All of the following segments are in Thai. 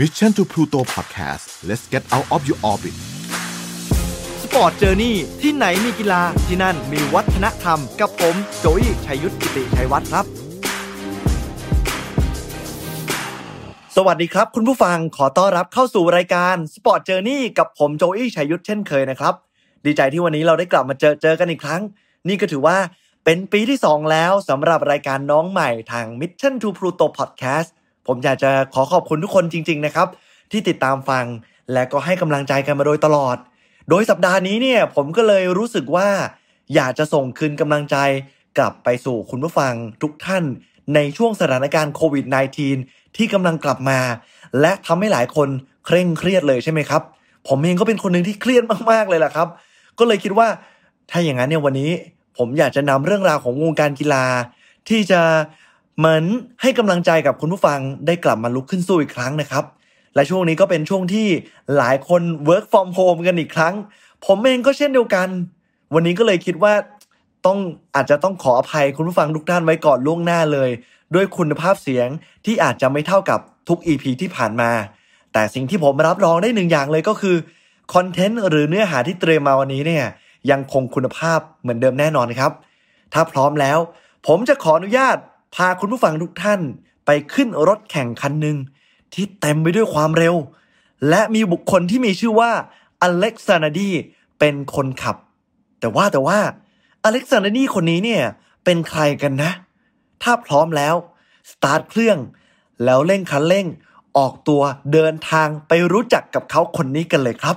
Mission to Pluto Podcast let's get out of your orbit Sport Journey ที่ไหนมีกีฬาที่นั่นมีวัฒนธรรม กับผมโจอี้ชัยยุทธกิติชัยวัฒน์ครับ สวัสดีครับ คุณผู้ฟังขอต้อนรับเข้าสู่รายการ Sport Journey กับผมโจอี้ชัยยุทธเช่นเคยนะครับ ดีใจที่วันนี้เราได้กลับมาเจอเจอกันอีกครั้ง นี่ก็ถือว่าเป็นปีที่ 2 แล้วสำหรับรายการน้องใหม่ทาง Mission to Pluto Podcast ผมอยากจะขอขอบคุณทุกคนจริง ๆ นะครับ ที่ติดตามฟังและก็ให้กำลังใจกันมาโดยตลอด โดยสัปดาห์นี้เนี่ยผมก็เลยรู้สึกว่า อยากจะส่งคืนกำลังใจกลับไปสู่คุณผู้ฟังทุกท่านในช่วงสถานการณ์โควิด -19 ที่กำลังกลับมา และทำให้หลายคนเคร่งเครียดเลยใช่ไหมครับ ผมเองก็เป็นคนหนึ่งที่เครียดมากๆเลยล่ะครับ ก็เลยคิดว่า ถ้าอย่างนั้นเนี่ยวันนี้ ผมอยากจะนำเรื่องราวของวงการกีฬา ที่จะ เหมือนให้กำลังใจกับคุณผู้ฟังได้กลับมาลุกขึ้นสู้อีกครั้งนะครับ และช่วงนี้ก็เป็นช่วงที่หลายคน work from home กันอีกครั้ง ผมเองก็เช่นเดียวกัน วันนี้ก็เลยคิดว่าต้องอาจจะต้องขออภัยคุณผู้ฟังทุกท่านไว้ก่อนล่วงหน้าเลย ด้วยคุณภาพเสียงที่อาจจะไม่เท่ากับทุก EP ที่ผ่านมา แต่สิ่งที่ผมรับรองได้หนึ่งอย่างเลยก็คือคอนเทนต์หรือเนื้อหาที่เตรียมมาวันนี้เนี่ยยังคงคุณภาพเหมือนเดิมแน่นอนครับ ถ้าพร้อมแล้ว ผมจะขออนุญาต พาคุณผู้ฟังทุกท่านไปขึ้นรถแข่งคันหนึ่งที่เต็มไปด้วยความเร็ว และมีบุคคลที่มีชื่อว่าอเล็กซานดีเป็นคนขับ แต่ว่าแต่ว่าอเล็กซานดีคนนี้เนี่ยเป็นใครกันนะ ถ้าพร้อมแล้วสตาร์ทเครื่อง แล้วเร่งคันเร่งออกตัวเดินทางไปรู้จักกับเขาคนนี้กันเลยครับ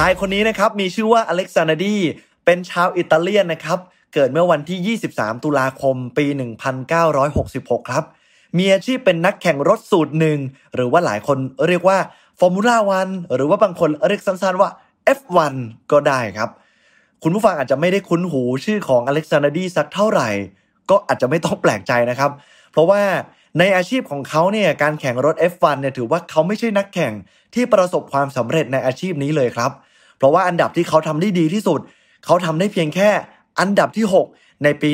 ชายคนนี้นะครับมีชื่อว่าอเล็กซานดีเป็นชาวอิตาเลียนนะครับเกิดเมื่อวันที่ 23 ตุลาคม ปี 1966 ครับ มีอาชีพเป็นนักแข่งรถสูตรหนึ่ง หรือว่าหลายคนเรียกว่าฟอร์มูล่าวันหรือว่าบางคนเรียกสั้นๆว่า F1 ก็ได้ครับ คุณผู้ฟังอาจจะไม่ได้คุ้นหูชื่อของอเล็กซานดีสักเท่าไหร่ ก็อาจจะไม่ต้องแปลกใจนะครับ เพราะว่าในอาชีพของเขาเนี่ยการแข่งรถ F1 เนี่ยถือว่าเขาไม่ใช่นักแข่งที่ประสบความสำเร็จในอาชีพนี้เลยครับเพราะว่าอันดับที่เขาทำได้ดีที่สุด เขาทำได้เพียงแค่อันดับที่ 6 ในปี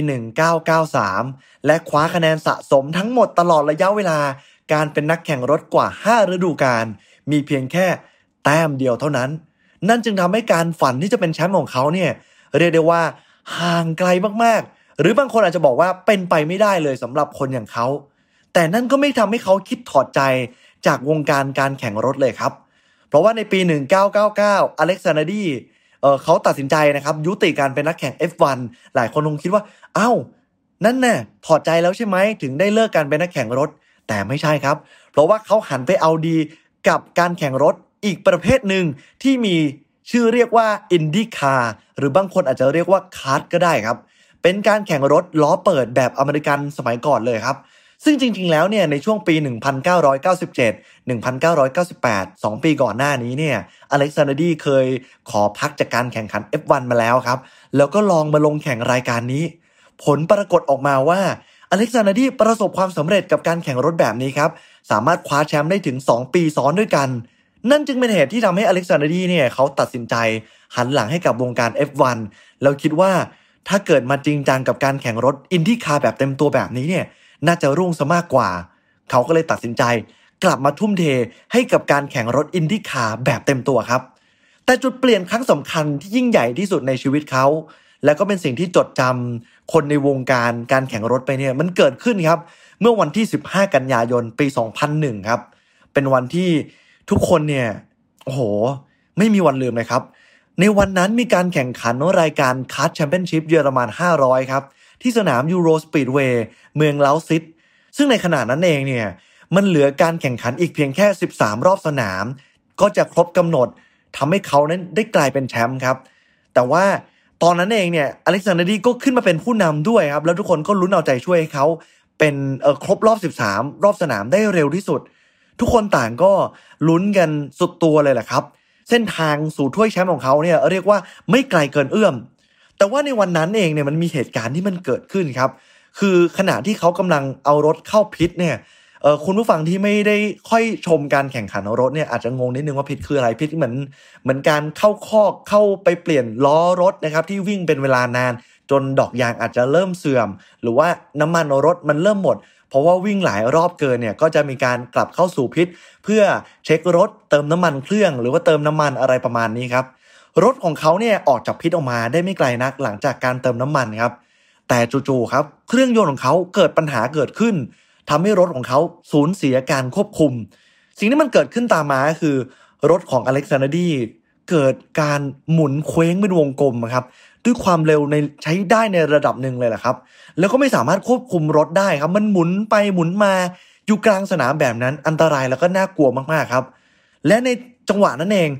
1993 และคว้าคะแนนสะสมทั้งหมดตลอดระยะเวลา การเป็นนักแข่งรถกว่า 5 ฤดูกาลมีเพียงแค่แต้มเดียวเท่านั้น นั่นจึงทำให้การฝันที่จะเป็นแชมป์ของเขาเนี่ยเรียกได้ว่าห่างไกลมากๆ หรือบางคนอาจจะบอกว่าเป็นไปไม่ได้เลยสำหรับคนอย่างเขา แต่นั่นก็ไม่ทำให้เขาคิดถอดใจจากวงการการแข่งรถเลยครับ เพราะว่าในปี 1999 อเล็กซ์ ซานาร์ดีเขาตัดสินใจนะครับยุติการเป็นนักแข่ง F1 หลายคนคงคิดว่าอ้าวนั่นแน่ถอดใจแล้วใช่ไหมถึงได้เลิกการเป็นนักแข่งรถ แต่ไม่ใช่ครับ เพราะว่าเขาหันไปเอาดีกับการแข่งรถอีกประเภทหนึ่งที่มีชื่อเรียกว่า IndyCar หรือบางคนอาจจะเรียกว่า CART ก็ได้ครับ เป็นการแข่งรถล้อเปิดแบบอเมริกันสมัยก่อนเลยครับ ซึ่งจริง ๆ แล้วเนี่ยในช่วงปี 1997 1998 2 ปีก่อนหน้านี้เนี่ยอเล็กซานดีเคยขอพักจากการแข่งขัน F1 มาแล้วครับ แล้วก็ลองมาลงแข่งรายการนี้ ผลปรากฏออกมาว่าอเล็กซานดีประสบความสำเร็จกับการแข่งรถแบบนี้ครับ สามารถคว้าแชมป์ได้ถึง 2 ปีซ้อนด้วยกัน นั่นจึงเป็นเหตุที่ทำให้อเล็กซานดีเนี่ยเขาตัดสินใจหันหลังให้กับวงการ F1 แล้วคิดว่าถ้าเกิดมาจริงจังกับการแข่งรถ IndyCar แบบเต็มตัวแบบนี้เนี่ย น่าจะรุ่งซะมากกว่า เขาก็เลยตัดสินใจกลับมาทุ่มเทให้กับการแข่งรถ IndyCar แบบเต็มตัวครับ แต่จุดเปลี่ยนครั้งสำคัญที่ยิ่งใหญ่ที่สุดในชีวิตเขาและก็เป็นสิ่งที่จดจำคนในวงการการแข่งรถไปเนี่ยมันเกิดขึ้นครับ เมื่อวันที่ 15 กันยายนปี 2001 ครับ เป็นวันที่ทุกคนเนี่ยโอ้โห ไม่มีวันลืมเลยครับ ในวันนั้นมีการแข่งขันรายการ CART Championship เยอรมัน 500 ครับ ที่สนาม EuroSpeedway เมืองเลาซิตซึ่งในขณะนั้นเองเนี่ยมันเหลือการแข่งขันอีกเพียงแค่ 13 รอบสนาม ก็จะครบกำหนดทำให้เขานั้นได้กลายเป็นแชมป์ครับ แต่ว่าตอนนั้นเองเนี่ยอเล็กซานดีก็ขึ้นมาเป็นผู้นำด้วยครับ แล้วทุกคนก็ลุ้นเอาใจช่วยให้เขาเป็นเออครบรอบ 13 รอบสนามได้เร็วที่สุด ทุกคนต่างก็ลุ้นกันสุดตัวเลยแหละครับ เส้นทางสู่ถ้วยแชมป์ของเขาเนี่ยเรียกว่าไม่ไกลเกินเอื้อม แต่ว่าในวันนั้นเองเนี่ยมันมีเหตุการณ์ที่มันเกิดขึ้นครับ คือขณะที่เขากำลังเอารถเข้าพิษเนี่ยเออคุณผู้ฟังที่ไม่ได้ค่อยชมการแข่งขันรถเนี่ยอาจจะงงนิดนึงว่าพิษคืออะไรพิษเหมือนเหมือนการเข้าคอกเข้าไปเปลี่ยนล้อรถนะครับที่วิ่งเป็นเวลานาน จนดอกยางอาจจะเริ่มเสื่อม หรือว่าน้ำมันรถมันเริ่มหมด เพราะว่าวิ่งหลายรอบเกินเนี่ยก็จะมีการกลับเข้าสู่พิษ เพื่อเช็ครถเติมน้ำมันเครื่อง หรือว่าเติมน้ำมันอะไรประมาณนี้ครับ รถของเขาเนี่ยออกจากพิษออกมาได้ไม่ไกลนักหลังจากการเติมน้ำมันครับ แต่จู่ๆครับเครื่องยนต์ของเขาเกิดปัญหาเกิดขึ้นทำให้รถของเขาสูญเสียการควบคุม สิ่งที่มันเกิดขึ้นตามมาคือ รถของอเล็กซานดีเกิดการหมุนเคว้งเป็นวงกลมครับด้วยความเร็วในใช้ได้ในระดับหนึ่งเลยแหละครับ แล้วก็ไม่สามารถควบคุมรถได้ครับ มันหมุนไปหมุนมาอยู่กลางสนามแบบนั้นอันตรายแล้วก็น่ากลัวมากๆครับ และในจังหวะนั้นเอง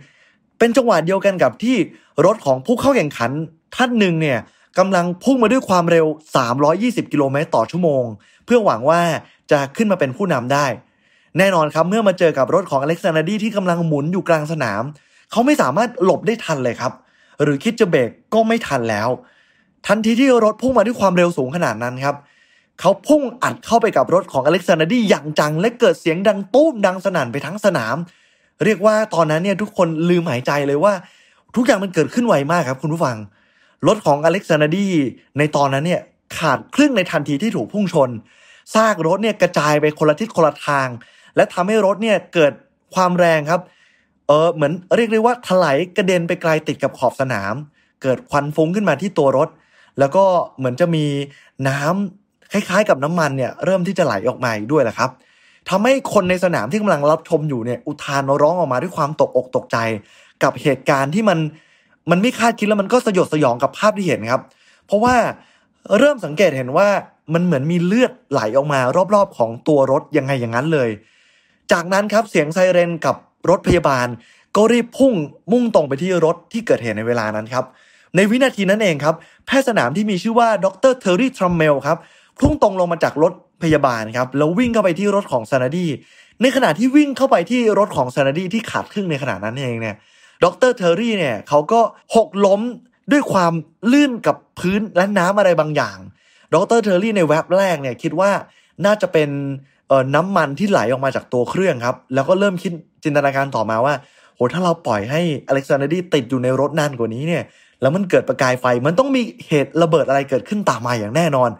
เป็นจังหวะเดียวกันกับที่รถของผู้เข้าแข่งขันท่านหนึ่งเนี่ยกำลังพุ่งมาด้วยความเร็ว 320 กิโลเมตรต่อชั่วโมง เพื่อหวังว่าจะขึ้นมาเป็นผู้นำได้ แน่นอนครับเมื่อมาเจอกับรถของอเล็กซานดีที่กำลังหมุนอยู่กลางสนาม เขาไม่สามารถหลบได้ทันเลยครับ หรือคิดจะเบรกก็ไม่ทันแล้ว ทันทีที่รถพุ่งมาด้วยความเร็วสูงขนาดนั้นครับ เขาพุ่งอัดเข้าไปกับรถของอเล็กซานดีอย่างจังและเกิดเสียงดังตุ้มดังสนั่นไปทั้งสนาม เรียกว่าตอนนั้นเนี่ยทุกคนลืมหายใจเลยว่า ทุกอย่างมันเกิดขึ้นไวมากครับ คุณผู้ฟัง รถของอเล็กซานดีในตอนนั้นเนี่ยขาดครึ่งในทันทีที่ถูกพุ่งชน ซากรถเนี่ยกระจายไปคนละทิศคนละทาง และทำให้รถเนี่ยเกิดความแรงครับ เออเหมือนเรียกได้ว่าถลายกระเด็นไปไกลติดกับขอบสนาม เกิดควันฟุ้งขึ้นมาที่ตัวรถ แล้วก็เหมือนจะมีน้ำคล้ายๆ กับน้ำมันเนี่ยเริ่มที่จะไหลออกมาด้วยแหละครับ ทำให้คนในสนามที่กำลังรับชมอยู่เนี่ยอุทานร้องออกมาด้วยความตกอกตกใจ กับเหตุการณ์ที่มันมันไม่คาดคิดแล้วมันก็สยดสยองกับภาพที่เห็นครับ เพราะว่าเริ่มสังเกตเห็นว่ามันเหมือนมีเลือดไหลออกมารอบๆของตัวรถยังไงอย่างนั้นเลย จากนั้นครับเสียงไซเรนกับรถพยาบาล ก็รีบพุ่งมุ่งตรงไปที่รถที่เกิดเหตุในเวลานั้นครับในวินาทีนั้นเองครับ แพทย์สนามที่มีชื่อว่าดรเทอร์รี่ทรัมเมลครับพุ่งตรงลงมาจากรถ พยาบาลครับแล้ววิ่งเข้าไปที่รถของซานาดีในขณะที่วิ่งเข้าไปที่รถของซานาดีที่ขาดครึ่งในขณะนั้นเองเนี่ยดรเทอร์รี่เนี่ยเขาก็หกล้มด้วยความลื่นกับพื้นและน้ำอะไรบางอย่าง ดรเทอร์รี่ในแว็บแรกเนี่ยคิดว่าน่าจะเป็นน้ำมันที่ไหลออกมาจากตัวเครื่องครับ แล้วก็เริ่มคิดจินตนาการต่อมาว่าโหถ้าเราปล่อยให้อเล็กซ์ ซานาดีติดอยู่ในรถนานกว่านี้เนี่ย แล้วมันเกิดประกายไฟ มันต้องมีเหตุระเบิดอะไรเกิดขึ้นตามมาอย่างแน่นอน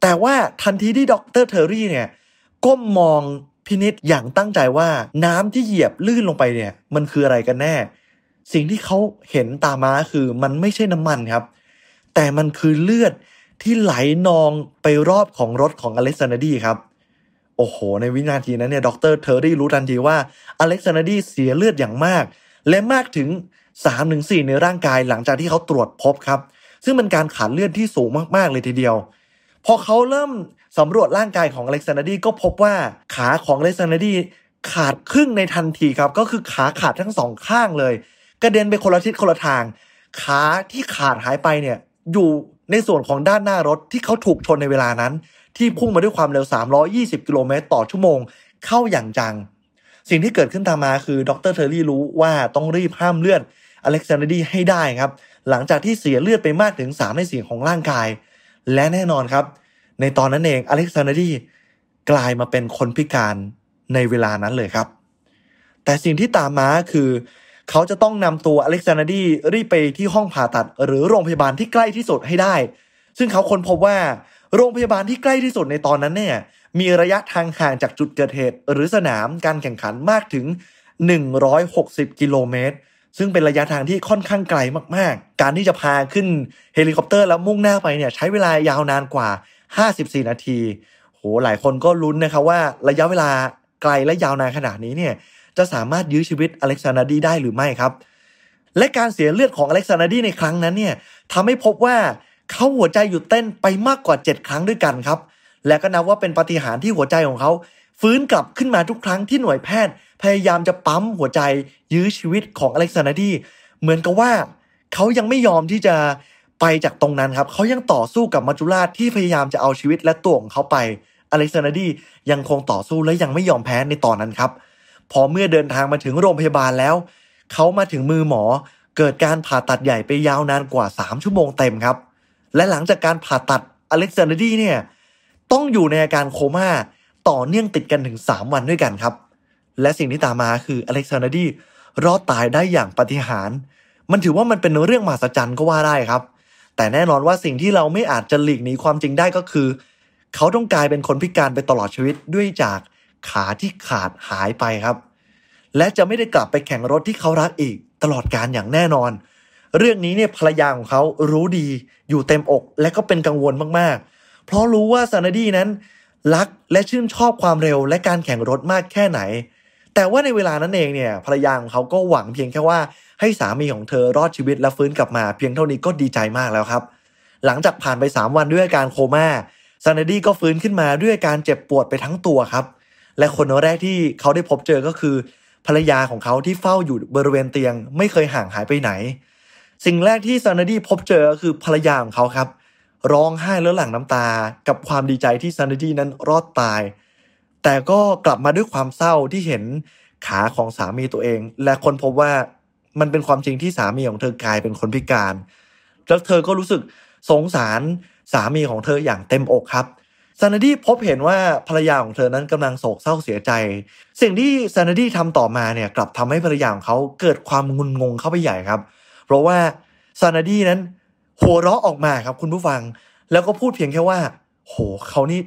แต่ว่าทันทีที่ดรเทอร์รี่เนี่ยก้มมองพินิษอย่างตั้งใจว่าน้ำที่เหยียบลื่นลงไปเนี่ย มันคืออะไรกันแน่ สิ่งที่เขาเห็นตามาคือมันไม่ใช่น้ำมันครับ แต่มันคือเลือดที่ไหลนองไปรอบของรถของอเล็กซานดีครับ โอ้โห ในวินาทีนั้นเนี่ยดรเทอร์รี่รู้ทันทีว่าอเล็กซานดีเสียเลือดอย่างมาก และมากถึง 3-4 ในร่างกายหลังจากที่เขาตรวจพบครับ ซึ่งเป็นการขาดเลือดที่สูงมากๆเลยทีเดียว พอเขาเริ่มสำรวจร่างกายของอเล็กซ์ ซานาดีก็พบว่าขาของอเล็กซ์ ซานาดีขาดครึ่งในทันทีครับ ก็คือขาขาดทั้งสองข้างเลย กระเด็นไปคนละทิศคนละทาง ขาที่ขาดหายไปเนี่ยอยู่ในส่วนของด้านหน้ารถที่เขาถูกชนในเวลานั้น ที่พุ่งมาด้วยความเร็ว 320 กิโลเมตรต่อชั่วโมง เข้าอย่างจัง สิ่งที่เกิดขึ้นตามมาคือดรเทอร์รี่รู้ว่าต้องรีบห้ามเลือดอเล็กซ์ ซานาดีให้ได้ครับ หลังจากที่เสียเลือดไปมากถึง 3 ในสี่ของร่างกาย และแน่นอนครับ ในตอนนั้นเองอเล็กซานดีกลายมาเป็นคนพิการในเวลานั้นเลยครับ แต่สิ่งที่ตามมาคือ เขาจะต้องนำตัวอเล็กซานดีรีบไปที่ห้องผ่าตัด หรือโรงพยาบาลที่ใกล้ที่สุดให้ได้ ซึ่งเขาค้นพบว่าโรงพยาบาลที่ใกล้ที่สุดในตอนนั้นเนี่ยมีระยะทางห่างจากจุดเกิดเหตุ หรือสนามการแข่งขันมากถึง 160 กิโลเมตร ซึ่งเป็นระยะทางที่ค่อนข้างไกลมากๆ การที่จะพาขึ้นเฮลิคอปเตอร์แล้วมุ่งหน้าไปเนี่ยใช้เวลายาวนานกว่า 54 นาทีโหหลายคนก็ลุ้นนะครับว่าระยะเวลาไกลและยาวนานขนาดนี้เนี่ยจะสามารถยื้อชีวิตอเล็กซานดีได้หรือไม่ครับ และการเสียเลือดของอเล็กซานดีในครั้งนั้นเนี่ยทำให้พบว่าเขาหัวใจหยุดเต้นไปมากกว่า 7 ครั้งด้วยกันครับ และก็นับว่าเป็นปฏิหารที่หัวใจของเขา ฟื้นกลับขึ้นมาทุกครั้งที่หน่วยแพทย์ พยายามจะปั๊มหัวใจยื้อชีวิตของอเล็กซานดีเหมือนกับว่าเขายังไม่ยอมที่จะ ไปจากตรงนั้นครับเขายังต่อสู้กับมัจจุราชที่พยายามจะเอาชีวิตและตัวของเขาไปอเล็กซานดียังคงต่อสู้และยังไม่ยอมแพ้ในตอนนั้นครับพอเมื่อเดินทางมาถึงโรงพยาบาลแล้ว เขามาถึงมือหมอเกิดการผ่าตัดใหญ่ไปยาวนานกว่า 3 ชั่วโมงเต็มครับ และหลังจากการผ่าตัดอเล็กซานดีเนี่ยต้องอยู่ในอาการโคม่าต่อเนื่องติดกันถึง 3 วันด้วยกันครับ และสิ่งที่ตามมาคืออเล็กซานดีรอดตายได้อย่างปาฏิหาริย์มันถือว่ามันเป็นเรื่องมหัศจรรย์ก็ว่าได้ครับ แต่แน่นอนว่าสิ่งที่เราไม่อาจจะหลีกหนีความจริงได้ก็คือ เขาต้องกลายเป็นคนพิการไปตลอดชีวิตด้วยจากขาที่ขาดหายไปครับ และจะไม่ได้กลับไปแข่งรถที่เขารักอีกตลอดการอย่างแน่นอน เรื่องนี้เนี่ยภรรยาของเขารู้ดีอยู่เต็มอก และก็เป็นกังวลมากๆ เพราะรู้ว่าซานาดีนั้น รักและชื่นชอบความเร็วและการแข่งรถมากแค่ไหน แต่ว่าในเวลานั้นเองเนี่ยภรรยาของเขาก็หวังเพียงแค่ว่า ให้สามีของเธอรอดชีวิตและฟื้นกลับมา เพียงเท่านี้ก็ดีใจมากแล้วครับ หลังจากผ่านไป 3 วันด้วยอาการโคม่าซานาดีก็ฟื้นขึ้นมาด้วยอาการเจ็บปวดไปทั้งตัวครับ และคนแรกที่เขาได้พบเจอก็คือ ภรรยาของเขาที่เฝ้าอยู่บริเวณเตียง ไม่เคยห่างหายไปไหน สิ่งแรกที่ซานาดีพบเจอก็คือภรรยาของเขาครับ ร้องไห้แล้วหลั่งน้ำตา กับความดีใจที่ซานาดีนั้นรอดตาย แต่ก็กลับมาด้วยความเศร้าที่เห็นขาของสามีตัวเอง และคนพบว่า มันเป็นความจริงที่สามีของเธอกลายเป็นคนพิการ แล้วเธอก็รู้สึกสงสารสามีของเธออย่างเต็มอกครับซานาดีพบเห็นว่าภรรยาของเธอนั้นกำลังโศกเศร้าเสียใจ สิ่งที่ซานาดีทำต่อมาเนี่ยกลับทำให้ภรรยาของเขาเกิดความงุนงงเข้าไปใหญ่ครับ เพราะว่าซานาดีนั้นหัวเราะออกมาครับคุณผู้ฟัง แล้วก็พูดเพียงแค่ว่า โหเขานี่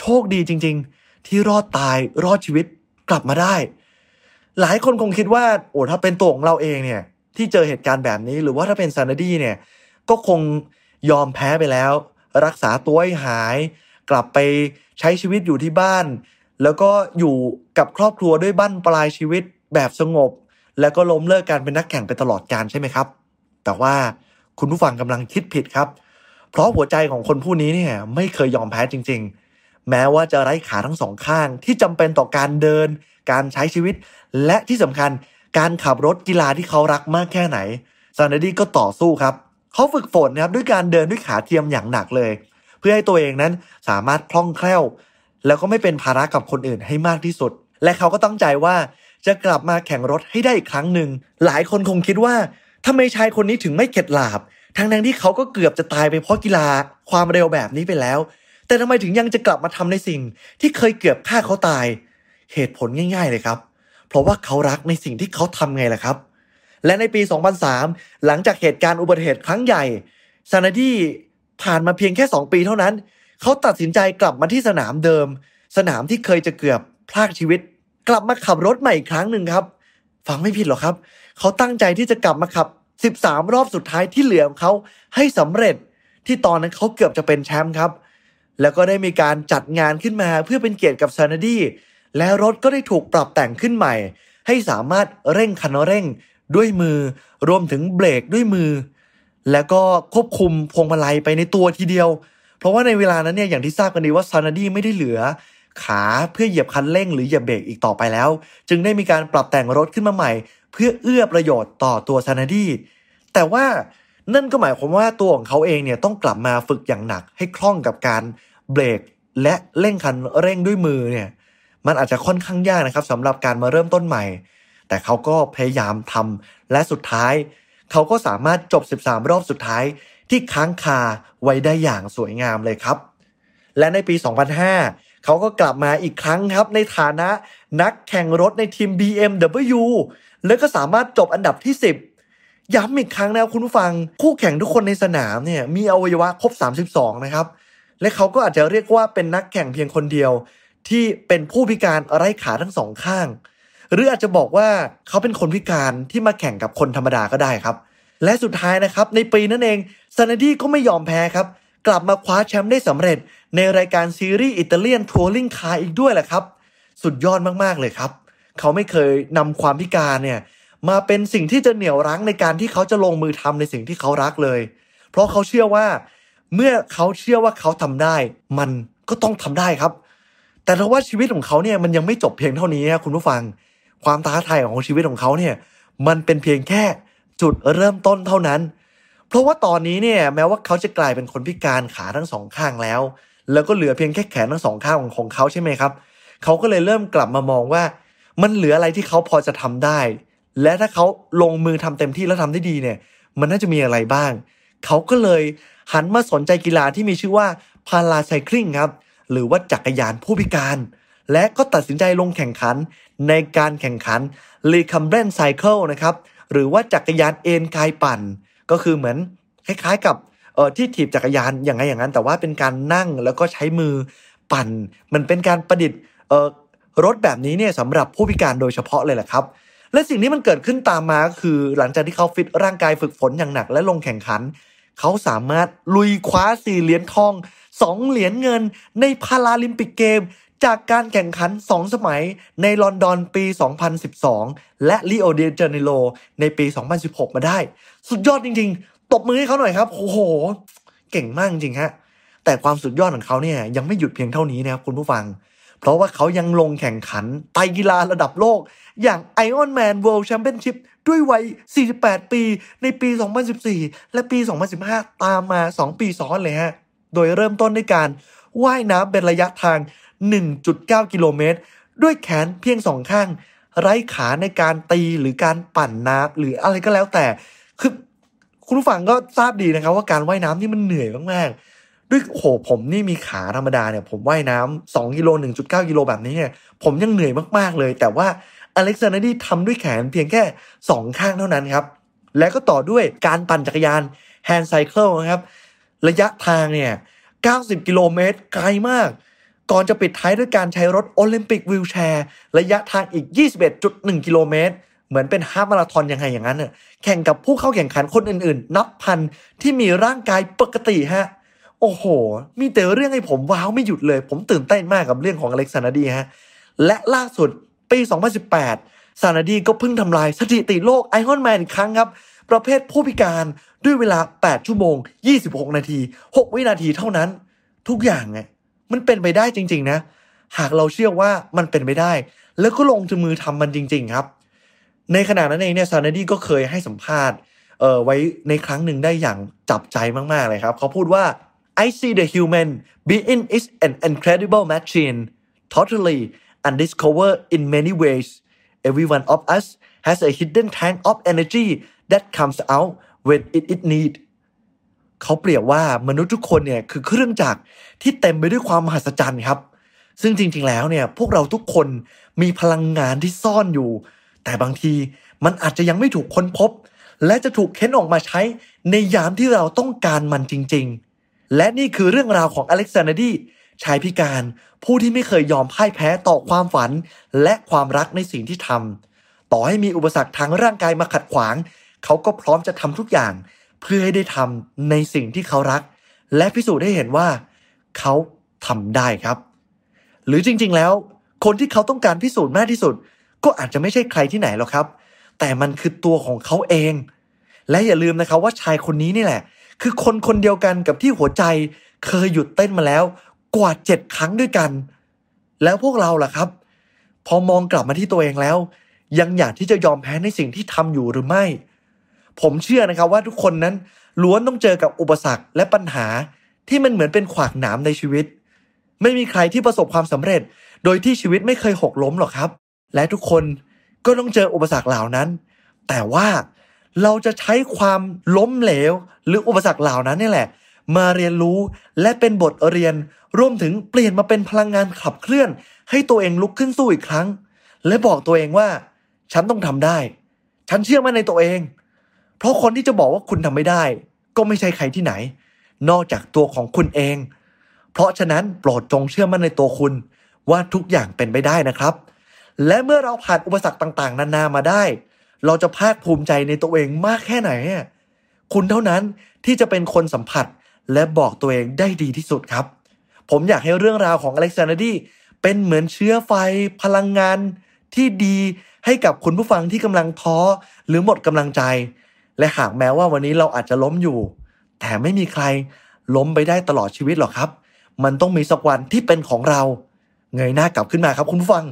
โชคดีจริง ๆ ที่รอดตายรอดชีวิตกลับมาได้ หลายคนคงคิดว่าโอ้ถ้าเป็นตัวของเราเองเนี่ยที่เจอเหตุการณ์แบบนี้หรือว่าถ้าเป็นซานาดี้เนี่ยก็คงยอมแพ้ไปแล้ว รักษาตัวให้หาย กลับไปใช้ชีวิตอยู่ที่บ้าน แล้วก็อยู่กับครอบครัวด้วยบ้านปลายชีวิตแบบสงบ แล้วก็ล้มเลิกการเป็นนักแข่งไปตลอดการใช่ไหมครับ แต่ว่าคุณผู้ฟังกำลังคิดผิดครับ เพราะหัวใจของคนผู้นี้เนี่ยไม่เคยยอมแพ้จริง ๆ แม้ว่าจะไร้ขาทั้งสองข้างที่จำเป็นต่อการเดิน การใช้ชีวิต และที่สำคัญการขับรถกีฬาที่เขารักมากแค่ไหนซานดี้ก็ต่อสู้ครับ เขาฝึกฝนนะครับด้วยการเดินด้วยขาเทียมอย่างหนักเลย เพื่อให้ตัวเองนั้นสามารถคล่องแคล่ว แล้วก็ไม่เป็นภาระกับคนอื่นให้มากที่สุด และเขาก็ตั้งใจว่าจะกลับมาแข่งรถให้ได้อีกครั้งหนึ่งหลายคนคงคิดว่าทำไมชายคนนี้ถึงไม่เข็ดหลาบทั้งทั้งที่เขาก็เกือบจะตายไปเพราะกีฬาความเร็วแบบนี้ไปแล้ว แต่ทำไมถึงยังจะกลับมาทำในสิ่งที่เคยเกือบฆ่าเขาตาย เหตุผลง่าย ๆ เลยครับ เพราะว่าเขารักในสิ่งที่เขาทำไงล่ะครับ และในปี 2003 หลังจากเหตุการณ์อุบัติเหตุครั้งใหญ่ซานาดีผ่านมาเพียงแค่ 2 ปีเท่านั้น เขาตัดสินใจกลับมาที่สนามเดิม สนามที่เคยจะเกือบพลากชีวิต กลับมาขับรถใหม่อีกครั้งหนึ่งครับ ฟังไม่ผิดหรอกครับ เขาตั้งใจที่จะกลับมาขับ 13 รอบสุดท้ายที่เหลือของเขาให้สำเร็จที่ตอนนั้นเขาเกือบจะเป็นแชมป์ครับ แล้วก็ได้มีการจัดงานขึ้นมาเพื่อเป็นเกียรติกับซานาดีและรถก็ได้ถูกปรับแต่งขึ้นใหม่ ให้สามารถเร่งคันเร่งด้วยมือ รวมถึงเบรกด้วยมือ แล้วก็ควบคุมพวงมาลัยไปในตัวทีเดียว เพราะว่าในเวลานั้นเนี่ยอย่างที่ทราบกันดีว่าซานาดีไม่ได้เหลือ ขาเพื่อเหยียบคันเร่ง หรือเหยียบเบรกอีกต่อไปแล้ว จึงได้มีการปรับแต่งรถขึ้นมาใหม่ เพื่อเอื้อประโยชน์ต่อตัวซานาดีแต่ว่านั่นก็หมายความว่าตัวของเขาเองเนี่ยต้องกลับมาฝึกอย่างหนักให้คล่องกับการ เบรกและเร่งคันเร่งด้วยมือเนี่ยมันอาจจะค่อนข้างยากนะครับสำหรับการมาเริ่มต้นใหม่ แต่เขาก็พยายามทำและสุดท้าย เขาก็สามารถจบ 13 รอบสุดท้ายที่ค้างคาไว้ได้อย่างสวยงามเลยครับ และในปี 2005 เขาก็กลับมาอีกครั้งครับในฐานะนักแข่งรถในทีม BMW แล้วก็สามารถจบอันดับที่ 10 ย้ำอีกครั้งนะคุณผู้ฟัง คู่แข่งทุกคนในสนามเนี่ยมีอวัยวะครบ 32 นะครับ และเขาก็อาจจะเรียกว่าเป็นนักแข่งเพียงคนเดียว ที่เป็นผู้พิการไร้ขาทั้งสองข้าง หรืออาจจะบอกว่าเขาเป็นคนพิการที่มาแข่งกับคนธรรมดาก็ได้ครับ และสุดท้ายนะครับในปีนั้นเองซานาดีก็ไม่ยอมแพ้ครับกลับมาคว้าแชมป์ได้สำเร็จ ในรายการซีรีส์อิตาเลียนทัวริงคาร์อีกด้วยแหละครับ สุดยอดมากๆเลยครับ เขาไม่เคยนำความพิการเนี่ยมาเป็นสิ่งที่จะเหนี่ยวรั้งในการที่เขาจะลงมือทำในสิ่งที่เขารักเลย เพราะเขาเชื่อว่า เมื่อเขาเชื่อว่าเขาทำได้ มันก็ต้องทำได้ครับ แต่ถ้าว่าชีวิตของเขาเนี่ยมันยังไม่จบเพียงเท่านี้นะคุณผู้ฟัง ความท้าทายของชีวิตของเขาเนี่ย มันเป็นเพียงแค่จุดเริ่มต้นเท่านั้น เพราะว่าตอนนี้เนี่ยแม้ว่าเขาจะกลายเป็นคนพิการขาทั้งสองข้างแล้ว แล้วก็เหลือเพียงแค่แขนทั้งสองข้างของของเขาใช่ไหมครับ เขาก็เลยเริ่มกลับมามองว่า มันเหลืออะไรที่เขาพอจะทำได้ และถ้าเขาลงมือทำเต็มที่แล้วทำได้ดีเนี่ย มันน่าจะมีอะไรบ้าง เขาก็เลย หันมาสนใจกีฬาที่มีชื่อว่าพาราไซคลิงครับ หรือว่าจักรยานผู้พิการ และก็ตัดสินใจลงแข่งขันในการแข่งขัน r e c u m b r a n t Cycle นะครับ หรือว่าจักรยานเอ็นกายปั่น ก็คือเหมือนคล้ายๆกับเออที่ถีบจักรยานอย่างไงอย่างนั้น แต่ว่าเป็นการนั่งแล้วก็ใช้มือปั่น มันเป็นการประดิษฐ์เออรถแบบนี้เนี่ยสำหรับผู้พิการโดยเฉพาะเลยแหละครับ และสิ่งที่มันเกิดขึ้นตามมาก็คือหลังจากที่เขาฟิตร่างกายฝึกฝนอย่างหนักและลงแข่งขัน เขาสามารถลุยคว้าสี่เหรียญทองสองเหรียญเงินในพาราลิมปิกเกม จากการแข่งขัน2สมัยในลอนดอนปี 2012 และลิโอเดจาเนโรในปี 2016 มาได้ สุดยอดจริงๆ ตบมือให้เขาหน่อยครับ โอ้โห เก่งมากจริงฮะ แต่ความสุดยอดของเขาเนี่ยยังไม่หยุดเพียงเท่านี้นะครับคุณผู้ฟัง เพราะว่าเขายังลงแข่งขันไตกีฬาระดับโลก อย่าง Iron Man World Championship ด้วยวัย 48 ปีในปี 2014 และปี 2015 ตามมา 2 ปีซ้อนเลยฮะ โดยเริ่มต้นด้วยการว่ายน้ำเป็นระยะทาง 1.9 กิโลเมตร ด้วยแขนเพียงสองข้าง ไร้ขาในการตีหรือการปั่นน้ำหรืออะไรก็แล้วแต่ คือคุณผู้ฟังก็ทราบดีนะครับ ว่าการว่ายน้ำนี่มันเหนื่อยมากๆ ด้วยโหผมนี่มีขาธรรมดาเนี่ย ผมว่ายน้ำสองกิโล1.9 กิโลแบบนี้เนี่ยผมยังเหนื่อยมากๆเลย แต่ว่า อเล็กซ์ ซานาดีทำด้วยแขนเพียงแค่ 2 ข้างเท่านั้นครับ และก็ต่อด้วยการปั่นจักรยาน handcycle นะครับ ระยะทางเนี่ย 90 กิโลเมตร ไกลมาก ก่อนจะปิดท้ายด้วยการใช้รถโอลิมปิก wheelchair ระยะทางอีก 21.1 กิโลเมตร เหมือนเป็นฮาล์ฟมาราธอนยังไงอย่างนั้นน่ะแข่งกับผู้เข้าแข่งขันคนอื่นๆ นับพันที่มีร่างกายปกติฮะโอ้โห มีแต่เรื่องให้ผมว้าวไม่หยุดเลย ผมตื่นเต้นมากกับเรื่องของอเล็กซานดีฮะ และล่าสุด ปี 2018ซานาดีก็เพิ่งทำลายสถิติโลกไอคอนแมนอีกครั้งครับ ประเภทผู้พิการด้วยเวลา 8 ชั่วโมง 26 นาที 6 วินาทีเท่านั้น ทุกอย่างไงมันเป็นไปได้จริง ๆ นะ หากเราเชื่อว่ามันเป็นไปได้ แล้วก็ลงมือทำมันจริง ๆ ครับ ในขณะนั้นเองเนี่ยซานาดีก็เคยให้สัมภาษณ์เอ่อไว้ในครั้งหนึ่งได้อย่างจับใจมาก ๆ เลยครับ เขาพูดว่า I see the human being is an incredible machine totally undiscovered in many ways every one of us has a hidden tank of energy that comes out when it is need เขาเปรียบว่ามนุษย์ทุกคนเนี่ยคือเครื่องจักรที่เต็มไปด้วยความมหัศจรรย์ครับ ซึ่งจริงๆแล้วเนี่ยพวกเราทุกคนมีพลังงานที่ซ่อนอยู่ แต่บางทีมันอาจจะยังไม่ถูกค้นพบ และจะถูกเค้นออกมาใช้ในยามที่เราต้องการมันจริง ๆ และนี่คือเรื่องราวของอเล็กซานดี ชายพิการ ผู้ที่ไม่เคยยอมพ่ายแพ้ต่อความฝัน และความรักในสิ่งที่ทำต่อให้มีอุปสรรคทางร่างกายมาขัดขวาง เขาก็พร้อมจะทำทุกอย่าง เพื่อให้ได้ทำในสิ่งที่เขารัก และพิสูจน์ให้เห็นว่า เขาทำได้ครับ หรือจริงๆแล้ว คนที่เขาต้องการพิสูจน์มากที่สุด ก็อาจจะไม่ใช่ใครที่ไหนหรอกครับ แต่มันคือตัวของเขาเอง และอย่าลืมนะครับว่าชายคนนี้นี่แหละ คือคนคนเดียวกันกับที่หัวใจเคยหยุดเต้นมาแล้ว กว่าเจ็ดครั้งด้วยกัน แล้วพวกเราล่ะครับ พอมองกลับมาที่ตัวเองแล้ว ยังอยากที่จะยอมแพ้ในสิ่งที่ทำอยู่หรือไม่ ผมเชื่อนะครับว่าทุกคนนั้นล้วนต้องเจอกับอุปสรรคและปัญหาที่มันเหมือนเป็นขวากหนามในชีวิต ไม่มีใครที่ประสบความสำเร็จ โดยที่ชีวิตไม่เคยหกล้มหรอกครับ และทุกคนก็ต้องเจออุปสรรคเหล่านั้น แต่ว่าเราจะใช้ความล้มเหลว หรืออุปสรรคเหล่านั้นนี่แหละ มาเรียนรู้และเป็นบทเรียน รวมถึงเปลี่ยนมาเป็นพลังงานขับเคลื่อน ให้ตัวเองลุกขึ้นสู้อีกครั้ง และบอกตัวเองว่า ฉันต้องทำได้ ฉันเชื่อมั่นในตัวเอง เพราะคนที่จะบอกว่าคุณทำไม่ได้ ก็ไม่ใช่ใครที่ไหน นอกจากตัวของคุณเอง เพราะฉะนั้นโปรดจงเชื่อมั่นในตัวคุณ ว่าทุกอย่างเป็นไปได้นะครับ และเมื่อเราผ่านอุปสรรคต่าง ๆ นานามาได้ เราจะภาคภูมิใจในตัวเองมากแค่ไหนคุณเท่านั้นที่จะเป็นคนสัมผัส และบอกตัวเองได้ดีที่สุดครับ ผมอยากให้เรื่องราวของอเล็กซานดีเป็นเหมือนเชื้อไฟพลังงานที่ดีให้กับคุณผู้ฟังที่กำลังท้อหรือหมดกำลังใจ และหากแม้ว่าวันนี้เราอาจจะล้มอยู่ แต่ไม่มีใครล้มไปได้ตลอดชีวิตหรอกครับ มันต้องมีสักวันที่เป็นของเรา เงยหน้ากลับขึ้นมาครับคุณผู้ฟัง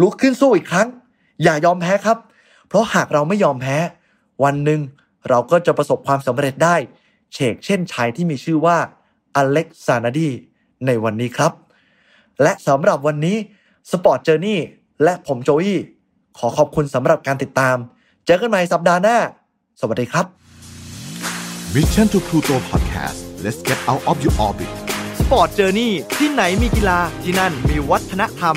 ลุกขึ้นสู้อีกครั้ง อย่ายอมแพ้ครับ เพราะหากเราไม่ยอมแพ้ วันหนึ่งเราก็จะประสบความสำเร็จได้ เฉกเช่นชายที่มีชื่อว่าอเล็กซ์ ซานาดีในวันนี้ครับ และสำหรับวันนี้ Sport Journey และผมโจอี้ขอขอบคุณสำหรับการติดตาม เจอกันใหม่สัปดาห์หน้า สวัสดีครับ Mission to Pluto Podcast let's get out of your orbit Sport Journey ที่ไหนมีกีฬาที่นั่นมีวัฒนธรรม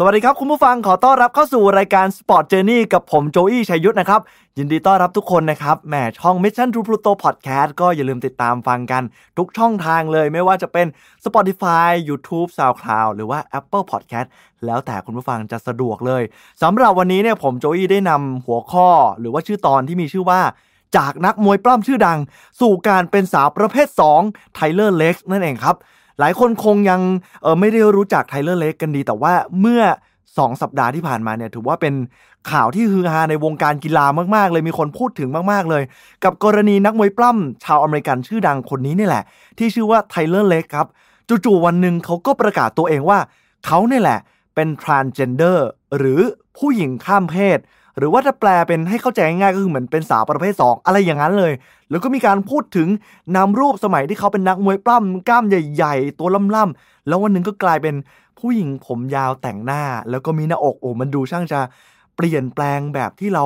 สวัสดีครับ คุณผู้ฟังขอต้อนรับเข้าสู่รายการ Sport Journey กับผมโจอี้ชัยยุทธนะครับ ยินดีต้อนรับทุกคนนะครับแหมช่อง Mission to Pluto Podcast ก็อย่าลืมติดตามฟังกัน ทุกช่องทางเลยไม่ว่าจะเป็น Spotify YouTube SoundCloud หรือว่า Apple Podcast แล้วแต่คุณผู้ฟังจะสะดวกเลยสำหรับวันนี้เนี่ยผมโจอี้ได้นำหัวข้อ หรือว่าชื่อตอนที่มีชื่อว่าจากนักมวยปล้ำชื่อดัง สู่การเป็นสาวประเภท 2 ไทเลอร์เร็กส์นั่นเองครับ หลายคนคงยังไม่ได้รู้จักไทเลอร์เร็กส์กันดี แต่ว่าเมื่อ 2 สัปดาห์ที่ผ่านมาเนี่ยถือว่าเป็นข่าวที่ฮือฮาในวงการกีฬามากๆ เลยมีคนพูดถึงมากๆเลย กับกรณีนักมวยปล้ำชาวอเมริกันชื่อดังคนนี้นี่แหละ ที่ชื่อว่าไทเลอร์เล็กครับจู่ๆวันหนึ่งเขาก็ประกาศตัวเองว่าเขาเนี่ยแหละเป็น transgender หรือผู้หญิงข้ามเพศ หรือว่าถ้าแปลเป็นให้เข้าใจง่ายก็คือเหมือนเป็นสาวประเภท 2 อะไรอย่างนั้นเลย แล้วก็มีการพูดถึงนำรูปสมัยที่เขาเป็นนักมวยปล้ำกล้ามใหญ่ๆ ตัวล่ำๆแล้ววันหนึ่งก็กลายเป็นผู้หญิงผมยาวแต่งหน้า แล้วก็มีหน้าอกโอ้มันดูช่างจะเปลี่ยนแปลงแบบที่เรา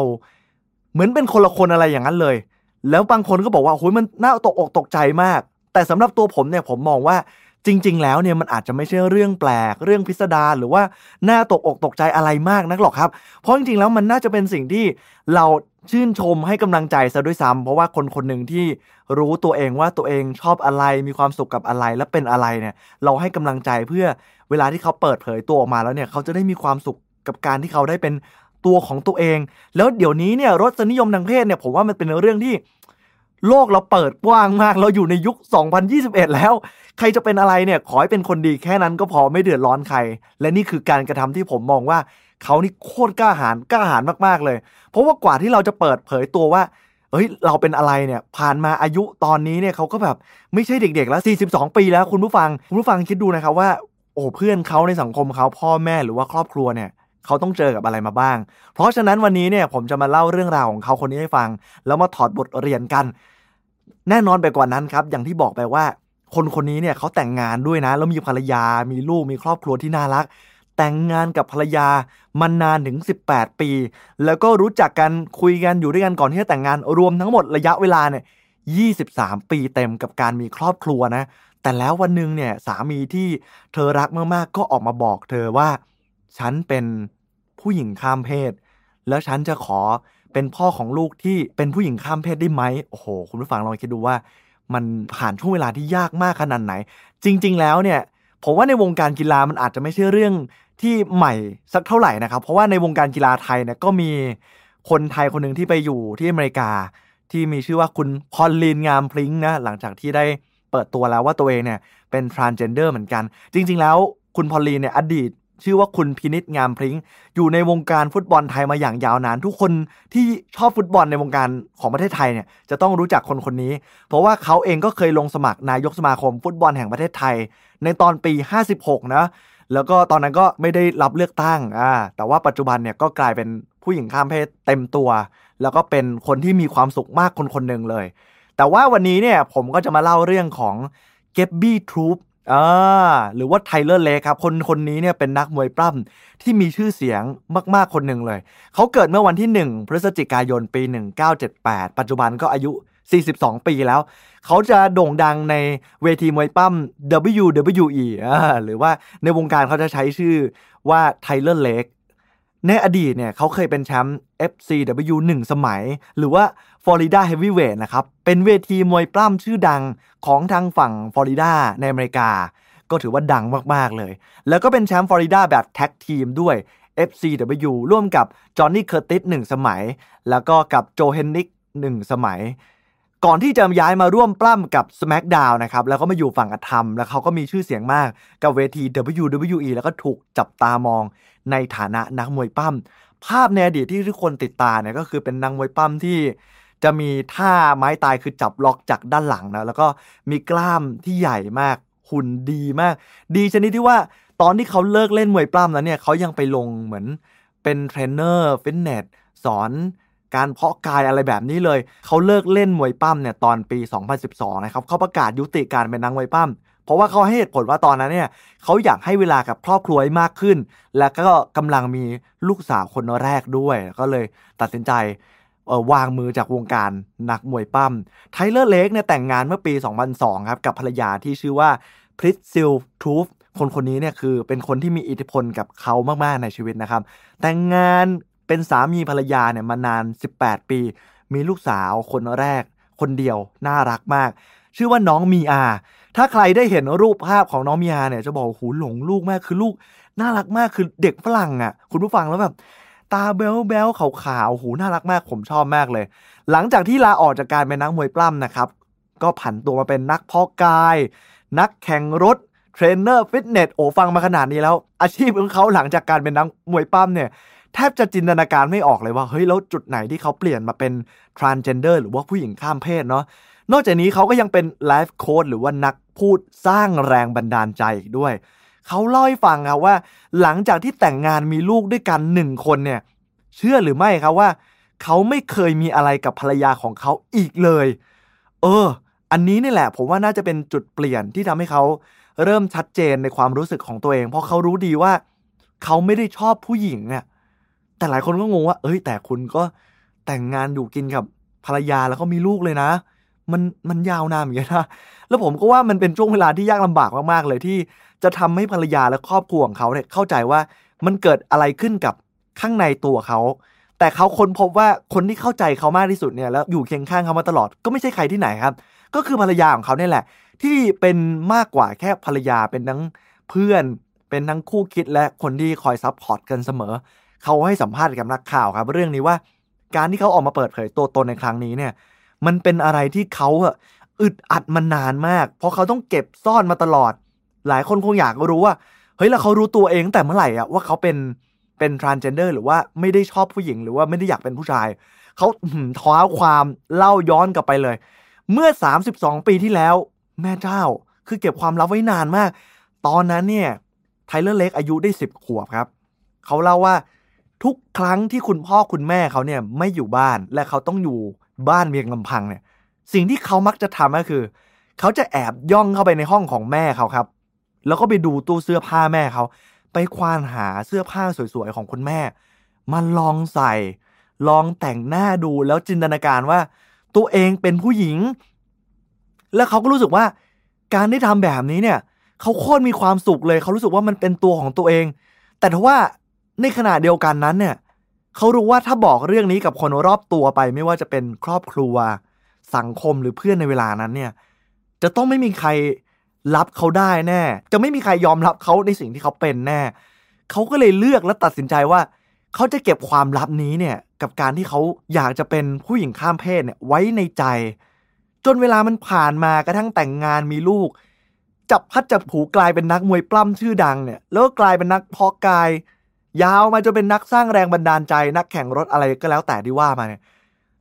เหมือนเป็นคนละคนอะไรอย่างนั้นเลย แล้วบางคนก็บอกว่าโอ้ยมันน่าตกอกตกใจมาก แต่สำหรับตัวผมเนี่ยผมมองว่า จริง ๆ แล้วเนี่ยมันอาจจะไม่ใช่เรื่องแปลกเรื่องพิสดารหรือว่าน่าตกอกตกใจอะไรมากนักหรอกครับ เพราะจริง ๆ แล้วมันน่าจะเป็นสิ่งที่เราชื่นชมให้กำลังใจซะด้วยซ้ำเพราะว่าคนคนหนึ่งที่รู้ตัวเองว่าตัวเองชอบอะไรมีความสุขกับอะไรและเป็นอะไรเนี่ย เราให้กำลังใจเพื่อเวลาที่เขาเปิดเผยตัวออกมาแล้วเนี่ยเขาจะได้มีความสุขกับการที่เขาได้เป็นตัวของตัวเอง แล้วเดี๋ยวนี้เนี่ยรสนิยมทางเพศเนี่ยผมว่ามันเป็นเรื่องที่ โลกเราเปิดกว้างมาก เราอยู่ในยุค 2021 แล้ว ใครจะเป็นอะไรเนี่ย ขอให้เป็นคนดีแค่นั้นก็พอไม่เดือดร้อนใคร และนี่คือการกระทำที่ผมมองว่า เขานี่โคตรกล้าหาญกล้าหาญมากๆเลย เพราะว่ากว่าที่เราจะเปิดเผยตัวว่าเอ้ยเราเป็นอะไรเนี่ยผ่านมาอายุตอนนี้เนี่ยเขาก็แบบไม่ใช่เด็กๆแล้ว 42 ปีแล้วคุณผู้ฟังคุณผู้ฟังคิดดูนะครับว่า โอ้เพื่อนเขาในสังคมเขาพ่อแม่หรือว่าครอบครัวเนี่ยเขาต้องเจอกับอะไรมาบ้าง เพราะฉะนั้นวันนี้เนี่ยผมจะมาเล่าเรื่องราวของเขาคนนี้ให้ฟัง แล้วมาถอดบทเรียนกัน แน่นอนไปกว่านั้นครับ อย่างที่บอกไปว่า คนคนนี้เนี่ยเขาแต่งงานด้วยนะ แล้วมีภรรยา มีลูก มีครอบครัวที่น่ารัก แต่งงานกับภรรยามานานถึง 18 ปี แล้วก็รู้จักกันคุยกันอยู่ด้วยกันก่อนที่จะแต่งงาน รวมทั้งหมดระยะเวลาเนี่ย23 ปีเต็มกับการมีครอบครัวนะ แต่แล้ววันหนึ่งเนี่ยสามีที่เธอรักมากๆ ก็ออกมาบอกเธอว่า ฉันเป็นผู้หญิงข้ามเพศ แล้วฉันจะขอ เป็นพ่อของลูกที่เป็นผู้หญิงข้ามเพศได้ไหมโอ้โห คุณผู้ฟังลองคิดดูว่า มันผ่านช่วงเวลาที่ยากมากขนาดไหน จริง ๆ แล้วเนี่ยผมว่าในวงการกีฬามันอาจจะไม่ใช่เรื่องที่ใหม่สักเท่าไหร่นะครับ เพราะว่าในวงการกีฬาไทยเนี่ยก็มีคนไทยคนหนึ่งที่ไปอยู่ที่อเมริกา ที่มีชื่อว่าคุณพอลลีนงามพลิงนะหลังจากที่ได้เปิดตัวแล้วว่าตัวเองเนี่ยเป็น transgender เหมือนกัน จริง ๆ แล้วคุณพอลลีนเนี่ยอดีต ชื่อว่าคุณพินิษงามพริ้ง อยู่ในวงการฟุตบอลไทยมาอย่างยาวนาน ทุกคนที่ชอบฟุตบอลในวงการของประเทศไทยเนี่ยจะต้องรู้จักคนคนนี้ เพราะว่าเขาเองก็เคยลงสมัครนายกสมาคมฟุตบอลแห่งประเทศไทย ในตอนปี 56 นะแล้วก็ตอนนั้นก็ไม่ได้รับเลือกตั้งอ่าแต่ว่าปัจจุบันเนี่ยก็กลายเป็นผู้หญิงข้ามเพศเต็มตัว แล้วก็เป็นคนที่มีความสุขมากคนคนหนึ่งเลย แต่ว่าวันนี้เนี่ยผมก็จะมาเล่าเรื่องของเก็บบี้ทรูป อ่าหรือว่าไทเลอร์เลครับคนคนนี้เนี่ยเป็นนักมวยปล้ำที่มีชื่อเสียงมาก ๆ คนหนึ่งเลย เขาเกิดเมื่อวันที่ 1 พฤศจิกายนปี 1978 ปัจจุบันก็อายุ 42 ปีแล้ว เขาจะโด่งดังในเวทีมวยปั้ม WWE อ่าหรือว่าในวงการเขาจะใช้ชื่อว่าไทเลอร์เร็กส์ในอดีตเนี่ยเขาเคยเป็นแชมป์ FCW 1 สมัย หรือว่า Florida Heavyweight นะครับ เป็นเวทีมวยปล้ำชื่อดังของทางฝั่งฟลอริดาในอเมริกา ก็ถือว่าดังมาก ๆ เลย แล้วก็เป็นแชมป์ฟลอริดาแบบ tag team ด้วย FCW ร่วมกับจอห์นนี่เคอร์ติส1สมัย แล้วก็กับโจเฮนนิก1สมัย ก่อนที่จะย้ายมาร่วมปล้ำกับ SmackDown นะครับ แล้วก็มาอยู่ฝั่งอธรรม แล้วเขาก็มีชื่อเสียงมากกับเวที WWE แล้วก็ถูกจับตามองในฐานะนักมวยปล้ำภาพในอดีตที่ทุกคนติดตาเนี่ยก็คือเป็นนักมวยปล้ำที่ จะมีท่าไม้ตายคือจับล็อกจากด้านหลังนะแล้วก็มีกล้ามที่ใหญ่มากหุ่นดีมาก ดีชนิดที่ว่าตอนที่เขาเลิกเล่นมวยปล้ำแล้วเนี่ยเขายังไปลงเหมือนเป็นเทรนเนอร์ฟิตเนสสอนการเพาะกายอะไรแบบนี้เลย เขาเลิกเล่นมวยปั้ำเนี่ยตอนปี 2012 นะครับเขาประกาศยุติการเป็นนักมวยปั้มเพราะว่าเขาให้เหตุผลว่าตอนนั้นเนี่ยเขาอยากให้เวลากับครอบครัวมากขึ้น และก็กำลังมีลูกสาวคนแรกด้วย ก็เลยตัดสินใจ วางมือจากวงการนักมวยปั้มไทเลอร์เล็กเนี่ยแต่งงานเมื่อปี 2002 ครับ กับภรรยาที่ชื่อว่าพริตซิลทูฟคนคนนี้เนี่ยคือเป็นคนที่มีอิทธิพลกับเขามาก ๆ ในชีวิตนะครับ แต่งงานเป็นสามีภรรยาเนี่ยมานาน 18 ปี มีลูกสาวคนแรก คนเดียว น่ารักมาก ชื่อว่าน้องมีอา ถ้าใครได้เห็นรูปภาพของน้องมีอาเนี่ยจะบอกหูหลงลูกมากคือลูกน่ารักมากคือเด็กฝรั่งอ่ะ คุณผู้ฟังแล้วแบบ ตาแบ๊วแบ๊วขาวๆหูน่ารักมากผมชอบมากเลย หลังจากที่ลาออกจากการเป็นนักมวยปล้ำนะครับ ก็ผันตัวมาเป็นนักเพาะกาย นักแข่งรถเทรนเนอร์ฟิตเนสโอ้ฟังมาขนาดนี้แล้ว อาชีพของเขาหลังจากการเป็นนักมวยปั้มเนี่ยแทบจะจินตนาการไม่ออกเลยว่าเฮ้ยแล้วจุดไหนที่เขาเปลี่ยนมาเป็น transgender หรือว่าผู้หญิงข้ามเพศเนาะนอกจากนี้เขาก็ยังเป็นไลฟ์โค้ดหรือว่านักพูดสร้างแรงบันดาลใจอีกด้วย เขาเล่าให้ฟังครับว่า หลังจากที่แต่งงานมีลูกด้วยกันหนึ่งคนเนี่ย เชื่อหรือไม่ครับว่า เขาไม่เคยมีอะไรกับภรรยาของเขาอีกเลย เออ อันนี้นี่แหละ ผมว่าน่าจะเป็นจุดเปลี่ยนที่ทำให้เขาเริ่มชัดเจนในความรู้สึกของตัวเอง เพราะเขารู้ดีว่า เขาไม่ได้ชอบผู้หญิงอะแต่หลายคนก็งงว่า เอ้ย แต่คุณก็แต่งงานอยู่กินกับภรรยาแล้วก็มีลูกเลยนะ มันมันยาวนานเหมือนกันนะ แล้วผมก็ว่ามันเป็นช่วงเวลาที่ยากลำบากมากๆเลยที่ จะทำให้ภรรยาและครอบครัวของเขาเนี่ยเข้าใจว่ามันเกิดอะไรขึ้นกับข้างในตัวเขา แต่เขาค้นพบว่าคนที่เข้าใจเขามากที่สุดเนี่ยแล้วอยู่เคียงข้างเขามาตลอดก็ไม่ใช่ใครที่ไหนครับ ก็คือภรรยาของเขาเนี่ยแหละ ที่เป็นมากกว่าแค่ภรรยาเป็นทั้งเพื่อนเป็นทั้งคู่คิดและคนที่คอยซับพอร์ตกันเสมอ เขาให้สัมภาษณ์กับนักข่าวครับ เรื่องนี้ว่าการที่เขาออกมาเปิดเผยตัวตนในครั้งนี้เนี่ย มันเป็นอะไรที่เขาอึดอัดมานานมาก เพราะเขาต้องเก็บซ่อนมาตลอด หลายคนคงอยากรู้ว่า เฮ้ยแล้วเขารู้ตัวเองแต่เมื่อไหร่อะว่าเขาเป็นเป็น transgender หรือว่าไม่ได้ชอบผู้หญิงหรือว่าไม่ได้อยากเป็นผู้ชาย เขาท้าความเล่าย้อนกลับไปเลย เมื่อ 32 ปีที่แล้ว แม่เจ้าคือเก็บความลับไว้นานมาก ตอนนั้นเนี่ยไทเลอร์เล็กอายุได้ 10 ขวบครับ เขาเล่าว่าทุกครั้งที่คุณพ่อคุณแม่เขาเนี่ยไม่อยู่บ้านและเขาต้องอยู่บ้านเพียงลำพังเนี่ย สิ่งที่เขามักจะทำก็คือ เขาจะแอบย่องเข้าไปในห้องของแม่เขาครับ แล้วก็ไปดูตู้เสื้อผ้าแม่เขาไปควานหาเสื้อผ้าสวยๆของคุณแม่มาลองใส่ ลองแต่งหน้าดูแล้วจินตนาการว่า ตัวเองเป็นผู้หญิง แล้วเขาก็รู้สึกว่า การได้ทำแบบนี้เนี่ยเขาโคตรมีความสุขเลย เขารู้สึกว่ามันเป็นตัวของตัวเอง แต่ถ้าว่าในขณะเดียวกันนั้นเนี่ยเขารู้ว่าถ้าบอกเรื่องนี้กับคนรอบตัวไป ไม่ว่าจะเป็นครอบครัว สังคมหรือเพื่อนในเวลานั้นเนี่ย จะต้องไม่มีใคร รับเขาได้แน่ จะไม่มีใครยอมรับเขาในสิ่งที่เขาเป็นแน่เขาก็เลยเลือกและตัดสินใจว่าเขาจะเก็บความลับนี้เนี่ยกับการที่เขาอยากจะเป็นผู้หญิงข้ามเพศเนี่ยไว้ในใจ จนเวลามันผ่านมากระทั่งแต่งงานมีลูก จับพัดจับผูกลายเป็นนักมวยปล้ำชื่อดังเนี่ยแล้วก็กลายเป็นนักเพาะกาย ยาวมาจนเป็นนักสร้างแรงบันดาลใจ นักแข่งรถอะไรก็แล้วแต่ที่ว่ามาเนี่ย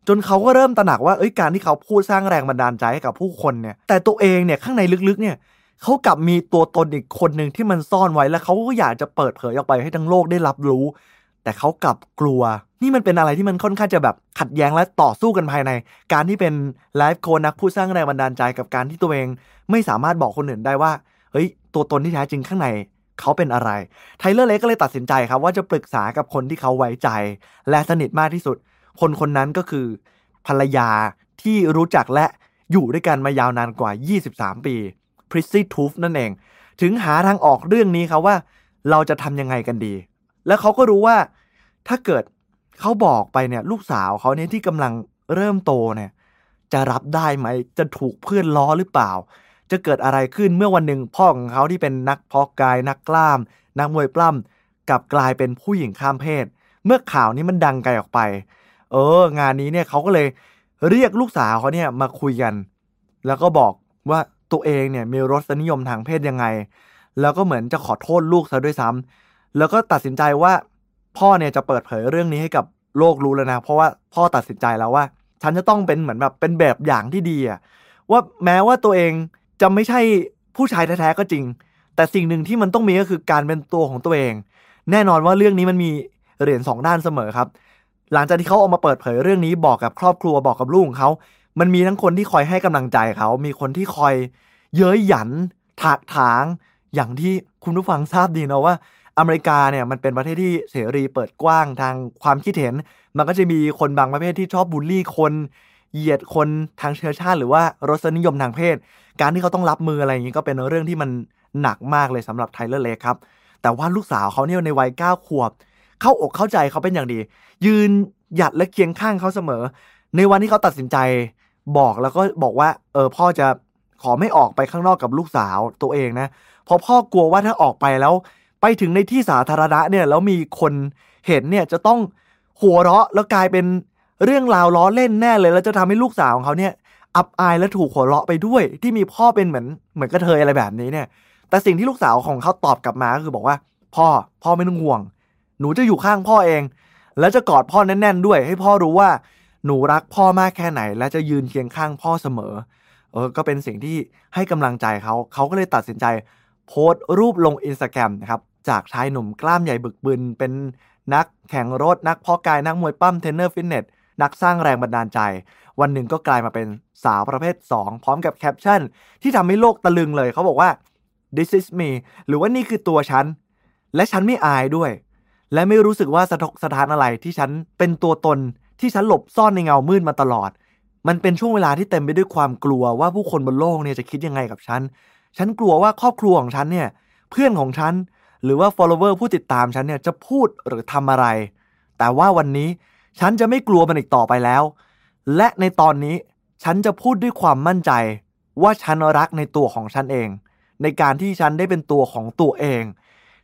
จนเขาก็เริ่มตระหนักว่าเอ้ยการที่เขาพูดสร้างแรงบันดาลใจให้กับผู้คนเนี่ยแต่ตัวเองเนี่ยข้างในลึกๆเนี่ย เขากลับมีตัวตนอีกคนหนึ่งที่มันซ่อนไว้แล้วเขาก็อยากจะเปิดเผยออกไปให้ทั้งโลกได้รับรู้ แต่เขากลับกลัว นี่มันเป็นอะไรที่มันค่อนข้างจะแบบขัดแย้งและต่อสู้กันภายใน การที่เป็นไลฟ์โค้นักผู้สร้างแรงบันดาลใจกับการที่ตัวเอง ไม่สามารถบอกคนอื่นได้ว่าเฮ้ยตัวตนที่แท้จริงข้างในเขาเป็นอะไรไทเลอร์เล็กก็เลยตัดสินใจครับว่าจะปรึกษากับคนที่เขาไว้ใจ และสนิทมากที่สุด คนคนนั้นก็คือภรรยาที่รู้จักและอยู่ด้วยกันมายาวนานกว่า 23 ปี พริซซี่ทูฟนั่นเอง ถึงหาทางออกเรื่องนี้ครับว่า เราจะทำยังไงกันดี แล้วเขาก็รู้ว่าถ้าเกิดเขาบอกไปเนี่ยลูกสาวเขาเนี่ยที่กำลังเริ่มโตเนี่ยจะรับได้ไหม จะถูกเพื่อนล้อหรือเปล่า จะเกิดอะไรขึ้นเมื่อวันหนึ่งพ่อของเขาที่เป็นนักพอกาย นักกล้าม นักมวยปล้ำกับกลายเป็นผู้หญิงข้ามเพศ เมื่อข่าวนี้มันดังไกลออกไป เออ งานนี้เนี่ยเขาก็เลยเรียกลูกสาวเขาเนี่ยมาคุยกัน แล้วก็บอกว่า ตัวเองเนี่ยมีรสนิยมทางเพศยังไง แล้วก็เหมือนจะขอโทษลูกซะด้วยซ้ำแล้วก็ตัดสินใจว่าพ่อเนี่ยจะเปิดเผยเรื่องนี้ให้กับโลกรู้แล้วนะ เพราะว่าพ่อตัดสินใจแล้วว่า ฉันจะต้องเป็นเหมือนแบบเป็นแบบอย่างที่ดีอะว่าแม้ว่าตัวเองจะไม่ใช่ผู้ชายแท้ๆก็จริง แต่สิ่งหนึ่งที่มันต้องมีก็คือการเป็นตัวของตัวเอง แน่นอนว่าเรื่องนี้มันมีเหรียญสองด้านเสมอครับ หลังจากที่เขาออกมาเปิดเผยเรื่องนี้บอกกับครอบครัวบอกกับลูกของเขา มันมีทั้งคนที่คอยให้กำลังใจเขา มีคนที่คอยเย้ยหยันถากถาง อย่างที่คุณผู้ฟังทราบดีนะว่า อเมริกาเนี่ยมันเป็นประเทศที่เสรีเปิดกว้างทางความคิดเห็น มันก็จะมีคนบางประเภทที่ชอบบูลลี่คนเหยียดคนทางเชื้อชาติ หรือว่ารสนิยมทางเพศ การที่เขาต้องรับมืออะไรอย่างนี้ก็เป็นเรื่องที่มันหนักมากเลยสำหรับไทเลอร์เล็กครับ แต่ว่าลูกสาวเขาเนี่ยในวัยเก้าขวบ เข้าอกเข้าใจเขาเป็นอย่างดี ยืนหยัดและเคียงข้างเขาเสมอ ในวันที่เขาตัดสินใจ บอกแล้วก็บอกว่า เออพ่อจะขอไม่ออกไปข้างนอกกับลูกสาวตัวเองนะเพราะพ่อกลัวว่าถ้าออกไปแล้ว ไปถึงในที่สาธารณะเนี่ยแล้วมีคนเห็นเนี่ยจะต้องหัวเราะแล้วกลายเป็นเรื่องราวล้อเล่นแน่เลยแล้วจะทำให้ลูกสาวของเขาเนี่ยอับอายและถูกหัวเราะไปด้วย ที่มีพ่อเป็นเหมือนเหมือนกระเทยอะไรแบบนี้เนี่ย แต่สิ่งที่ลูกสาวของเขาตอบกลับมาก็คือบอกว่า พ่อพ่อไม่ต้องห่วง หนูจะอยู่ข้างพ่อเอง แล้วจะกอดพ่อแน่นๆด้วย ให้พ่อรู้ว่า หนูรักพ่อมากแค่ไหน และจะยืนเคียงข้างพ่อเสมอ เออ ก็เป็นสิ่งที่ให้กำลังใจเขา เขาก็เลยตัดสินใจ โพสต์รูปลงอินสตาแกรมนะครับ จากชายหนุ่มกล้ามใหญ่บึกบึน เป็นนักแข่งรถ นักเพาะกาย นักมวยปล้ำ เทรนเนอร์ฟิตเนส นักสร้างแรงบันดาลใจ วันหนึ่งก็กลายมาเป็นสาวประเภท 2 พร้อมกับแคปชั่น ที่ทำให้โลกตะลึงเลย เขาบอกว่า this is me หรือว่านี่คือตัวฉัน และฉันไม่อายด้วย และไม่รู้สึกว่าสะทกสะท้านอะไรที่ฉันเป็นตัวตน ที่ฉันหลบซ่อนในเงามืดมาตลอด มันเป็นช่วงเวลาที่เต็มไปด้วยความกลัวว่าผู้คนบนโลกเนี่ยจะคิดยังไงกับฉัน ฉันกลัวว่าครอบครัวของฉันเนี่ย เพื่อนของฉัน หรือว่า follower ผู้ติดตามฉันเนี่ยจะพูดหรือทำอะไร แต่ว่าวันนี้ฉันจะไม่กลัวมันอีกต่อไปแล้ว และในตอนนี้ฉันจะพูดด้วยความมั่นใจ ว่าฉันรักในตัวของฉันเอง ในการที่ฉันได้เป็นตัวของตัวเอง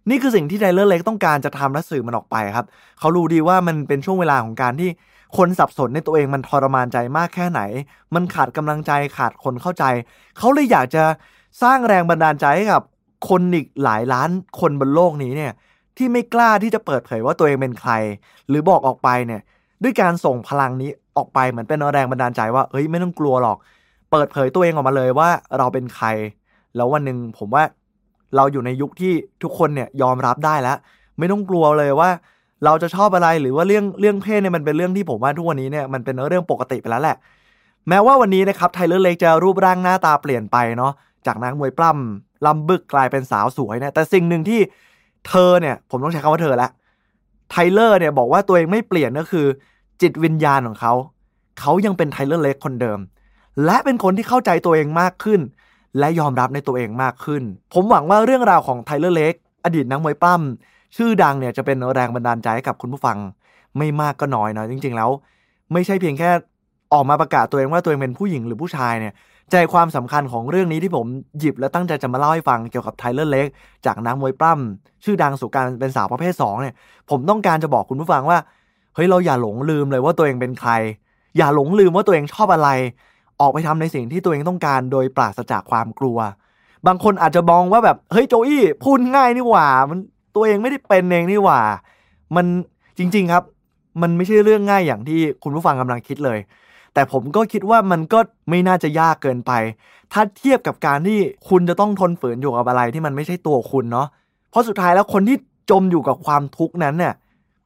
นี่คือสิ่งที่ไดเลอร์เล็กต้องการจะทำและสื่อมันออกไปครับ เขารู้ดีว่ามันเป็นช่วงเวลาของการที่ คนสับสนในตัวเองมันทรมานใจมากแค่ไหน มันขาดกำลังใจขาดคนเข้าใจ เขาเลยอยากจะสร้างแรงบันดาลใจให้กับคนอีกหลายล้านคนบนโลกนี้เนี่ยที่ไม่กล้าที่จะเปิดเผยว่าตัวเองเป็นใคร หรือบอกออกไปเนี่ยด้วยการส่งพลังนี้ออกไปเหมือนเป็นแรงบันดาลใจว่าเฮ้ยไม่ต้องกลัวหรอก เปิดเผยตัวเองออกมาเลยว่าเราเป็นใคร แล้ววันหนึ่งผมว่าเราอยู่ในยุคที่ทุกคนเนี่ยยอมรับได้แล้ว ไม่ต้องกลัวเลยว่า เราจะชอบอะไรหรือว่าเรื่องเรื่องเพศเนี่ยมันเป็นเรื่องที่ผมว่าทุกวันนี้เนี่ยมันเป็นเรื่องปกติไปแล้วแหละ แม้ว่าวันนี้นะครับไทเลอร์เร็กส์จะรูปร่างหน้าตาเปลี่ยนไปเนาะจากนักมวยปล้ำล่ำบึ้กกลายเป็นสาวสวยเนี่ยแต่สิ่งหนึ่งที่เธอเนี่ย ผมต้องใช้คำว่าเธอละไทเลอร์เนี่ยบอกว่าตัวเองไม่เปลี่ยนก็คือ จิตวิญญาณของเขา เขายังเป็นไทเลอร์เร็กส์คนเดิม และเป็นคนที่เข้าใจตัวเองมากขึ้น และยอมรับในตัวเองมากขึ้น ผมหวังว่าเรื่องราวของไทเลอร์เร็กส์อดีตนักมวยปล้ำ ชื่อดังเนี่ยจะเป็นแรงบันดาลใจให้กับคุณผู้ฟังไม่มากก็น้อยนะจริง ๆ แล้ว ไม่ใช่เพียงแค่ออกมาประกาศตัวเองว่าตัวเองเป็นผู้หญิงหรือผู้ชายเนี่ยใจความสำคัญของเรื่องนี้ที่ผมหยิบและตั้งใจจะมาเล่าให้ฟังเกี่ยวกับไทเลอร์เล็กจากนักมวยปล้ำชื่อดังสู่การเป็นสาวประเภท2เนี่ย ผมต้องการจะบอกคุณผู้ฟังว่าเฮ้ยเราอย่าหลงลืมเลยว่าตัวเองเป็นใคร อย่าหลงลืมว่าตัวเองชอบอะไร ออกไปทำในสิ่งที่ตัวเองต้องการโดยปราศจากความกลัว บางคนอาจจะมองว่าแบบเฮ้ยโจอี้พูดง่ายนี่หว่ามัน ตัวเองไม่ได้เป็นเองนี่หว่า มันจริง ๆครับ มันไม่ใช่เรื่องง่ายอย่างที่คุณผู้ฟังกำลังคิดเลย แต่ผมก็คิดว่ามันก็ไม่น่าจะยากเกินไป ถ้าเทียบกับการที่คุณจะต้องทนฝืนอยู่กับอะไรที่มันไม่ใช่ตัวคุณเนาะเพราะสุดท้ายแล้วคนที่จมอยู่กับความทุกข์นั้นเนี่ย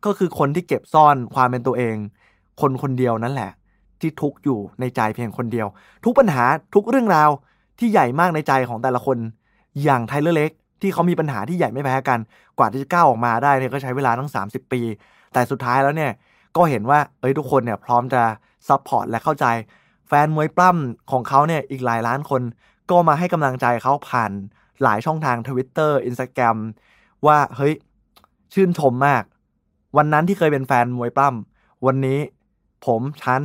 ก็คือคนที่เก็บซ่อนความเป็นตัวเอง คนคนเดียวนั่นแหละ ที่ทุกอยู่ในใจเพียงคนเดียว ทุกปัญหาทุกเรื่องราวที่ใหญ่มากในใจของแต่ละคน อย่าง Tyler Reks ที่เขามีปัญหาที่ใหญ่ไม่แพ้กัน กว่าที่จะก้าวออกมาได้เนี่ยก็ใช้เวลาตั้ง 30 ปี แต่สุดท้ายแล้วเนี่ยก็เห็นว่าเอ้ยทุกคนเนี่ยพร้อมจะ support และเข้าใจ แฟนมวยปล้ำของเขาเนี่ยอีกหลายล้านคน ก็มาให้กำลังใจเขาผ่านหลายช่องทาง Twitter Instagram ว่าเฮ้ยชื่นชมมาก วันนั้นที่เคยเป็นแฟนมวยปล้ำวันนี้ผมฉัน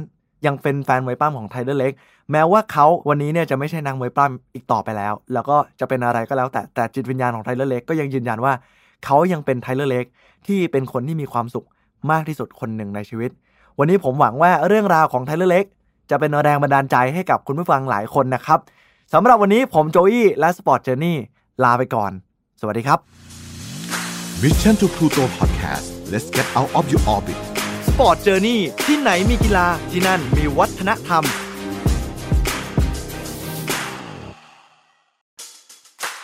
ยังเป็นแฟนมวยปล้ำของ Tyler Reks แม้ว่าเขาวันนี้เนี่ยจะไม่ใช่นักมวยปล้ำอีกต่อไปแล้ว แล้วก็จะเป็นอะไรก็แล้วแต่แต่จิตวิญญาณของ Tyler Reks ก็ยังยืนยันว่า เขายังเป็น Tyler Reks ที่เป็นคนที่มีความสุขมากที่สุดคนหนึ่งในชีวิต วันนี้ผมหวังว่าเรื่องราวของ Tyler Reks จะเป็นแรงบันดาลใจให้กับคุณผู้ฟังหลายคนนะครับสำหรับวันนี้ผมโจอี้และ Sport Journey ลาไปก่อน สวัสดีครับ Mission to Pluto Podcast let's get out of your orbit Sport Journey ที่ไหนมีกีฬาที่นั่นมีวัฒนธรรม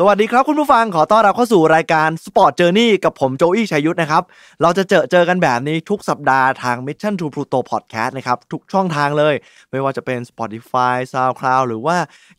สวัสดีครับคุณผู้ฟังขอต้อนรับเข้าสู่รายการ Sport Journey กับผมโจอี้ชัยยุทธนะครับ เราจะเจอเจอกันแบบนี้ทุกสัปดาห์ทาง Mission to Pluto Podcast นะครับ ทุกช่องทางเลย ไม่ว่าจะเป็น Spotify SoundCloud หรือว่า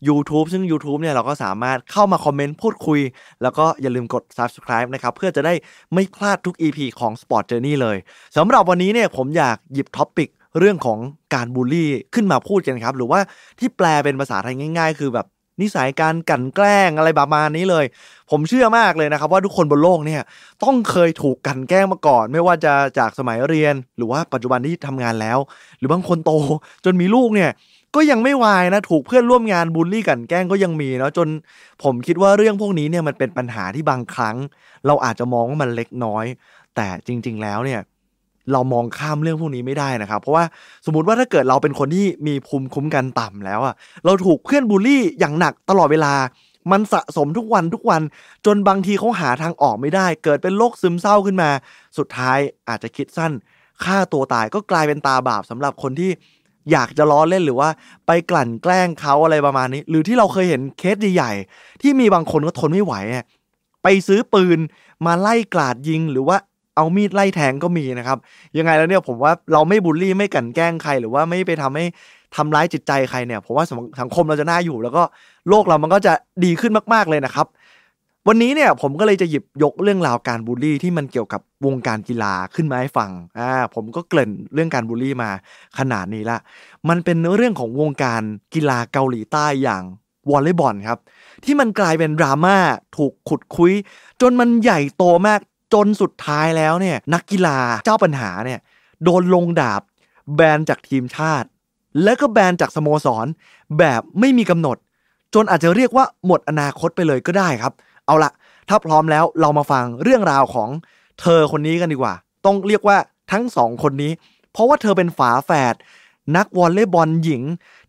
YouTube ซึ่ง YouTube เนี่ยเราก็สามารถเข้ามา comment พูดคุย แล้วก็อย่าลืมกด Subscribe นะครับ เพื่อจะได้ไม่พลาดทุก EP ของ Sport Journey เลยสำหรับวันนี้เนี่ยผมอยากหยิบ topic เรื่องของการบูลลี่ขึ้นมาพูดกันครับหรือว่าที่แปลเป็นภาษาไทยง่าย ๆ คือแบบ นิสัยการกั่นแกล้งอะไรประมาณนี้เลย ผมเชื่อมากเลยนะครับว่าทุกคนบนโลกเนี่ยต้องเคยถูกกั่นแกล้งมาก่อน ไม่ว่าจะจากสมัยเรียน หรือว่าปัจจุบันที่ทำงานแล้ว หรือบางคนโตจนมีลูกเนี่ยก็ยังไม่วายนะถูกเพื่อนร่วมงานบูลลี่กั่นแกล้งก็ยังมีเนาะจนผมคิดว่าเรื่องพวกนี้เนี่ยมันเป็นปัญหาที่บางครั้ง เราอาจจะมองว่ามันเล็กน้อย แต่จริง ๆ แล้วเนี่ย เรามองข้ามเรื่องพวกนี้ไม่ได้นะครับ เพราะว่าสมมติว่าถ้าเกิดเราเป็นคนที่มีภูมิคุ้มกันต่ำแล้วอะเราถูกเพื่อนบูลลี่อย่างหนักตลอดเวลา มันสะสมทุกวันทุกวันจนบางทีเขาหาทางออกไม่ได้ เกิดเป็นโรคซึมเศร้าขึ้นมา สุดท้ายอาจจะคิดสั้นฆ่าตัวตายก็กลายเป็นตาบาปสำหรับคนที่อยากจะล้อเล่นหรือว่าไปกลั่นแกล้งเขาอะไรประมาณนี้ หรือที่เราเคยเห็นเคสใหญ่ๆที่มีบางคนก็ทนไม่ไหว ไปซื้อปืนมาไล่กราดยิงหรือว่า เอามีดไล่แทงก็มีนะครับ ยังไงแล้วเนี่ยผมว่าเราไม่บูลลี่ไม่กันแกล้งใคร หรือว่าไม่ไปทำให้ทำร้ายจิตใจใครเนี่ยผมว่าสังคมเราจะน่าอยู่ แล้วก็โลกเรามันก็จะดีขึ้นมาก ๆเลยนะครับ วันนี้เนี่ยผมก็เลยจะหยิบยกเรื่องราวการบูลลี่ที่มันเกี่ยวกับวงการกีฬาขึ้นมาให้ฟังอ่าผมก็เกริ่นเรื่องการบูลลี่มาขนาดนี้ละมันเป็นเรื่องของวงการกีฬาเกาหลีใต้อย่างวอลเลย์บอลครับที่มันกลายเป็นดราม่าถูกขุดคุย จนมันใหญ่โตมาก จนสุดท้ายแล้วเนี่ยนักกีฬาเจ้าปัญหาเนี่ยโดนลงดาบ แบนจากทีมชาติ แล้วก็แบนจากสโมสร แบบไม่มีกำหนด จนอาจจะเรียกว่าหมดอนาคตไปเลยก็ได้ครับ เอาละถ้าพร้อมแล้วเรามาฟังเรื่องราวของเธอคนนี้กันดีกว่า ต้องเรียกว่าทั้งสองคนนี้ เพราะว่าเธอเป็นฝาแฝดนักวอลเลย์บอลหญิง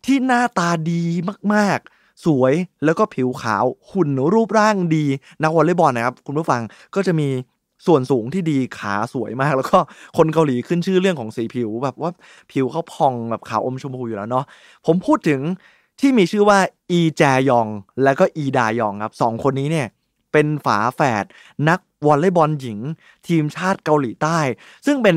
ที่หน้าตาดีมากๆ สวยแล้วก็ผิวขาวหุ่นรูปร่างดี นักวอลเลย์บอลนะครับ คุณผู้ฟังก็จะมี ส่วนสูงที่ดีขาสวยมาก แล้วก็คนเกาหลีขึ้นชื่อเรื่องของสีผิวแบบว่าผิวเขาพองแบบขาวอมชมพูอยู่แล้วเนาะผมพูดถึงที่มีชื่อว่าอีแจยอง และก็อีดายองครับสองคนนี้เนี่ยเป็นฝาแฝดนักวอลเลย์บอลหญิง ทีมชาติเกาหลีใต้ ซึ่งเป็น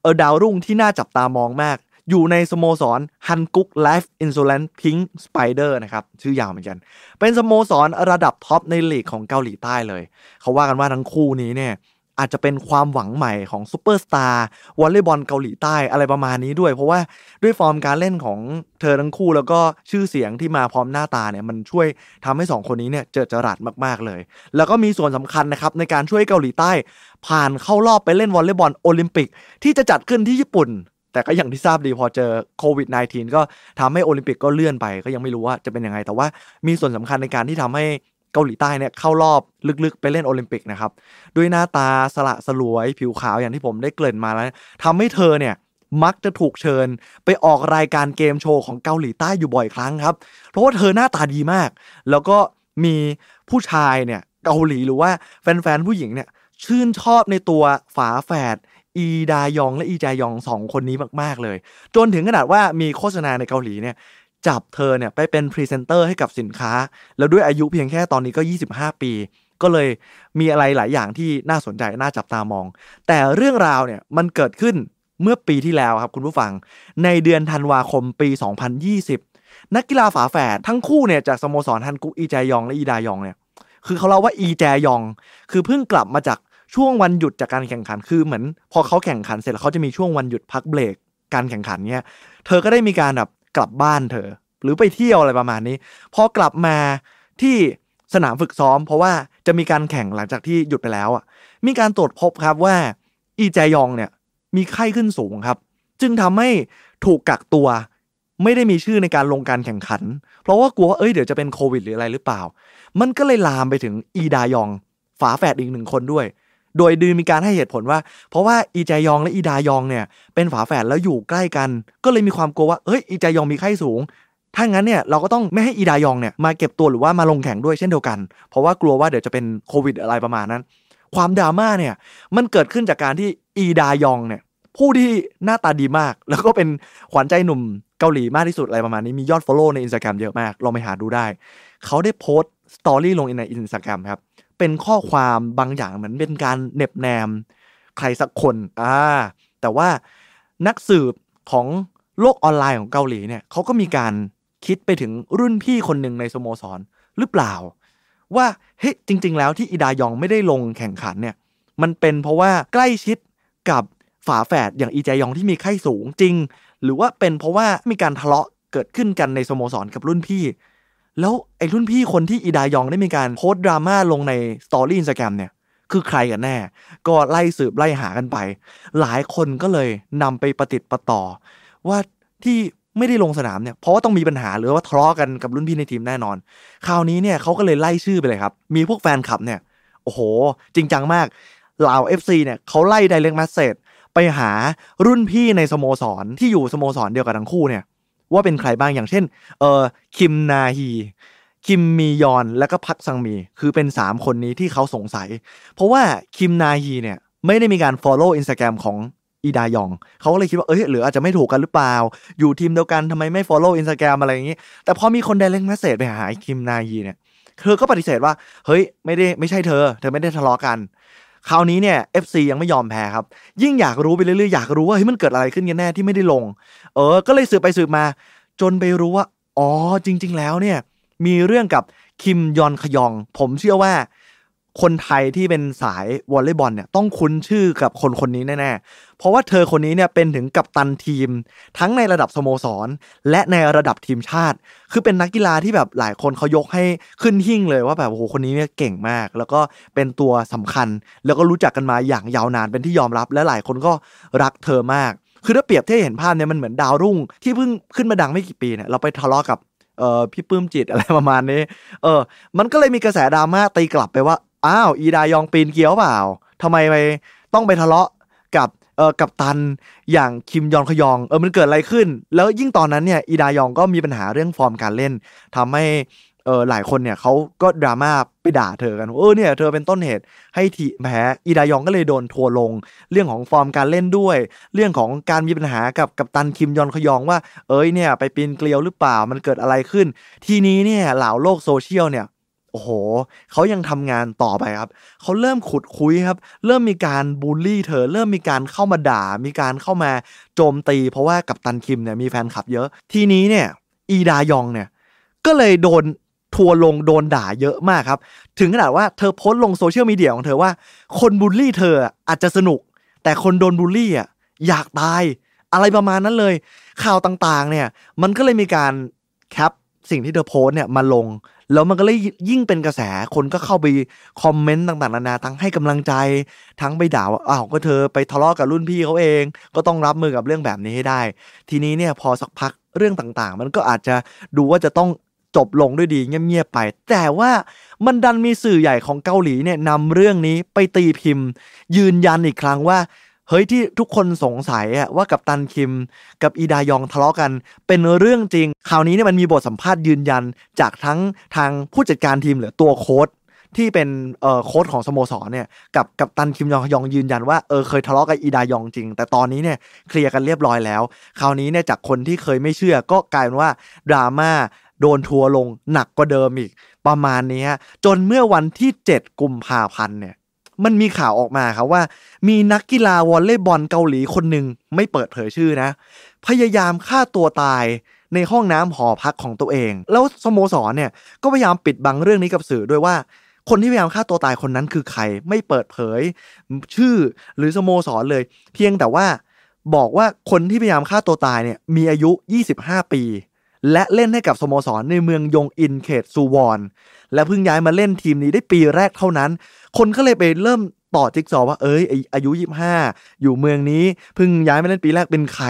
เออดาวรุ่งที่น่าจับตามองมาก อยู่ในสโมสร Heungkuk Life Insurance Pink Spiders นะครับ ชื่อยาวเหมือนกัน เป็นสโมสรระดับ top ในลีกของเกาหลีใต้เลย เขาว่ากันว่าทั้งคู่นี้เนี่ย อาจจะเป็นความหวังใหม่ของซูเปอร์สตาร์วอลเลย์บอลเกาหลีใต้อะไรประมาณนี้ด้วย เพราะว่าด้วยฟอร์มการเล่นของเธอทั้งคู่แล้วก็ชื่อเสียงที่มาพร้อมหน้าตาเนี่ยมันช่วยทำให้ 2 คนนี้เนี่ยเจิดจรัสมากๆเลย แล้วก็มีส่วนสำคัญนะครับในการช่วยเกาหลีใต้ ผ่านเข้ารอบไปเล่นวอลเลย์บอลโอลิมปิก ที่จะจัดขึ้นที่ญี่ปุ่นแต่ก็อย่างที่ทราบดีพอเจอโควิด -19 ก็ทำให้โอลิมปิกก็เลื่อนไปก็ยังไม่รู้ว่าจะเป็นยังไง แต่ว่ามีส่วนสำคัญในการที่ทำให้ เกาหลีใต้เนี่ยเข้ารอบลึกๆ ไปเล่นโอลิมปิกนะครับ ด้วยหน้าตาสละสลวยผิวขาวอย่างที่ผมได้เกริ่นมาแล้วทำให้เธอเนี่ยมักจะถูกเชิญไปออกรายการเกมโชว์ของเกาหลีใต้อยู่บ่อยครั้งครับ เพราะว่าเธอหน้าตาดีมาก แล้วก็มีผู้ชายเนี่ยเกาหลีหรือว่าแฟนๆผู้หญิงเนี่ยชื่นชอบในตัวฝาแฝดอีดายองและอีจายองสองคนนี้มากๆเลย จนถึงขนาดว่ามีโฆษณาในเกาหลีเนี่ย จับเธอเนี่ยไปเป็นพรีเซนเตอร์ให้กับสินค้า แล้วด้วยอายุเพียงแค่ตอนนี้ก็ 25 ปี ก็เลยมีอะไรหลายอย่างที่น่าสนใจน่าจับตามอง แต่เรื่องราวเนี่ยมันเกิดขึ้นเมื่อปีที่แล้วครับคุณผู้ฟัง ในเดือนธันวาคมปี 2020 นักกีฬาฝาแฝดทั้งคู่เนี่ยจากสโมสรฮันกุกอีแจยองและอีดายองเนี่ยคือเขาเล่าว่าอีแจยอง คือเพิ่งกลับมาจากช่วงวันหยุดจากการแข่งขันคือเหมือน พอเขาแข่งขันเสร็จแล้วเขาจะมีช่วงวันหยุดพักเบรกการแข่งขันเนี่ย เธอก็ได้มีการแบบ กลับบ้านเธอ หรือไปเที่ยวอะไรประมาณนี้ พอกลับมาที่สนามฝึกซ้อม เพราะว่าจะมีการแข่งหลังจากที่หยุดไปแล้วอะมีการตรวจพบครับว่า อีแจยองเนี่ยมีไข้ขึ้นสูงครับ จึงทำให้ถูกกักตัว ไม่ได้มีชื่อในการลงการแข่งขัน เพราะว่ากลัวว่าเอ้ยเดี๋ยวจะเป็นโควิดหรืออะไรหรือเปล่า มันก็เลยลามไปถึงอีดายองฝาแฝดอีกหนึ่งคนด้วย โดยดือมีการให้เหตุผลว่า เพราะว่าอีจายองและอีดายองเนี่ยเป็นฝาแฝดแล้วอยู่ใกล้กัน ก็เลยมีความกลัวว่าเฮ้ยอีจายองมีไข้สูงถ้างั้นเนี่ยเราก็ต้องไม่ให้อีดายองเนี่ยมาเก็บตัวหรือว่ามาลงแข่งด้วยเช่นเดียวกัน เพราะว่ากลัวว่าเดี๋ยวจะเป็นโควิดอะไรประมาณนั้น ความดราม่าเนี่ยมันเกิดขึ้นจากการที่อีดายองเนี่ยผู้ที่หน้าตาดีมาก แล้วก็เป็นขวัญใจหนุ่มเกาหลีมากที่สุดอะไรประมาณนี้มียอด follow ในอินสตาแกรมเยอะมากลองไปหาดูได้ เขาได้โพสต์ story ลงในอินสตาแกรมครับ เป็นข้อความบางอย่างเหมือนเป็นการเน็บแนม ใครสักคนอ่าแต่ว่านักสืบของโลกออนไลน์ของเกาหลีเนี่ยเขาก็มีการคิดไปถึงรุ่นพี่คนหนึ่งในสโมสรหรือเปล่า ว่าเฮ้ยจริง ๆ แล้วที่อีดายองไม่ได้ลงแข่งขันเนี่ยมันเป็นเพราะว่าใกล้ชิดกับฝาแฝดอย่างอีแจยองที่มีไข้สูงจริง หรือว่าเป็นเพราะว่ามีการทะเลาะเกิดขึ้นกันในสโมสรกับรุ่นพี่ แล้วไอ้รุ่นพี่คนที่อีดายองได้มีการโพสต์ดราม่าลงในสตอรี่อินสตาแกรมเนี่ยคือใครกันแน่ ก็ไล่สืบไล่หากันไป หลายคนก็เลยนำไปประติดประต่อ ว่าที่ไม่ได้ลงสนามเนี่ยเพราะว่าต้องมีปัญหาหรือว่าทะเลาะกันกับรุ่นพี่ในทีมแน่นอน คราวนี้เนี่ยเขาก็เลยไล่ชื่อไปเลยครับ มีพวกแฟนคลับเนี่ยโอ้โห จริงจังมากเหล่า FC เนี่ยเขาไล่ไดเรกมาสเซจไปหารุ่นพี่ในสโมสรที่อยู่สโมสรเดียวกับทั้งคู่เนี่ย ว่าเป็นใครบ้างอย่างเช่นเออคิมนาฮีคิมมียอนและก็พักซังมี คือเป็น 3 คนนี้ที่เขาสงสัย เพราะว่าคิมนาฮีเนี่ยไม่ได้มีการ follow Instagram ของอีดายอง เขาก็เลยคิดว่า เอ้ยหรืออาจจะไม่ถูกกันหรือเปล่า อยู่ทีมเดียวกันทำไมไม่ follow Instagram อะไรอย่างนี้ แต่พอมีคน direct message ไปหาคิมนาฮีเนี่ย เธอก็ปฏิเสธว่า เฮ้ย ไม่ได้ไม่ใช่เธอ เธอไม่ได้ทะเลาะกัน คราวนี้เนี่ย FC ยังไม่ยอมแพ้ครับ ยิ่งอยากรู้ไปเรื่อยๆ อยากรู้ว่าเฮ้ยมันเกิดอะไรขึ้นกันแน่ที่ไม่ได้ลง เออ ก็เลยสืบไปสืบมา จนไปรู้ว่า อ๋อจริง ๆ แล้วเนี่ย มีเรื่องกับคิมยอนขยอง ผมเชื่อว่า คนไทยที่เป็นสายวอลเลย์บอลเนี่ยต้องคุ้นชื่อกับคนคนนี้แน่ๆ เพราะว่าเธอคนนี้เนี่ยเป็นถึงกัปตันทีม ทั้งในระดับสโมสร และในระดับทีมชาติ คือเป็นนักกีฬาที่แบบหลายคนเขายกให้ขึ้นหิ่งเลยว่าแบบโอ้โหคนนี้เนี่ยเก่งมาก แล้วก็เป็นตัวสำคัญ แล้วก็รู้จักกันมาอย่างยาวนานเป็นที่ยอมรับ และหลายคนก็รักเธอมาก คือถ้าเปรียบเทียบเห็นภาพเนี่ยมันเหมือนดาวรุ่ง ที่เพิ่งขึ้นมาดังไม่กี่ปีเนี่ยเราไปทะเลาะกับเออพี่ปื้มจิตอะไรประมาณนี้ เออ มันก็เลยมีกระแสดราม่าตีกลับไปว่า อ้าวอีดายองปีนเกียวเปล่าทำไมไปต้องไปทะเลาะกับเออกับตันอย่างคิมยอนขยองเออมันเกิดอะไรขึ้น แล้วยิ่งตอนนั้นเนี่ยอีดายองก็มีปัญหาเรื่องฟอร์มการเล่นทำให้เออหลายคนเนี่ยเขาก็ดราม่าไปด่าเธอกันเออเนี่ยเธอเป็นต้นเหตุให้ทีแพ้อีดายองก็เลยโดนทัวลง เรื่องของฟอร์มการเล่นด้วย เรื่องของการมีปัญหากับกับตันคิมยอนขยองว่า เอ้ยเนี่ยไปปีนเกลียวหรือเปล่ามันเกิดอะไรขึ้น ทีนี้เนี่ยเหล่าโลกโซเชียลเนี่ย โอ้โห เขายังทำงานต่อไปครับ เขาเริ่มขุดคุ้ยครับ เริ่มมีการบูลลี่เธอ เริ่มมีการเข้ามาด่า มีการเข้ามาโจมตี เพราะว่ากัปตันคิมเนี่ยมีแฟนคลับเยอะ ทีนี้เนี่ย อีดายองเนี่ย ก็เลยโดนทัวร์ลงโดนด่าเยอะมากครับ ถึงขนาดว่าเธอโพสต์ลง social media ของเธอว่า คนบูลลี่เธออาจจะสนุก แต่คนโดนบูลลี่อะอยากตาย อะไรประมาณนั้นเลย ข่าวต่างๆ เนี่ย มันก็เลยมีการแคป สิ่งที่เธอโพสเนี่ยมาลง แล้วมันก็เลยยิ่งเป็นกระแสคนก็เข้าไปคอมเมนต์ต่างๆนานาทั้งให้กำลังใจทั้งไปด่าว่าอ้าวก็เธอไปทะเลาะกับรุ่นพี่เขาเอง ก็ต้องรับมือกับเรื่องแบบนี้ให้ได้ ทีนี้เนี่ยพอสักพักเรื่องต่างๆ มันก็อาจจะดูว่าจะต้องจบลงด้วยดีเงียบๆไป แต่ว่ามันดันมีสื่อใหญ่ของเกาหลีเนี่ยนำเรื่องนี้ไปตีพิมพ์ ยืนยันอีกครั้งว่า เฮ้ยที่ทุกคนสงสัยอะว่ากับตันคิม กับอีดายองทะเลาะกัน เป็นเรื่องจริง คราวนี้เนี่ยมันมีบทสัมภาษณ์ยืนยันจากทั้งทางผู้จัดการทีมหรือตัวโค้ดที่เป็นเอ่อโค้ดของสโมสรเนี่ยกับกับตันคิมยองยองยืนยันว่าเออเคยทะเลาะกับอีดายองจริง แต่ตอนนี้เนี่ยเคลียร์กันเรียบร้อยแล้ว คราวนี้เนี่ยจากคนที่เคยไม่เชื่อก็กลายเป็นว่าดราม่าโดนทัวลงหนักกว่าเดิมอีก ประมาณนี้จนเมื่อวันที่ 7 กุมภาพันธ์เนี่ย มันมีข่าวออกมาครับว่า มีนักกีฬาวอลเลย์บอลเกาหลีคนหนึ่งไม่เปิดเผยชื่อนะ พยายามฆ่าตัวตายในห้องน้ำหอพักของตัวเอง แล้วสโมสรเนี่ยก็พยายามปิดบังเรื่องนี้กับสื่อด้วยว่า คนที่พยายามฆ่าตัวตายคนนั้นคือใคร ไม่เปิดเผย ชื่อหรือสโมสรเลย เพียงแต่ว่าบอกว่าคนที่พยายามฆ่าตัวตายเนี่ยมีอายุ 25 ปี และเล่นให้กับสโมสรในเมืองยงอินเขตซูวอน และเพิ่งย้ายมาเล่นทีมนี้ได้ปีแรกเท่านั้น คนก็เลยไปเริ่มต่อจิ๊กซอว่าเอ้ยอายุยี่ห้าอยู่เมืองนี้เพิ่งย้ายมาเล่นปีแรกเป็นใคร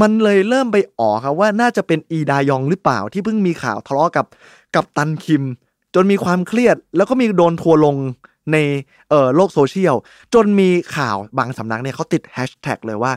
มันเลยเริ่มไปอ๋อครับว่าน่าจะเป็นอีดายองหรือเปล่าที่เพิ่งมีข่าวทะเลาะกับกับตันคิม จนมีความเครียด แล้วก็มีโดนทัวลงในเอ่อโลกโซเชียล จนมีข่าวบางสำนักเนี่ยเขาติดแฮชแท็กเลยว่า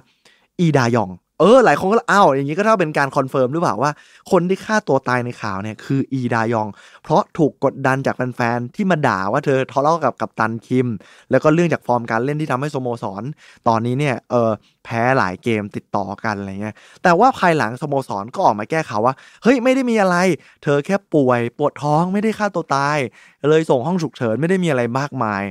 อีดายอง เออหลายคนก็อ้าวอย่างนี้ก็เท่าเป็นการ confirm หรือเปล่าว่า คนที่ฆ่าตัวตายในข่าวเนี่ยคืออีดายอง เพราะถูกกดดันจากแฟนๆที่มาด่าว่าเธอทะเลาะกับกัปตันคิม แล้วก็เรื่องจากฟอร์มการเล่นที่ทำให้สโมสร ตอนนี้เนี่ยเออแพ้หลายเกมติดต่อกันอะไรเงี้ยแต่ว่าภายหลังสโมสรก็ออกมาแก้ข่าวว่าเฮ้ยไม่ได้มีอะไร เธอแค่ป่วยปวดท้องไม่ได้ฆ่าตัวตาย เลยส่งห้องฉุกเฉินไม่ได้มีอะไรมากมาย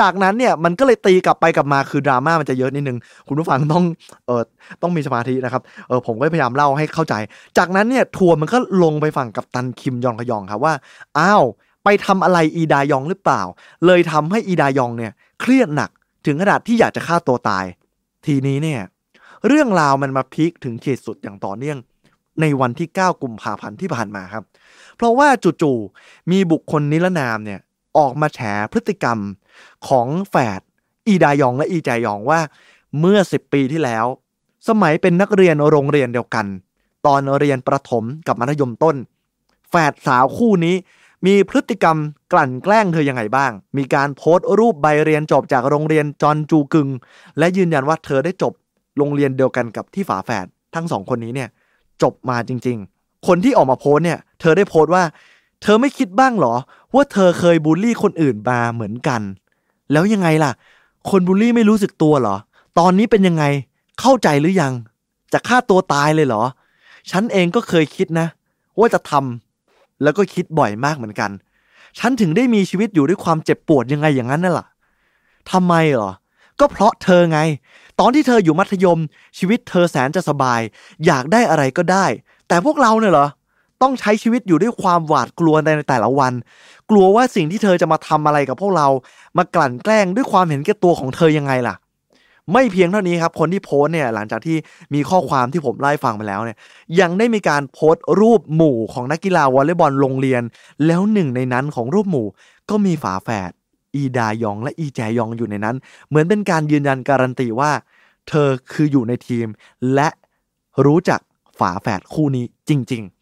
จากนั้นเนี่ยมันก็เลยตีกลับไปกลับมาคือดราม่ามันจะเยอะนิดนึง คุณผู้ฟังต้องเออต้องมีสมาธินะครับเออผมก็พยายามเล่าให้เข้าใจ จากนั้นเนี่ยทัวร์มันก็ลงไปฝั่งกับตันคิมยองขยองครับว่าอ้าวไปทำอะไรอีดายองหรือเปล่า เลยทำให้อีดายองเนี่ยเครียดหนักถึงขนาดที่อยากจะฆ่าตัวตาย ทีนี้เนี่ยเรื่องราวมันมาพีคถึงขีดสุดอย่างต่อเนื่องในวันที่ 9 กุมภาพันธ์ที่ผ่านมาครับ เพราะว่าจู่ๆมีบุคคลนิรนามเนี่ยออกมาแฉพฤติกรรม ของแฝดอีดายองและอีจายองว่าเมื่อ 10 ปีที่แล้ว สมัยเป็นนักเรียนโรงเรียนเดียวกัน ตอนเรียนประถมกับมัธยมต้น แฝดสาวคู่นี้ มีพฤติกรรมกลั่นแกล้งเธอยังไงบ้าง มีการโพสต์รูปใบเรียนจบจากโรงเรียนจอนจูกึง และยืนยันว่าเธอได้จบโรงเรียนเดียวกันกับที่ฝาแฝดทั้งสองคนนี้เนี่ยจบมาจริง ๆ คนที่ออกมาโพสต์เนี่ย เธอได้โพสต์ว่า เธอไม่คิดบ้างหรอ ว่าเธอเคยบูลลี่คนอื่นมาเหมือนกัน แล้วยังไงล่ะ คนบูลลี่ไม่รู้สึกตัวเหรอ ตอนนี้เป็นยังไงเข้าใจหรือยัง จะฆ่าตัวตายเลยเหรอ ฉันเองก็เคยคิดนะ ว่าจะทำแล้วก็คิดบ่อยมากเหมือนกัน ฉันถึงได้มีชีวิตอยู่ด้วยความเจ็บปวดยังไงอย่างนั้นน่ะล่ะทำไมเหรอก็เพราะเธอไง ตอนที่เธออยู่มัธยม ชีวิตเธอแสนจะสบาย อยากได้อะไรก็ได้ แต่พวกเราเนี่ยเหรอ ต้องใช้ชีวิตอยู่ด้วยความหวาดกลัวในแต่ละวัน กลัวว่าสิ่งที่เธอจะมาทำอะไรกับพวกเรา มากลั่นแกล้งด้วยความเห็นแก่ตัวของเธอยังไงล่ะ ไม่เพียงเท่านี้ครับ คนที่โพสเนี่ยหลังจากที่มีข้อความที่ผมไล่ฟังไปแล้วเนี่ย ยังได้มีการโพสต์รูปหมู่ของนักกีฬาวอลเลย์บอลโรงเรียน แล้วหนึ่งในนั้นของรูปหมู่ก็มีฝาแฝดอีดายองและอีแจยองอยู่ในนั้น เหมือนเป็นการยืนยันการันตีว่า เธอคืออยู่ในทีม และรู้จักฝาแฝดคู่นี้จริง ๆ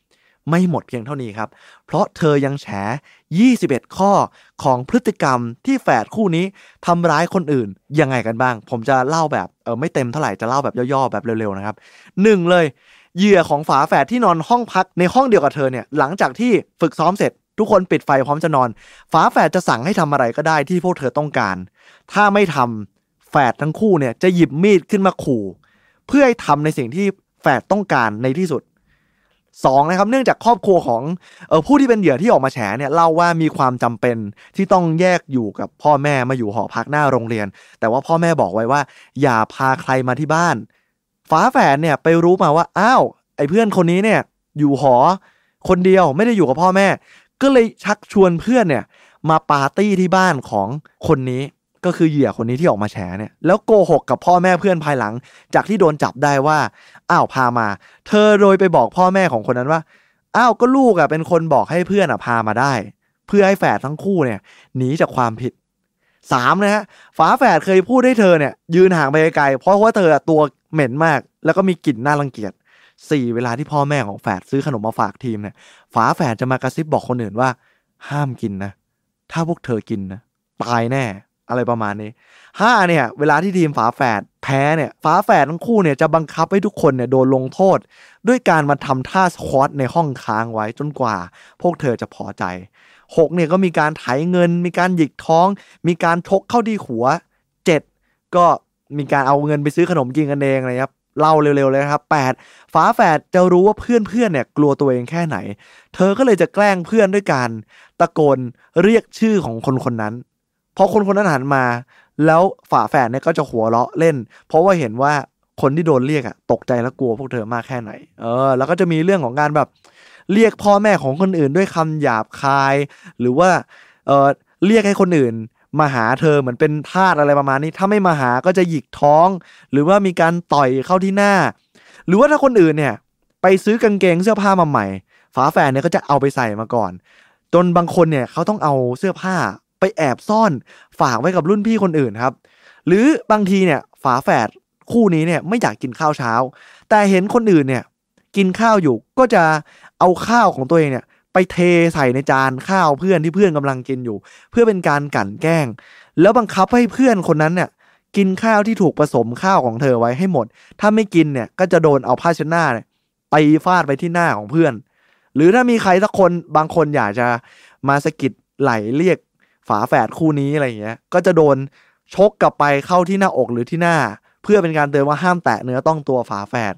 ไม่หมดเพียงเท่านี้ครับ เพราะเธอยังแฉ 21 ข้อของพฤติกรรมที่แฝดคู่นี้ทำร้ายคนอื่นยังไงกันบ้าง ผมจะเล่าแบบเออไม่เต็มเท่าไหร่จะเล่าแบบย่อๆแบบเร็วๆนะครับหนึ่งเลยเหยื่อของฝาแฝดที่นอนห้องพักในห้องเดียวกับเธอเนี่ยหลังจากที่ฝึกซ้อมเสร็จ ทุกคนปิดไฟพร้อมจะนอน ฝาแฝดจะสั่งให้ทำอะไรก็ได้ที่พวกเธอต้องการ ถ้าไม่ทำแฝดทั้งคู่เนี่ยจะหยิบมีดขึ้นมาขู่ เพื่อให้ทำในสิ่งที่แฝดต้องการในที่สุด สองนะครับเนื่องจากครอบครัวของออผู้ที่เป็นเหยื่อที่ออกมาแฉเนี่ยเล่าว่ามีความจำเป็นที่ต้องแยกอยู่กับพ่อแม่มาอยู่หอพักหน้าโรงเรียน แต่ว่าพ่อแม่บอกไว้ว่า อย่าพาใครมาที่บ้านฟ้าแฝดเนี่ยไปรู้มาว่าอ้าวไอ้เพื่อนคนนี้เนี่ยอยู่หอคนเดียวไม่ได้อยู่กับพ่อแม่ ก็เลยชักชวนเพื่อนเนี่ยมาปาร์ตี้ที่บ้านของคนนี้ ก็คือเหยื่อคนนี้ที่ออกมาแฉเนี่ยแล้วโกหกกับพ่อแม่เพื่อนภายหลัง จากที่โดนจับได้ว่าอ้าวพามา เธอโดยไปบอกพ่อแม่ของคนนั้นว่าอ้าวก็ลูกอะเป็นคนบอกให้เพื่อนอะพามาได้ เพื่อให้แฝดทั้งคู่เนี่ยหนีจากความผิดสามนะฮะฝาแฝดเคยพูดให้เธอเนี่ย ยืนห่างไปไกลเพราะว่าเธอตัวเหม็นมาก แล้วก็มีกลิ่นน่ารังเกียจสี่เวลาที่พ่อแม่ของแฝดซื้อขนมมาฝากทีมเนี่ยฝาแฝดจะมากระซิบบอกคนอื่นว่า ห้ามกินนะ ถ้าพวกเธอกินนะตายแน่ อะไรประมาณนี้ห้าเนี่ย เวลาที่ทีมฝาแฝดแพ้เนี่ยฝาแฝดทั้งคู่เนี่ยจะบังคับให้ทุกคนเนี่ยโดนลงโทษ ด้วยการมาทำท่าสควอตในห้องค้างไว้จนกว่า พวกเธอจะพอใจหกเนี่ยก็มีการไถเงิน มีการหยิกท้อง มีการชกเข้าที่หัวเจ็ดก็มีการเอาเงินไปซื้อขนมกินกันเองเลยครับเล่าเร็วๆเลยครับแปดฝาแฝดจะรู้ว่าเพื่อนๆเนี่ยกลัวตัวเองแค่ไหน เธอก็เลยจะแกล้งเพื่อนด้วยการตะโกนเรียกชื่อของคนคนนั้น พอคนคนนั้นหันมา แล้วฝาแฝดเนี่ยก็จะหัวเราะเล่น เพราะว่าเห็นว่าคนที่โดนเรียกอะตกใจและกลัวพวกเธอมากแค่ไหน เออ แล้วก็จะมีเรื่องของการแบบ เรียกพ่อแม่ของคนอื่นด้วยคำหยาบคาย หรือว่า เออเรียกให้คนอื่น มาหาเธอเหมือนเป็นทาสอะไรประมาณนี้ ถ้าไม่มาหาก็จะหยิกท้อง หรือว่ามีการต่อยเข้าที่หน้า หรือว่าถ้าคนอื่นเนี่ย ไปซื้อกางเกงเสื้อผ้ามาใหม่ ฝาแฝดเนี่ยก็จะเอาไปใส่มาก่อน จนบางคนเนี่ยเขาต้องเอาเสื้อผ้า ไปแอบซ่อนฝากไว้กับรุ่นพี่คนอื่นครับ หรือบางทีเนี่ยฝาแฝดคู่นี้เนี่ยไม่อยากกินข้าวเช้า แต่เห็นคนอื่นเนี่ยกินข้าวอยู่ก็จะเอาข้าวของตัวเองเนี่ยไปเทใส่ในจานข้าวเพื่อนที่เพื่อนกำลังกินอยู่ เพื่อเป็นการกั่นแกล้ง แล้วบังคับให้เพื่อนคนนั้นเนี่ยกินข้าวที่ถูกผสมข้าวของเธอไว้ให้หมด ถ้าไม่กินเนี่ยก็จะโดนเอาผ้าเช็ดหน้าเนี่ยตีฟาดไปที่หน้าของเพื่อน หรือถ้ามีใครสักคนบางคนอยากจะมาสะกิดไหลเรียก ฝาแฝดคู่นี้อะไรอย่างเงี้ย ก็จะโดนชกกลับไปเข้าที่หน้าอกหรือที่หน้า เพื่อเป็นการเตือนว่าห้ามแตะเนื้อต้องตัวฝาแฝด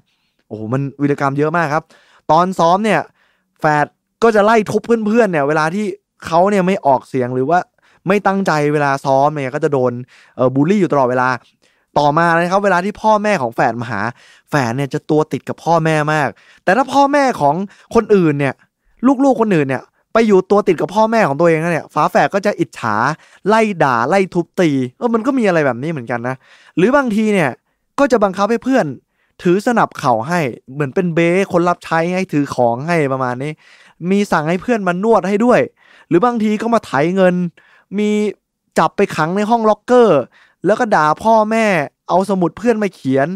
โอ้โหมันวิรกรรมเยอะมากครับ ตอนซ้อมเนี่ยแฝดก็จะไล่ทุบเพื่อนๆเนี่ย เวลาที่เขาเนี่ยไม่ออกเสียงหรือว่าไม่ตั้งใจเวลาซ้อมเนี่ยก็จะโดนเออบูลลี่อยู่ตลอดเวลาต่อมานะครับเวลาที่พ่อแม่ของแฝดมาหา แฝดเนี่ยจะตัวติดกับพ่อแม่มาก แต่ถ้าพ่อแม่ของคนอื่นเนี่ย ลูกๆคนอื่นเนี่ย ไปอยู่ตัวติดกับพ่อแม่ของตัวเองเนี่ยฝาแฝดก็จะอิจฉาไล่ด่าไล่ทุบตีเออมันก็มีอะไรแบบนี้เหมือนกันนะ หรือบางทีเนี่ยก็จะบังคับให้เพื่อน ถือสนับเข่าให้เหมือนเป็นเบ้คนรับใช้ให้ถือของให้ประมาณนี้ มีสั่งให้เพื่อนมานวดให้ด้วย หรือบางทีก็มาไถเงิน มีจับไปขังในห้องล็อกเกอร์ แล้วก็ด่าพ่อแม่เอาสมุดเพื่อนมาเขียน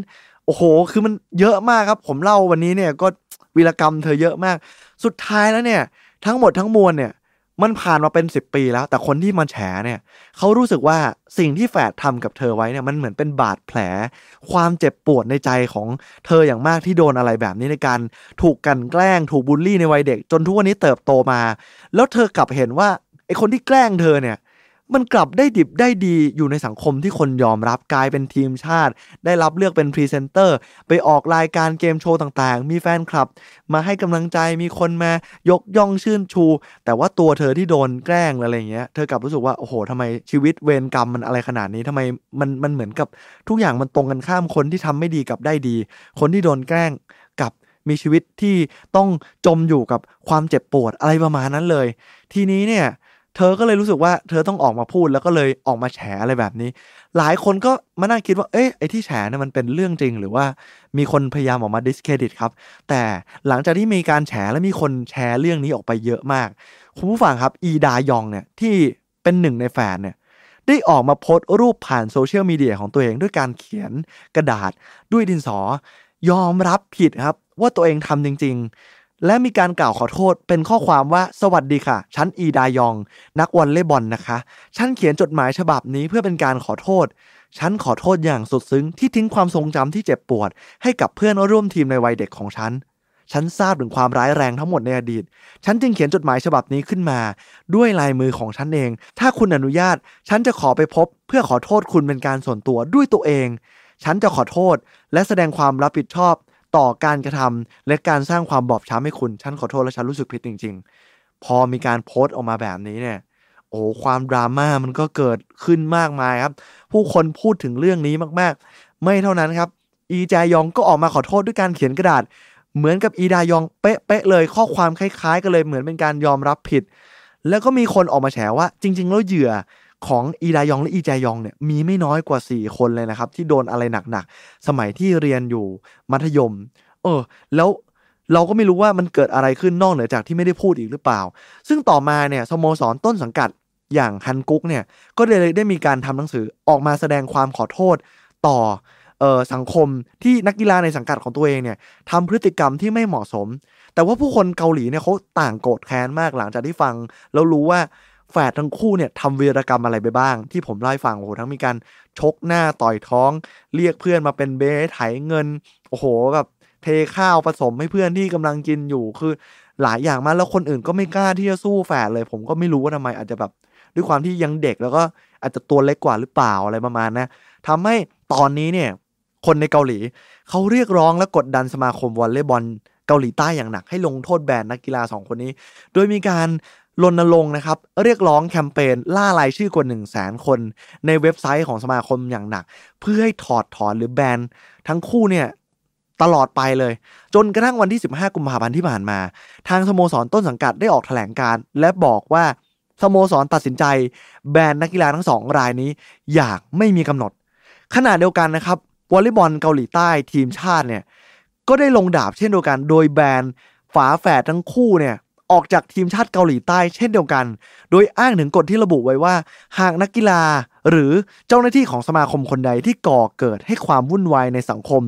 โอ้โห คือมันเยอะมากครับ ผมเล่าวันนี้เนี่ยก็วีรกรรมเธอเยอะมาก สุดท้ายแล้วเนี่ย ทั้งหมดทั้งมวลเนี่ย มันผ่านมาเป็นสิบปีแล้ว แต่คนที่มาแฉเนี่ยเขารู้สึกว่าสิ่งที่แฝดทำกับเธอไว้เนี่ยมันเหมือนเป็นบาดแผล ความเจ็บปวดในใจของเธออย่างมากที่โดนอะไรแบบนี้ในการถูกกลั่นแกล้ง ถูกบูลลี่ในวัยเด็ก จนทุกวันนี้เติบโตมา แล้วเธอกลับเห็นว่าไอคนที่แกล้งเธอเนี่ย มันกลับได้ดิบได้ดีอยู่ในสังคมที่คนยอมรับกลายเป็นทีมชาติ ได้รับเลือกเป็นพรีเซนเตอร์ ไปออกรายการเกมโชว์ต่างๆ มีแฟนคลับ มาให้กำลังใจมีคนมายกย่องชื่นชู แต่ว่าตัวเธอที่โดนแกล้งอะไรเงี้ยเธอกลับรู้สึกว่าโอ้โหทำไมชีวิตเวรกรรมมันอะไรขนาดนี้ทำไมมันมันเหมือนกับทุกอย่างมันตรงกันข้ามคนที่ทำไม่ดีกับได้ดี คนที่โดนแกล้งกับมีชีวิตที่ต้องจมอยู่กับความเจ็บปวดอะไรประมาณนั้นเลย ทีนี้เนี่ย เธอก็เลยรู้สึกว่าเธอต้องออกมาพูดแล้วก็เลยออกมาแฉอะไรแบบนี้ หลายคนก็มานั่งคิดว่าเอ๊ะไอ้ที่แฉเนี่ยมันเป็นเรื่องจริง หรือว่ามีคนพยายามออกมา discredit ครับ แต่หลังจากที่มีการแฉและมีคนแชร์เรื่องนี้ออกไปเยอะมาก คุณผู้ฟังครับ อีดายองเนี่ยที่เป็นหนึ่งในแฝดเนี่ยได้ออกมาโพสต์รูปผ่าน social media ของตัวเองด้วยการเขียนกระดาษด้วยดินสอ ยอมรับผิดครับ ว่าตัวเองทำจริง ๆ และมีการกล่าวขอโทษเป็นข้อความว่าสวัสดีค่ะ ฉันอีดายอง นักวอลเลย์บอลนะคะ ฉันเขียนจดหมายฉบับนี้เพื่อเป็นการขอโทษ ฉันขอโทษอย่างสุดซึ้งที่ทิ้งความทรงจำที่เจ็บปวด ให้กับเพื่อนร่วมทีมในวัยเด็กของฉัน ฉันทราบถึงความร้ายแรงทั้งหมดในอดีต ฉันจึงเขียนจดหมายฉบับนี้ขึ้นมา ด้วยลายมือของฉันเอง ถ้าคุณอนุญาต ฉันจะขอไปพบ เพื่อขอโทษคุณเป็นการส่วนตัวด้วยตัวเองฉันจะขอโทษและแสดงความรับผิดชอบ ต่อการกระทำและการสร้างความบอบช้ำให้คุณ ฉันขอโทษและฉันรู้สึกผิดจริง ๆ พอมีการโพสต์ออกมาแบบนี้เนี่ย โอ้ความดราม่ามันก็เกิดขึ้นมากมายครับ ผู้คนพูดถึงเรื่องนี้มากๆ ไม่เท่านั้นครับ อีแจยองก็ออกมาขอโทษด้วยการเขียนกระดาษ เหมือนกับอีดายองเป๊ะๆเลย ข้อความคล้ายๆ กันเลยเหมือนเป็นการยอมรับผิด แล้วก็มีคนออกมาแฉว่าจริง ๆ แล้วเหยื่อ ของอีดายองและอีแจยองเนี่ยมีไม่น้อยกว่า 4 คนเลยนะครับ ที่โดนอะไรหนักๆ สมัยที่เรียนอยู่มัธยม เออ แล้วเราก็ไม่รู้ว่ามันเกิดอะไรขึ้นนอกเหนือจากที่ไม่ได้พูดอีกหรือเปล่า ซึ่งต่อมาเนี่ยสโมสรต้นสังกัดอย่างฮันกุ๊กเนี่ยก็เลยได้มีการทำหนังสือออกมาแสดงความขอโทษต่ออสังคมที่นักกีฬาในสังกัดของตัวเองเนี่ยทำพฤติกรรมที่ไม่เหมาะสม แต่ว่าผู้คนเกาหลีเนี่ยเขาต่างโกรธแค้นมากหลังจากที่ฟัง แล้วรู้ว่า แฝดทั้งคู่เนี่ยทำวีรกรรมอะไรไปบ้าง ที่ผมเล่าให้ฟังโอ้โหทั้งมีการชกหน้าต่อยท้อง เรียกเพื่อนมาเป็นเบสไถเงิน โอ้โหแบบเทข้าวผสมให้เพื่อนที่กำลังกินอยู่คือหลายอย่างมากแล้วคนอื่นก็ไม่กล้าที่จะสู้แฝดเลย ผมก็ไม่รู้ว่าทำไมอาจจะแบบ ด้วยความที่ยังเด็กแล้วก็อาจจะตัวเล็กกว่าหรือเปล่าอะไรประมาณนะทำให้ตอนนี้เนี่ยคนในเกาหลีเขาเรียกร้องและกดดันสมาคมวอลเลย์บอลเกาหลีใต้อย่างหนักให้ลงโทษแบนนักกีฬาสองคนนี้ โดยมีการ รณรงค์นะครับเรียกร้องแคมเปญล่ารายชื่อกว่า 1 0 0 0 0แสนคน ในเว็บไซต์ของสมาคมอย่างหนัก เพื่อให้ถอดถอนหรือแบนทั้งคู่เนี่ยตลอดไปเลย จนกระทั่งวันที่ 15 กุมภาพันธ์ที่ผ่านมา ทางสโมสรต้นสังกัดได้ออกแถลงการ์และบอกว่าสโมสรตัดสินใจ แบนนักกีฬาทั้งสองรายนี้ อย่างไม่มีกำหนด ขณะเดียวกันนะครับวอลเลย์บอลเกาหลีใต้ทีมชาติเนี่ยก็ได้ลงดาบเช่นเดียวกัน โดยแบนฝาแฝดทั้งคู่เนี่ย ออกจากทีมชาติเกาหลีใต้เช่นเดียวกัน โดยอ้างถึงกฎที่ระบุไว้ว่า หากนักกีฬาหรือเจ้าหน้าที่ของสมาคมคนใดที่ก่อเกิดให้ความวุ่นวายในสังคม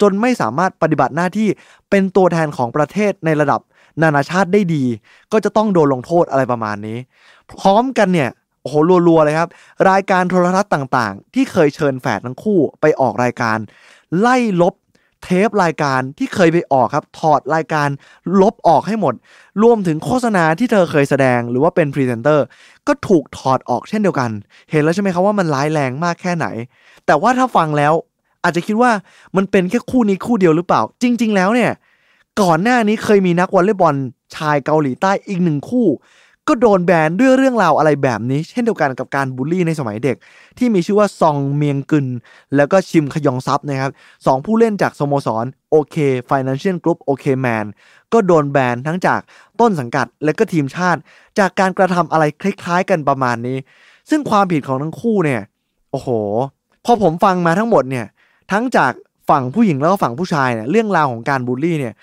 จนไม่สามารถปฏิบัติหน้าที่เป็นตัวแทนของประเทศในระดับนานาชาติได้ดี ก็จะต้องโดนลงโทษอะไรประมาณนี้ พร้อมกันเนี่ยโอ้โหรัวๆเลยครับ รายการโทรทัศน์ต่างๆ ที่เคยเชิญแฝดทั้งคู่ไปออกรายการ ไล่ลบ เทปรายการที่เคยไปออกครับ ถอดรายการลบออกให้หมด รวมถึงโฆษณาที่เธอเคยแสดงหรือว่าเป็นพรีเซนเตอร์ก็ถูกถอดออกเช่นเดียวกัน เห็นแล้วใช่ไหมครับว่ามันร้ายแรงมากแค่ไหน แต่ว่าถ้าฟังแล้วอาจจะคิดว่ามันเป็นแค่คู่นี้คู่เดียวหรือเปล่า จริง ๆ แล้วเนี่ยก่อนหน้านี้เคยมีนักวอลเลย์บอลชายเกาหลีใต้อีกหนึ่งคู่ ก็โดนแบนด้วยเรื่องราวอะไรแบบนี้ เช่นเดียวกันกับการบูลลี่ในสมัยเด็ก ที่มีชื่อว่าซองเมียงกึน แล้วก็ชิมขยองซับนะครับสองผู้เล่นจากสโมสรโอเค Financial Group โอเคแมนก็โดนแบนทั้งจากต้นสังกัดและก็ทีมชาติ จากการกระทำอะไรคล้ายๆ กันประมาณนี้ ซึ่งความผิดของทั้งคู่เนี่ยโอ้โห พอผมฟังมาทั้งหมดเนี่ยทั้งจากฝั่งผู้หญิงแล้วก็ฝั่งผู้ชายเนี่ยเรื่องราวของการบูลลี่เนี่ย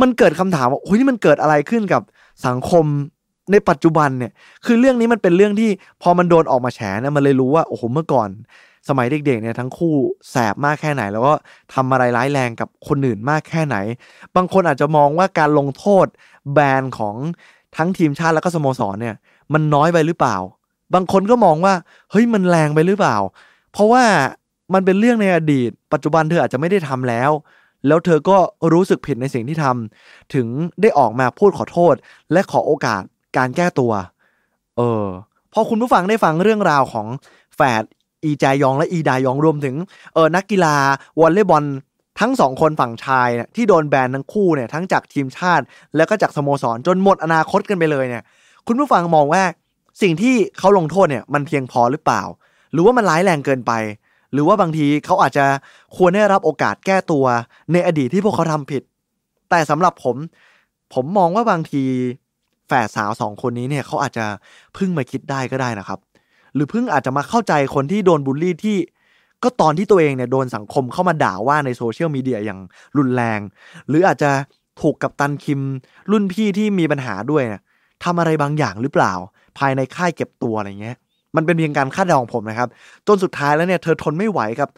มันเกิดคำถามว่าโอ้ยนี่มันเกิดอะไรขึ้นกับสังคม ในปัจจุบันเนี่ยคือเรื่องนี้มันเป็นเรื่องที่พอมันโดนออกมาแฉเนี่ยมันเลยรู้ว่าโอ้โหเมื่อก่อน สมัยเด็กๆเนี่ยทั้งคู่แสบมากแค่ไหน แล้วก็ทำอะไรร้ายแรงกับคนอื่นมากแค่ไหน บางคนอาจจะมองว่าการลงโทษแบนของทั้งทีมชาติแล้วก็สโมสรเนี่ยมันน้อยไปหรือเปล่า บางคนก็มองว่าเฮ้ยมันแรงไปหรือเปล่า เพราะว่ามันเป็นเรื่องในอดีต ปัจจุบันเธออาจจะไม่ได้ทำแล้วแล้วเธอก็รู้สึกผิดในสิ่งที่ทำถึงได้ออกมาพูดขอโทษ และขอโอกาส การแก้ตัว เออ พอคุณผู้ฟังได้ฟังเรื่องราวของแฝดอีจายองและอีดายองรวมถึงเออนักกีฬาวอลเลย์บอลทั้งสองคนฝั่งชายเนี่ยที่โดนแบนทั้งคู่เนี่ยทั้งจากทีมชาติ แล้วก็จากสโมสรจนหมดอนาคตกันไปเลยเนี่ย คุณผู้ฟังมองว่าสิ่งที่เขาลงโทษเนี่ยมันเพียงพอหรือเปล่า หรือว่ามันร้ายแรงเกินไป หรือว่าบางทีเขาอาจจะควรได้รับโอกาสแก้ตัวในอดีตที่พวกเขาทำผิด แต่สำหรับผม ผมมองว่าบางที แฝดสาวสองคนนี้เนี่ยเขาอาจจะเพิ่งมาคิดได้ก็ได้นะครับ หรือเพิ่งอาจจะมาเข้าใจคนที่โดนบูลลี่ที่ก็ตอนที่ตัวเองเนี่ยโดนสังคมเข้ามาด่าว่าในโซเชียลมีเดียอย่างรุนแรง หรืออาจจะถูกกับตันคิม รุ่นพี่ที่มีปัญหาด้วยนะทำอะไรบางอย่างหรือเปล่า ภายในค่ายเก็บตัวอะไรเงี้ย มันเป็นเพียงการคาดเดาของผมนะครับ จนสุดท้ายแล้วเนี่ยเธอทนไม่ไหวกับ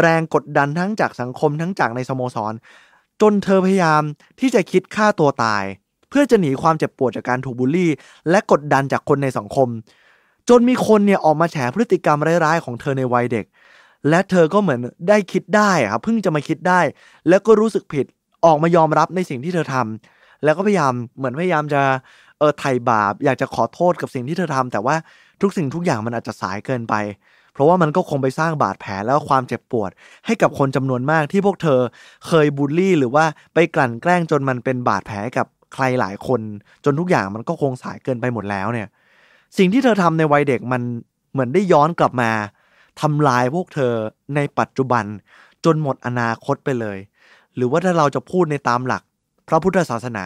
แรงกดดันทั้งจากสังคมทั้งจากในสโมสร จนเธอพยายามที่จะคิดฆ่าตัวตาย เพื่อจะหนีความเจ็บปวดจากการถูกบูลลี่ และกดดันจากคนในสังคม จนมีคนเนี่ยออกมาแฉพฤติกรรมร้ายๆของเธอในวัยเด็ก และเธอก็เหมือนได้คิดได้ครับเพิ่งจะมาคิดได้ แล้วก็รู้สึกผิดออกมายอมรับในสิ่งที่เธอทำแล้วก็พยายามเหมือนพยายามจะเออไถ่บาป อยากจะขอโทษกับสิ่งที่เธอทำแต่ว่าทุกสิ่งทุกอย่างมันอาจจะสายเกินไป เพราะว่ามันก็คงไปสร้างบาดแผลแล้วความเจ็บปวด ให้กับคนจำนวนมากที่พวกเธอเคยบูลลี่ หรือว่าไปกลั่นแกล้งจนมันเป็นบาดแผลกับ ใครหลายคนจนทุกอย่างมันก็คงสายเกินไปหมดแล้วเนี่ย สิ่งที่เธอทำในวัยเด็กมันเหมือนได้ย้อนกลับมาทำลายพวกเธอในปัจจุบันจนหมดอนาคตไปเลย หรือว่าถ้าเราจะพูดในตามหลัก พระพุทธศาสนา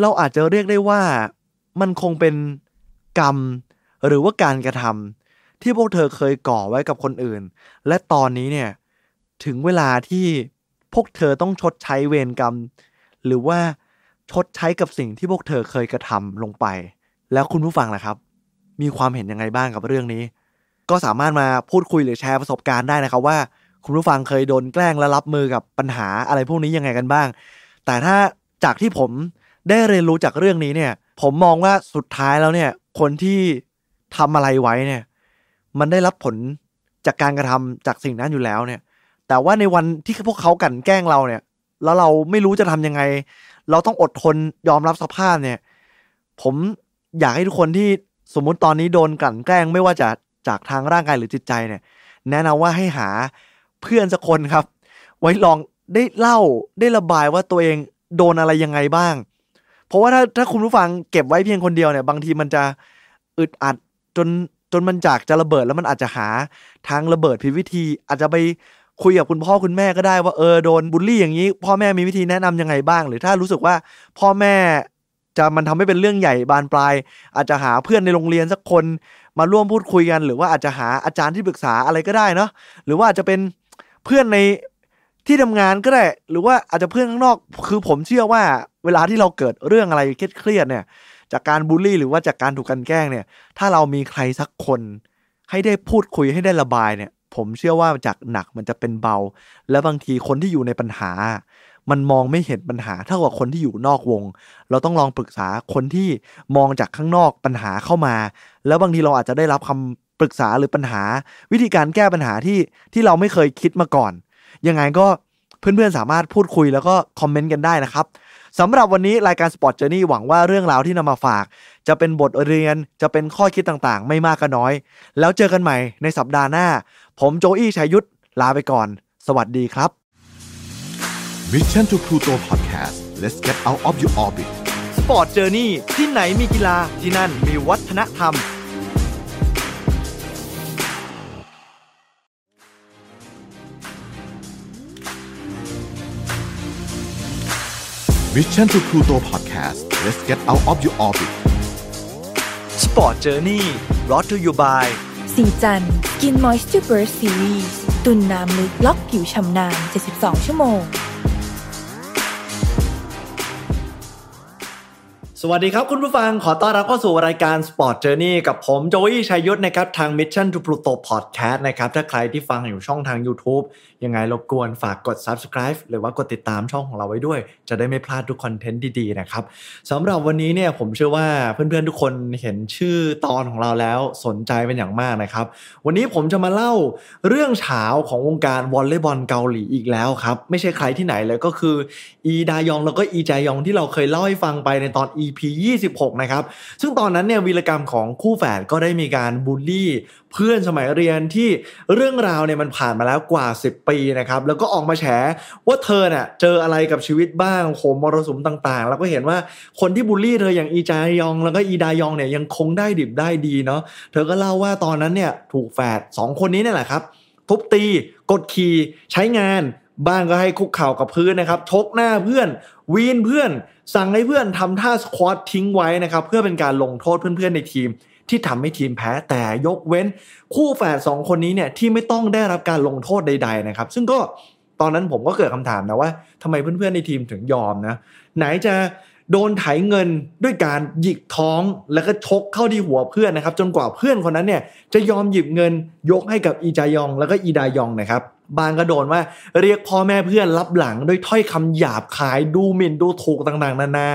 เราอาจจะเรียกได้ว่ามันคงเป็นกรรม หรือว่าการกระทำที่พวกเธอเคยก่อไว้กับคนอื่น และตอนนี้เนี่ยถึงเวลาที่พวกเธอต้องชดใช้เวรกรรม หรือว่า ชดใช้กับสิ่งที่พวกเธอเคยกระทำลงไป แล้วคุณผู้ฟังล่ะครับ มีความเห็นยังไงบ้างกับเรื่องนี้ ก็สามารถมาพูดคุยหรือแชร์ประสบการณ์ได้นะครับว่า คุณผู้ฟังเคยโดนแกล้งและรับมือกับปัญหาอะไรพวกนี้ยังไงกันบ้าง แต่ถ้าจากที่ผมได้เรียนรู้จากเรื่องนี้เนี่ย ผมมองว่าสุดท้ายแล้วเนี่ย คนที่ทำอะไรไว้เนี่ย มันได้รับผลจากการกระทำจากสิ่งนั้นอยู่แล้วเนี่ย แต่ว่าในวันที่พวกเขากันแกล้งเราเนี่ย แล้วเราไม่รู้จะทำยังไง เราต้องอดทนยอมรับสภาพเนี่ย ผมอยากให้ทุกคนที่สมมุติตอนนี้โดนกลั่นแกล้ง ไม่ว่าจะจากทางร่างกายหรือจิตใจเนี่ย แนะนำว่าให้หาเพื่อนสักคนครับ ไว้ลองได้เล่าได้ระบายว่าตัวเองโดนอะไรยังไงบ้าง เพราะว่าถ้าถ้าคุณผู้ฟังเก็บไว้เพียงคนเดียวเนี่ย บางทีมันจะอึดอัดจนจนมันจากจะระเบิดแล้วมันอาจจะหาทางระเบิดผิดวิธีอาจจะไป คุยกับคุณพ่อคุณแม่ก็ได้ว่าเออโดนบูลลี่อย่างนี้ พ่อแม่มีวิธีแนะนำยังไงบ้าง หรือถ้ารู้สึกว่าพ่อแม่จะมันทำให้เป็นเรื่องใหญ่บานปลาย อาจจะหาเพื่อนในโรงเรียนสักคนมาร่วมพูดคุยกัน หรือว่าอาจจะหาอาจารย์ที่ปรึกษาอะไรก็ได้เนาะหรือว่าอาจจะเป็นเพื่อนในที่ทำงานก็ได้ หรือว่าอาจจะเพื่อนข้างนอก คือผมเชื่อว่า เวลาที่เราเกิดเรื่องอะไรเครียดเนี่ย จากการบูลลี่หรือว่าจากการถูกกันแกล้งเนี่ย ถ้าเรามีใครสักคน ให้ได้พูดคุยให้ได้ระบายเนี่ย ผมเชื่อว่าจากหนักมันจะเป็นเบา และบางทีคนที่อยู่ในปัญหา มันมองไม่เห็นปัญหาเท่ากับคนที่อยู่นอกวง เราต้องลองปรึกษาคนที่มองจากข้างนอกปัญหาเข้ามา แล้วบางทีเราอาจจะได้รับคำปรึกษาหรือปัญหา วิธีการแก้ปัญหาที่ที่เราไม่เคยคิดมาก่อน ยังไงก็เพื่อนๆสามารถพูดคุยแล้วก็คอมเมนต์กันได้นะครับ สำหรับวันนี้รายการ Sport Journey หวังว่าเรื่องราวที่นำมาฝาก จะเป็นบทเรียนจะเป็นข้อคิดต่างๆ ไม่มากก็น้อย แล้วเจอกันใหม่ในสัปดาห์หน้า ผมโจอี้ชัยยุทธลาไปก่อน สวัสดีครับ Mission to Pluto Podcast let's get out of your orbit Sport Journey ที่ไหนมีกีฬาที่นั่นมีวัฒนธรรม Mission to Pluto Podcast let's get out of your orbit Sport Journey brought to you by สีจันกิน Moisture Burst Series ตุนน้ำลึกล็อกผิวชำนาน 72 ชั่วโมง สวัสดีครับคุณผู้ฟังขอต้อนรับเข้าสู่รายการ Sport Journey กับผมโจวี่ชัยยุทธนะครับ ทาง Mission to Pluto Podcast นะครับ ถ้าใครที่ฟังอยู่ช่องทาง YouTube ยังไงรบกวนฝากกด Subscribe หรือว่ากดติดตามช่องของเราไว้ด้วย จะได้ไม่พลาดทุกคอนเทนต์ดีๆนะครับสำหรับวันนี้เนี่ยผมเชื่อว่าเพื่อนๆทุกคนเห็นชื่อตอนของเราแล้วสนใจเป็นอย่างมากนะครับ วันนี้ผมจะมาเล่าเรื่องเฉาของวงการวอลเลย์บอลเกาหลีอีกแล้วครับ ไม่ใช่ใครที่ไหนเลยก็คืออีดายองแล้วก็อีจายองที่เราเคยเล่าให้ฟังไปในตอน EP 26 นะครับ ซึ่งตอนนั้นเนี่ยวีรกรรมของคู่แฝดก็ได้มีการบูลลี่ เพื่อนสมัยเรียนที่เรื่องราวเนี่ยมันผ่านมาแล้วกว่า 10 ปีนะครับแล้วก็ออกมาแฉว่าเธอเนี่ยเจออะไรกับชีวิตบ้างโหมมรสุมต่างๆ แล้วก็เห็นว่าคนที่บูลลี่เธออย่างอีจายอง แล้วก็อีดายองเนี่ยยังคงได้ดิบได้ดีเนาะเธอก็เล่าว่าตอนนั้นเนี่ยถูกแฝดสองคนนี้เนี่ยแหละครับทุบตีกดขี่ใช้งานบ้างก็ให้คุกเข่ากับพื้นนะครับชกหน้าเพื่อน วีนเพื่อน สั่งให้เพื่อนทำท่าสควอตทิ้งไว้นะครับ เพื่อเป็นการลงโทษเพื่อนๆในทีม ที่ทำให้ทีมแพ้แต่ยกเว้น คู่แฝดสองคนนี้เนี่ยที่ไม่ต้องได้รับการลงโทษใด ๆนะครับ ซึ่งก็ตอนนั้นผมก็เกิดคำถามนะว่าทำไมเพื่อนๆในทีมถึงยอมนะไหนจะ โดนไถเงินด้วยการหยิกท้องแล้วก็ชกเข้าที่หัวเพื่อนนะครับ จนกว่าเพื่อนคนนั้นเนี่ยจะยอมหยิบเงินยกให้กับอีจายองแล้วก็อีดายองนะครับบางก็โดนว่าเรียกพ่อแม่เพื่อนรับหลังด้วยถ้อยคำหยาบคายดูหมิ่นดูถูกต่างๆ นานา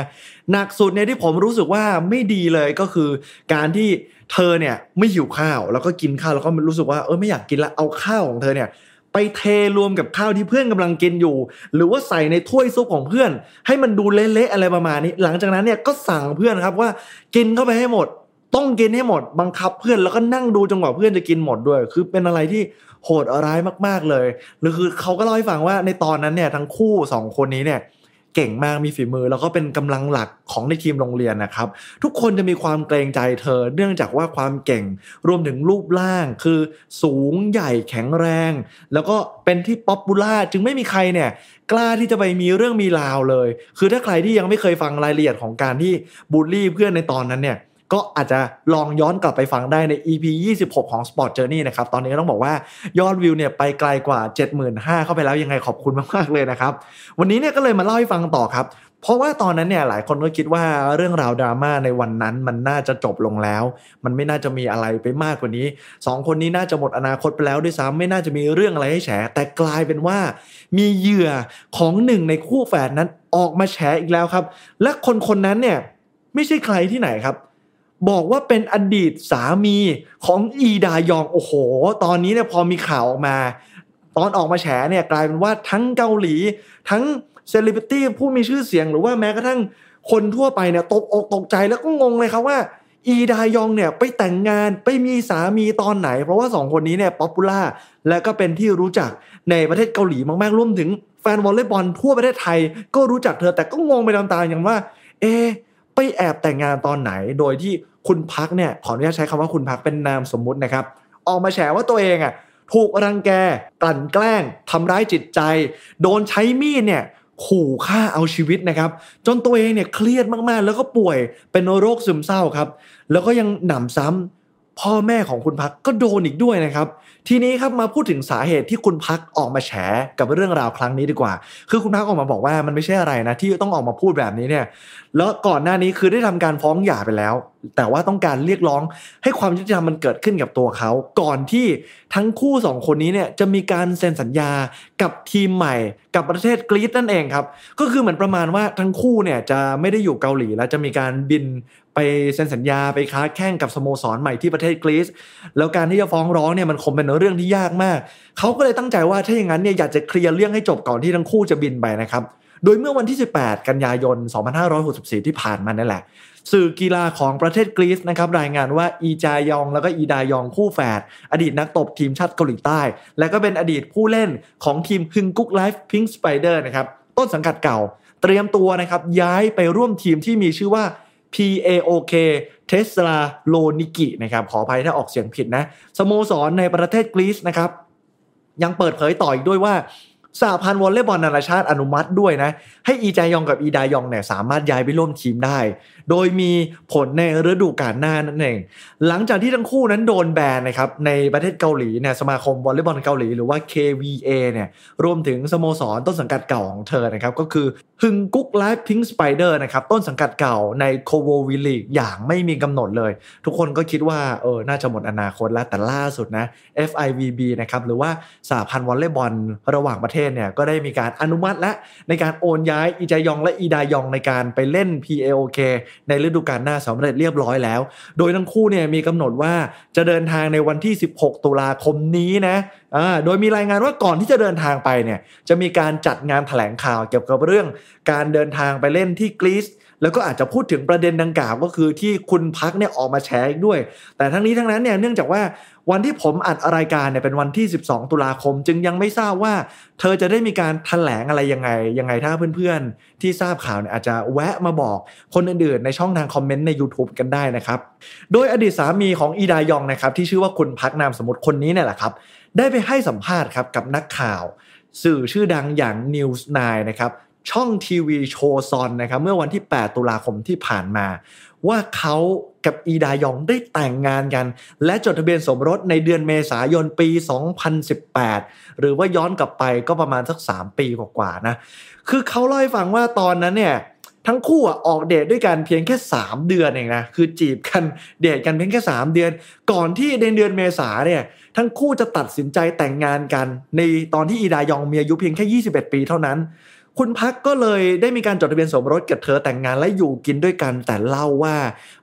หนักสุดเนี่ยที่ผมรู้สึกว่าไม่ดีเลยก็คือ การที่เธอเนี่ยไม่หิวข้าว แล้วก็กินข้าวแล้วก็รู้สึกว่าเออไม่อยากกินละเอาข้าวของเธอเนี่ย ไปเทรวมกับข้าวที่เพื่อนกำลังกินอยู่ หรือว่าใส่ในถ้วยซุปของเพื่อน ให้มันดูเละๆอะไรประมาณนี้ หลังจากนั้นเนี่ยก็สั่งเพื่อนครับว่ากินเข้าไปให้หมด ต้องกินให้หมด บังคับเพื่อนแล้วก็นั่งดูจนกว่าเพื่อนจะกินหมดด้วย คือเป็นอะไรที่โหดร้ายมากๆเลยหรือคือเขาก็เล่าให้ฟังว่าในตอนนั้นเนี่ยทั้งคู่สองคนนี้เนี่ย เก่งมากมีฝีมือ แล้วก็เป็นกำลังหลักของในทีมโรงเรียนนะครับ ทุกคนจะมีความเกรงใจเธอ เนื่องจากว่าความเก่งรวมถึงรูปร่างคือสูงใหญ่แข็งแรง แล้วก็เป็นที่ป๊อปปูล่าจึงไม่มีใครเนี่ยกล้าที่จะไปมีเรื่องมีราวเลย คือถ้าใครที่ยังไม่เคยฟังรายละเอียดของการที่บูลลี่เพื่อนในตอนนั้นเนี่ย ก็อาจจะลองย้อนกลับไปฟังได้ใน EP 26 ของ Sport Journey นะครับ ตอนนี้ก็ต้องบอกว่ายอดวิวเนี่ยไปไกลกว่า 75,000เข้าไปแล้วยังไงขอบคุณมากๆเลยนะครับ วันนี้เนี่ยก็เลยมาเล่าให้ฟังต่อครับ เพราะว่าตอนนั้นเนี่ยหลายคนก็คิดว่าเรื่องราวดราม่าในวันนั้นมันน่าจะจบลงแล้ว มันไม่น่าจะมีอะไรไปมากกว่านี้สองคนนี้น่าจะหมดอนาคตไปแล้วด้วยซ้ำไม่น่าจะมีเรื่องอะไรให้แฉแต่กลายเป็นว่า มีเหยื่อของหนึ่งในคู่แฝดนั้นออกมาแฉอีกแล้วครับ และคนคนนั้นเนี่ยไม่ใช่ใครที่ไหนครับ บอกว่าเป็นอดีตสามีของอีดายองโอ้โห ตอนนี้เนี่ยพอมีข่าวออกมา ตอนออกมาแฉเนี่ยกลายเป็นว่าทั้งเกาหลี ทั้งเซเลบริตี้ผู้มีชื่อเสียงหรือว่าแม้กระทั่งคนทั่วไปเนี่ยตกอกตกใจแล้วก็งงเลยครับว่า อีดายองเนี่ยไปแต่งงานไปมีสามีตอนไหน เพราะว่าสองคนนี้เนี่ย popular และก็เป็นที่รู้จักในประเทศเกาหลีมากๆรวมถึงแฟนวอลเลย์บอลทั่วประเทศไทย ก็รู้จักเธอแต่ก็งงไปตามๆอย่างว่า เอ ไปแอบแต่งงานตอนไหน โดยที่คุณพักเนี่ยขออนุญาตใช้คำว่าคุณพักเป็นนามสมมุตินะครับ ออกมาแฉว่าตัวเองอะถูกรังแกกลั่นแกล้งทำร้ายจิตใจ โดนใช้มีดเนี่ยขู่ฆ่าเอาชีวิตนะครับ จนตัวเองเนี่ยเครียดมากๆ แล้วก็ป่วยเป็นโรคซึมเศร้าครับ แล้วก็ยังหนำซ้ำ พ่อแม่ของคุณพักก็โดนอีกด้วยนะครับ ทีนี้ครับมาพูดถึงสาเหตุที่คุณพักออกมาแฉกับเรื่องราวครั้งนี้ดีกว่า คือคุณพักออกมาบอกว่ามันไม่ใช่อะไรนะที่ต้องออกมาพูดแบบนี้เนี่ย แล้วก่อนหน้านี้คือได้ทำการฟ้องหย่าไปแล้ว แต่ว่าต้องการเรียกร้องให้ความยุติธรรมมันเกิดขึ้นกับตัวเขา ก่อนที่ทั้งคู่สองคนนี้เนี่ยจะมีการเซ็นสัญญากับทีมใหม่ กับประเทศกรีซนั่นเองครับ ก็คือเหมือนประมาณว่าทั้งคู่เนี่ยจะไม่ได้อยู่เกาหลีแล้วจะมีการบิน ไปเซ็นสัญญาไปค้าแข่งกับสโมสรใหม่ที่ประเทศกรีซแล้วการที่จะฟ้องร้องเนี่ยมันคงเป็นเรื่องที่ยากมากเขาก็เลยตั้งใจว่าถ้าอย่างนั้นเนี่ยอยากจะเคลียร์เรื่องให้จบก่อนที่ทั้งคู่จะบินไปนะครับโดยเมื่อวันที่ 18 กันยายน 2564 ที่ผ่านมานั่นแหละ สื่อกีฬาของประเทศกรีซนะครับรายงานว่าอีจายองแล้วก็อีดายองคู่แฝดอดีตนักตบทีมชาติเกาหลีใต้ และก็เป็นอดีตผู้เล่นของทีมฮึงกุ๊ก Life Pink Spiders นะครับต้นสังกัดเก่า เตรียมตัวนะครับย้ายไปร่วมทีมที่มีชื่อว่า PAOK เทสซาโลนิกินะครับขออภัยถ้าออกเสียงผิดนะ สโมสรในประเทศกรีซนะครับ ยังเปิดเผยต่ออีกด้วยว่า สหพันธ์วอลเลย์บอลนานาชาติอนุมัติด้วยนะ ให้อีจายองกับอีดายองเนี่ยสามารถย้ายไปร่วมทีมได้ โดยมีผลในฤดูกาลหน้านั่นเอง หลังจากที่ทั้งคู่นั้นโดนแบนนะครับในประเทศเกาหลีเนี่ยสมาคมวอลเลย์บอลเกาหลีหรือว่า KVA เนี่ยรวมถึงสโมสรต้นสังกัดเก่าของเธอนะครับก็คือฮึงกุ๊ก Life Pink Spiders นะครับต้นสังกัดเก่าใน KOVO V-League อย่างไม่มีกำหนดเลย ทุกคนก็คิดว่าเออน่าจะหมดอนาคตแล้วแต่ล่าสุดนะ FIVB นะครับหรือว่าสหพันธ์วอลเลย์บอลระหว่างประเทศเนี่ยก็ได้มีการอนุมัติและในการโอนย้ายอีจายองและอีดายองในการไปเล่น PAOK ในฤดูกาลหน้าสำเร็จเรียบร้อยแล้ว โดยทั้งคู่เนี่ยมีกำหนดว่าจะเดินทางในวันที่ 16 ตุลาคมนี้นะโดยมีรายงานว่าก่อนที่จะเดินทางไปเนี่ยจะมีการจัดงานแถลงข่าวเกี่ยวกับเรื่องการเดินทางไปเล่นที่กรีซ แล้วก็อาจจะพูดถึงประเด็นดังกล่าวก็คือที่คุณพักเนี่ยออกมาแชร์อีกด้วย แต่ทั้งนี้ทั้งนั้นเนี่ยเนื่องจากว่าวันที่ผมอัดรายการเนี่ยเป็นวันที่ 12 ตุลาคม จึงยังไม่ทราบว่า เธอจะได้มีการแถลงอะไรยังไงยังไงถ้าเพื่อนๆ ที่ทราบข่าวเนี่ยอาจจะแวะมาบอกคนอื่นๆ ในช่องทางคอมเมนต์ใน YouTube กันได้นะครับ โดยอดีตสามีของอีดายองนะครับที่ชื่อว่าคุณพักนามสมมติคนนี้เนี่ยแหละครับได้ไปให้สัมภาษณ์ครับกับนักข่าว สื่อชื่อดังอย่าง News 9นะครับ ช่องทีวีโชซอนนะครับเมื่อวันที่ 8 ตุลาคมที่ผ่านมา ว่าเขากับอีดายองได้แต่งงานกัน และจดทะเบียนสมรสในเดือนเมษายนปี 2018 หรือว่าย้อนกลับไปก็ประมาณสัก 3 ปีกว่าๆนะคือเขาเล่าให้ฟังว่าตอนนั้นเนี่ยทั้งคู่อออกเดทด้วยกันเพียงแค่ 3 เดือนเองนะคือจีบกันเดทกันเพียงแค่ 3 เดือน ก่อนที่ในเดือนเมษาเนี่ยทั้งคู่จะตัดสินใจแต่งงานกัน ในตอนที่อีดายองมีอายุเพียงแค่ 21 ปีเท่านั้น คุณพักก็เลยได้มีการจดทะเบียนสมรสกับเธอแต่งงานและอยู่กินด้วยกัน แต่เล่าว่า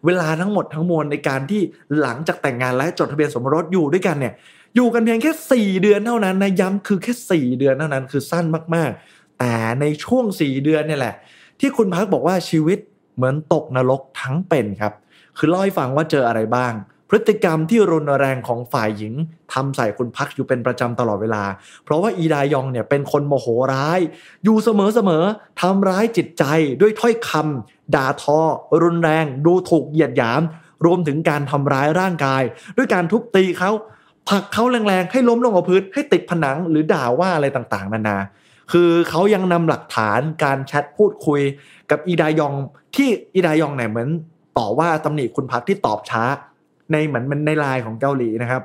เวลาทั้งหมดทั้งมวลในการที่หลังจากแต่งงานและจดทะเบียนสมรสอยู่ด้วยกันเนี่ยอยู่กันเพียงแค่ 4 เดือนเท่านั้นนะย้ำคือแค่ 4 เดือนเท่านั้นคือสั้นมากๆ แต่ในช่วง 4 เดือนเนี่ยแหละ ที่คุณพักบอกว่าชีวิตเหมือนตกนรกทั้งเป็นครับ คือเล่าให้ฟังว่าเจออะไรบ้าง พฤติกรรมที่รุนแรงของฝ่ายหญิงทำใส่คุณพักอยู่เป็นประจำตลอดเวลา เพราะว่าอีดายองเนี่ยเป็นคนโมโหร้าย อยู่เสมอๆทำร้ายจิตใจด้วยถ้อยคำด่าทอ รุนแรง ดูถูกเหยียดหยาม รวมถึงการทำร้ายร่างกาย ด้วยการทุบตีเขาผลักเขาแรงๆ ให้ล้มลงกับพื้นให้ติดผนังหรือด่าว่าอะไรต่างๆ นานา คือเขายังนำหลักฐานการแชทพูดคุยกับอีดายองที่อีดายองเนี่ยเหมือนต่อว่าตำหนิคุณพักที่ตอบช้า ในเหมือนมันในไลน์ของเกาหลีนะครับ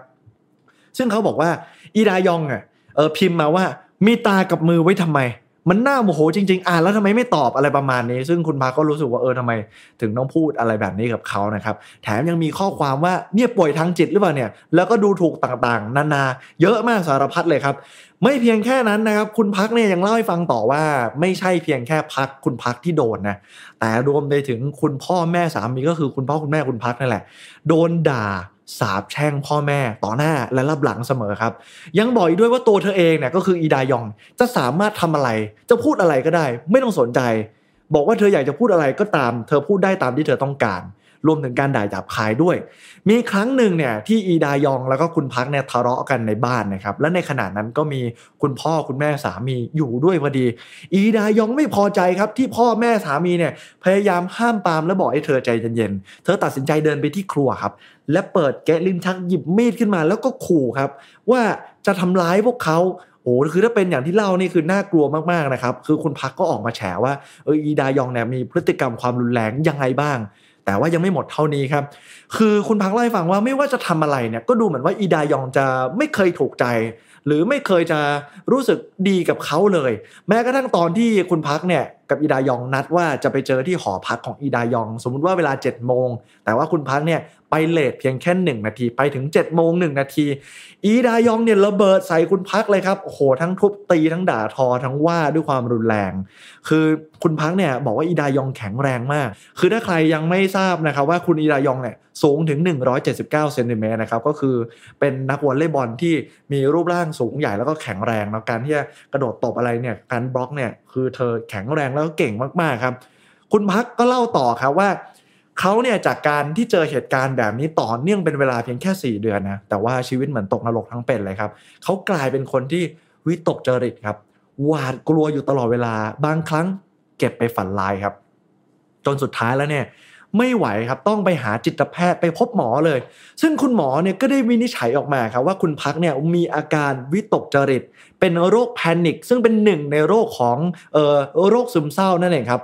ซึ่งเขาบอกว่าอีดายองอะเออพิมพ์มาว่ามีตากับมือไว้ทำไม มันน่าโมโหจริง ๆ อ่านแล้วทำไมไม่ตอบอะไรประมาณนี้ ซึ่งคุณพักก็รู้สึกว่าเออทำไม ถึงต้องพูดอะไรแบบนี้กับเขานะครับ แถมยังมีข้อความว่าเนี่ยป่วยทางจิตหรือเปล่าเนี่ย แล้วก็ดูถูกต่างๆ นานาเยอะมากสารพัดเลยครับ ไม่เพียงแค่นั้นนะครับ คุณพักเนี่ยยังเล่าให้ฟังต่อว่า ไม่ใช่เพียงแค่พักคุณพักที่โดนนะ แต่รวมไปถึงคุณพ่อแม่สามีก็คือคุณพ่อคุณแม่คุณพักนั่นแหละ โดนด่า สาบแช่งพ่อแม่ต่อหน้าและรับหลังเสมอครับ ยังบอกอีกด้วยว่าตัวเธอเองเนี่ยก็คืออีดายองจะสามารถทำอะไร จะพูดอะไรก็ได้ ไม่ต้องสนใจ บอกว่าเธออยากจะพูดอะไรก็ตาม เธอพูดได้ตามที่เธอต้องการ รวมถึงการด่าหยาบคายด้วย มีครั้งหนึ่งเนี่ยที่อีดายองแล้วก็คุณพักเนี่ยทะเลาะกันในบ้านนะครับ และในขณะนั้นก็มีคุณพ่อคุณแม่สามีอยู่ด้วยพอดี อีดายองไม่พอใจครับที่พ่อแม่สามีเนี่ยพยายามห้ามปามและบอกให้เธอใจเย็นๆเธอตัดสินใจเดินไปที่ครัวครับ และเปิดแกะลิ้นชักหยิบมีดขึ้นมา แล้วก็ขู่ครับ ว่าจะทำร้ายพวกเขาโอ้คือถ้าเป็นอย่างที่เล่านี่คือน่ากลัวมากๆนะครับ คือคุณพักก็ออกมาแฉว่าเอออีดายองเนี่ยมีพฤติกรรมความรุนแรงยังไงบ้าง แต่ว่ายังไม่หมดเท่านี้ครับ คือคุณพักเล่าให้ฟังว่าไม่ว่าจะทำอะไรเนี่ยก็ดูเหมือนว่าอีดายองจะไม่เคยถูกใจ หรือไม่เคยจะรู้สึกดีกับเขาเลย แม้กระทั่งตอนที่คุณพักเนี่ยกับอีดายองนัดว่าจะไปเจอที่หอพักของอีดายอง สมมุติว่าเวลา7จ็ดโมงแต่ว่าคุณพักเนี่ยไปเลทเพียงแค่หนึ่งนาทีไปถึง7จ็ดโมงหนึ่งนาที อีดายองเนี่ยระเบิดใส่คุณพักเลยครับโอ้โหทั้งทุบตีทั้งด่าทอทั้งว่าด้วยความรุนแรง คือคุณพักเนี่ยบอกว่าอีดายองแข็งแรงมาก คือถ้าใครยังไม่ทราบนะครับว่าคุณอีดายองเนี่ยสูงถึง 179เซนติเมตรนะครับก็คือเป็นนักวอลเลย์บอลที่มีรูปร่างสูงใหญ่แล้วก็แข็งแรงแล้วการที่จะกระโดดตบอะไรเนี่ยการบล็อกเนี่ยคือเธอแข็งแรงแล้วก็เก่งมากๆครับ คุณพักก็เล่าต่อครับว่า เขาเนี่ยจากการที่เจอเหตุการณ์แบบนี้ต่อเนื่องเป็นเวลาเพียงแค่ 4 เดือนนะแต่ว่าชีวิตเหมือนตกนรกทั้งเป็นเลยครับเขากลายเป็นคนที่วิตกจริตครับหวาดกลัวอยู่ตลอดเวลาบางครั้งเก็บไปฝันลายครับ จนสุดท้ายแล้วเนี่ยไม่ไหวครับต้องไปหาจิตแพทย์ไปพบหมอเลย ซึ่งคุณหมอเนี่ยก็ได้วินิจฉัยออกมาครับว่าคุณพักเนี่ยมีอาการวิตกจริต เป็นโรคแพนิคซึ่งเป็นหนึ่งในโรคของเอ่อโรคซึมเศร้านั่นเองครับ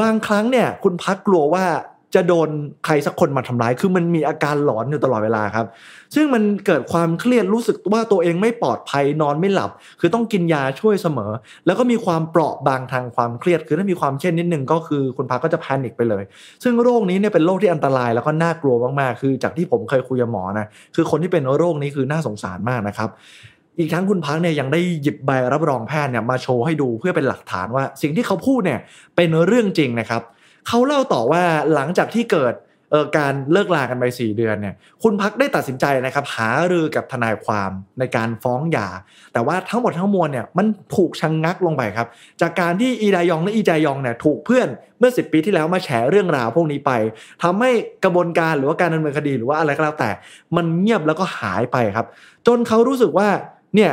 บางครั้งเนี่ยคุณพักกลัวว่า จะโดนใครสักคนมาทำร้าย คือมันมีอาการหลอนอยู่ตลอดเวลาครับ ซึ่งมันเกิดความเครียดรู้สึกว่าตัวเองไม่ปลอดภัยนอนไม่หลับ คือต้องกินยาช่วยเสมอ แล้วก็มีความเปราะบางทางความเครียด คือถ้ามีความเครียดนิดนึงก็คือคุณพักก็จะแพนิคไปเลย ซึ่งโรคนี้เนี่ยเป็นโรคที่อันตรายแล้วก็น่ากลัวมากๆ คือจากที่ผมเคยคุยกับหมอนะ คือคนที่เป็นโรคนี้คือน่าสงสารมากนะครับอีกทั้งคุณพักเนี่ยยังได้หยิบใบรับรองแพทย์เนี่ยมาโชว์ให้ดูเพื่อเป็นหลักฐานว่า สิ่งที่เขาพูดเนี่ยเป็นเรื่องจริงนะครับ เขาเล่าต่อว่าหลังจากที่เกิดเออการเลิกลากันไป 4 เดือนเนี่ยคุณพักได้ตัดสินใจนะครับหารือกับทนายความในการฟ้องหย่า แต่ว่าทั้งหมดทั้งมวลเนี่ยมันถูกชะงงักลงไปครับ จากการที่อีดายองและอีจายองเนี่ยถูกเพื่อนเมื่อ 10 ปีที่แล้วมาแฉเรื่องราวพวกนี้ไปทำให้กระบวนการหรือว่าการดำเนินคดีหรือว่าอะไรก็แล้วแต่ มันเงียบแล้วก็หายไปครับ จนเขารู้สึกว่าเนี่ย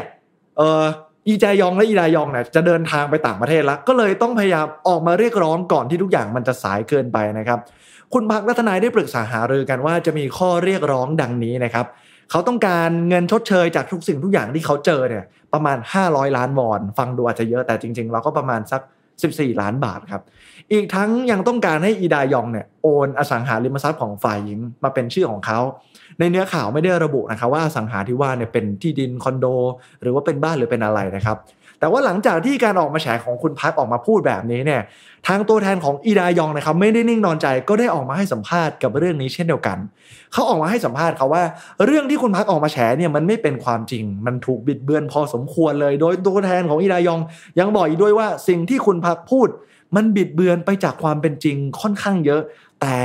เออ อีจายองและอีดายองเนี่ยจะเดินทางไปต่างประเทศแล้ว ก็เลยต้องพยายามออกมาเรียกร้องก่อนที่ทุกอย่างมันจะสายเกินไปนะครับ คุณพักและทนายได้ปรึกษาหารือกันว่าจะมีข้อเรียกร้องดังนี้นะครับเขาต้องการเงินชดเชยจากทุกสิ่งทุกอย่างที่เขาเจอเนี่ยประมาณ 500 ล้านวอน ฟังดูอาจจะเยอะแต่จริง ๆ เราก็ประมาณสัก 14 ล้านบาทครับ อีกทั้งยังต้องการให้อีดายองเนี่ยโอนอสังหาริมทรัพย์ของฝ่ายหญิงมาเป็นชื่อของเขา ในเนื้อข่าวไม่ได้ระบุนะครับว่าอสังหาที่ว่าเนี่ยเป็นที่ดินคอนโด หรือว่าเป็นบ้านหรือเป็นอะไรนะครับ แต่ว่าหลังจากที่การออกมาแฉของคุณพักออกมาพูดแบบนี้เนี่ยทางตัวแทนของอีดายองนะครับไม่ได้นิ่งนอนใจก็ได้ออกมาให้สัมภาษณ์กับเรื่องนี้เช่นเดียวกัน เขาออกมาให้สัมภาษณ์เขาว่า เรื่องที่คุณพักออกมาแฉเนี่ยมันไม่เป็นความจริง มันถูกบิดเบือนพอสมควรเลย โดยตัวแทนของอีดายองยังบอกอีกด้วยว่าสิ่งที่คุณพักพูด มันบิดเบือนไปจากความเป็นจริงค่อนข้างเยอะ แต่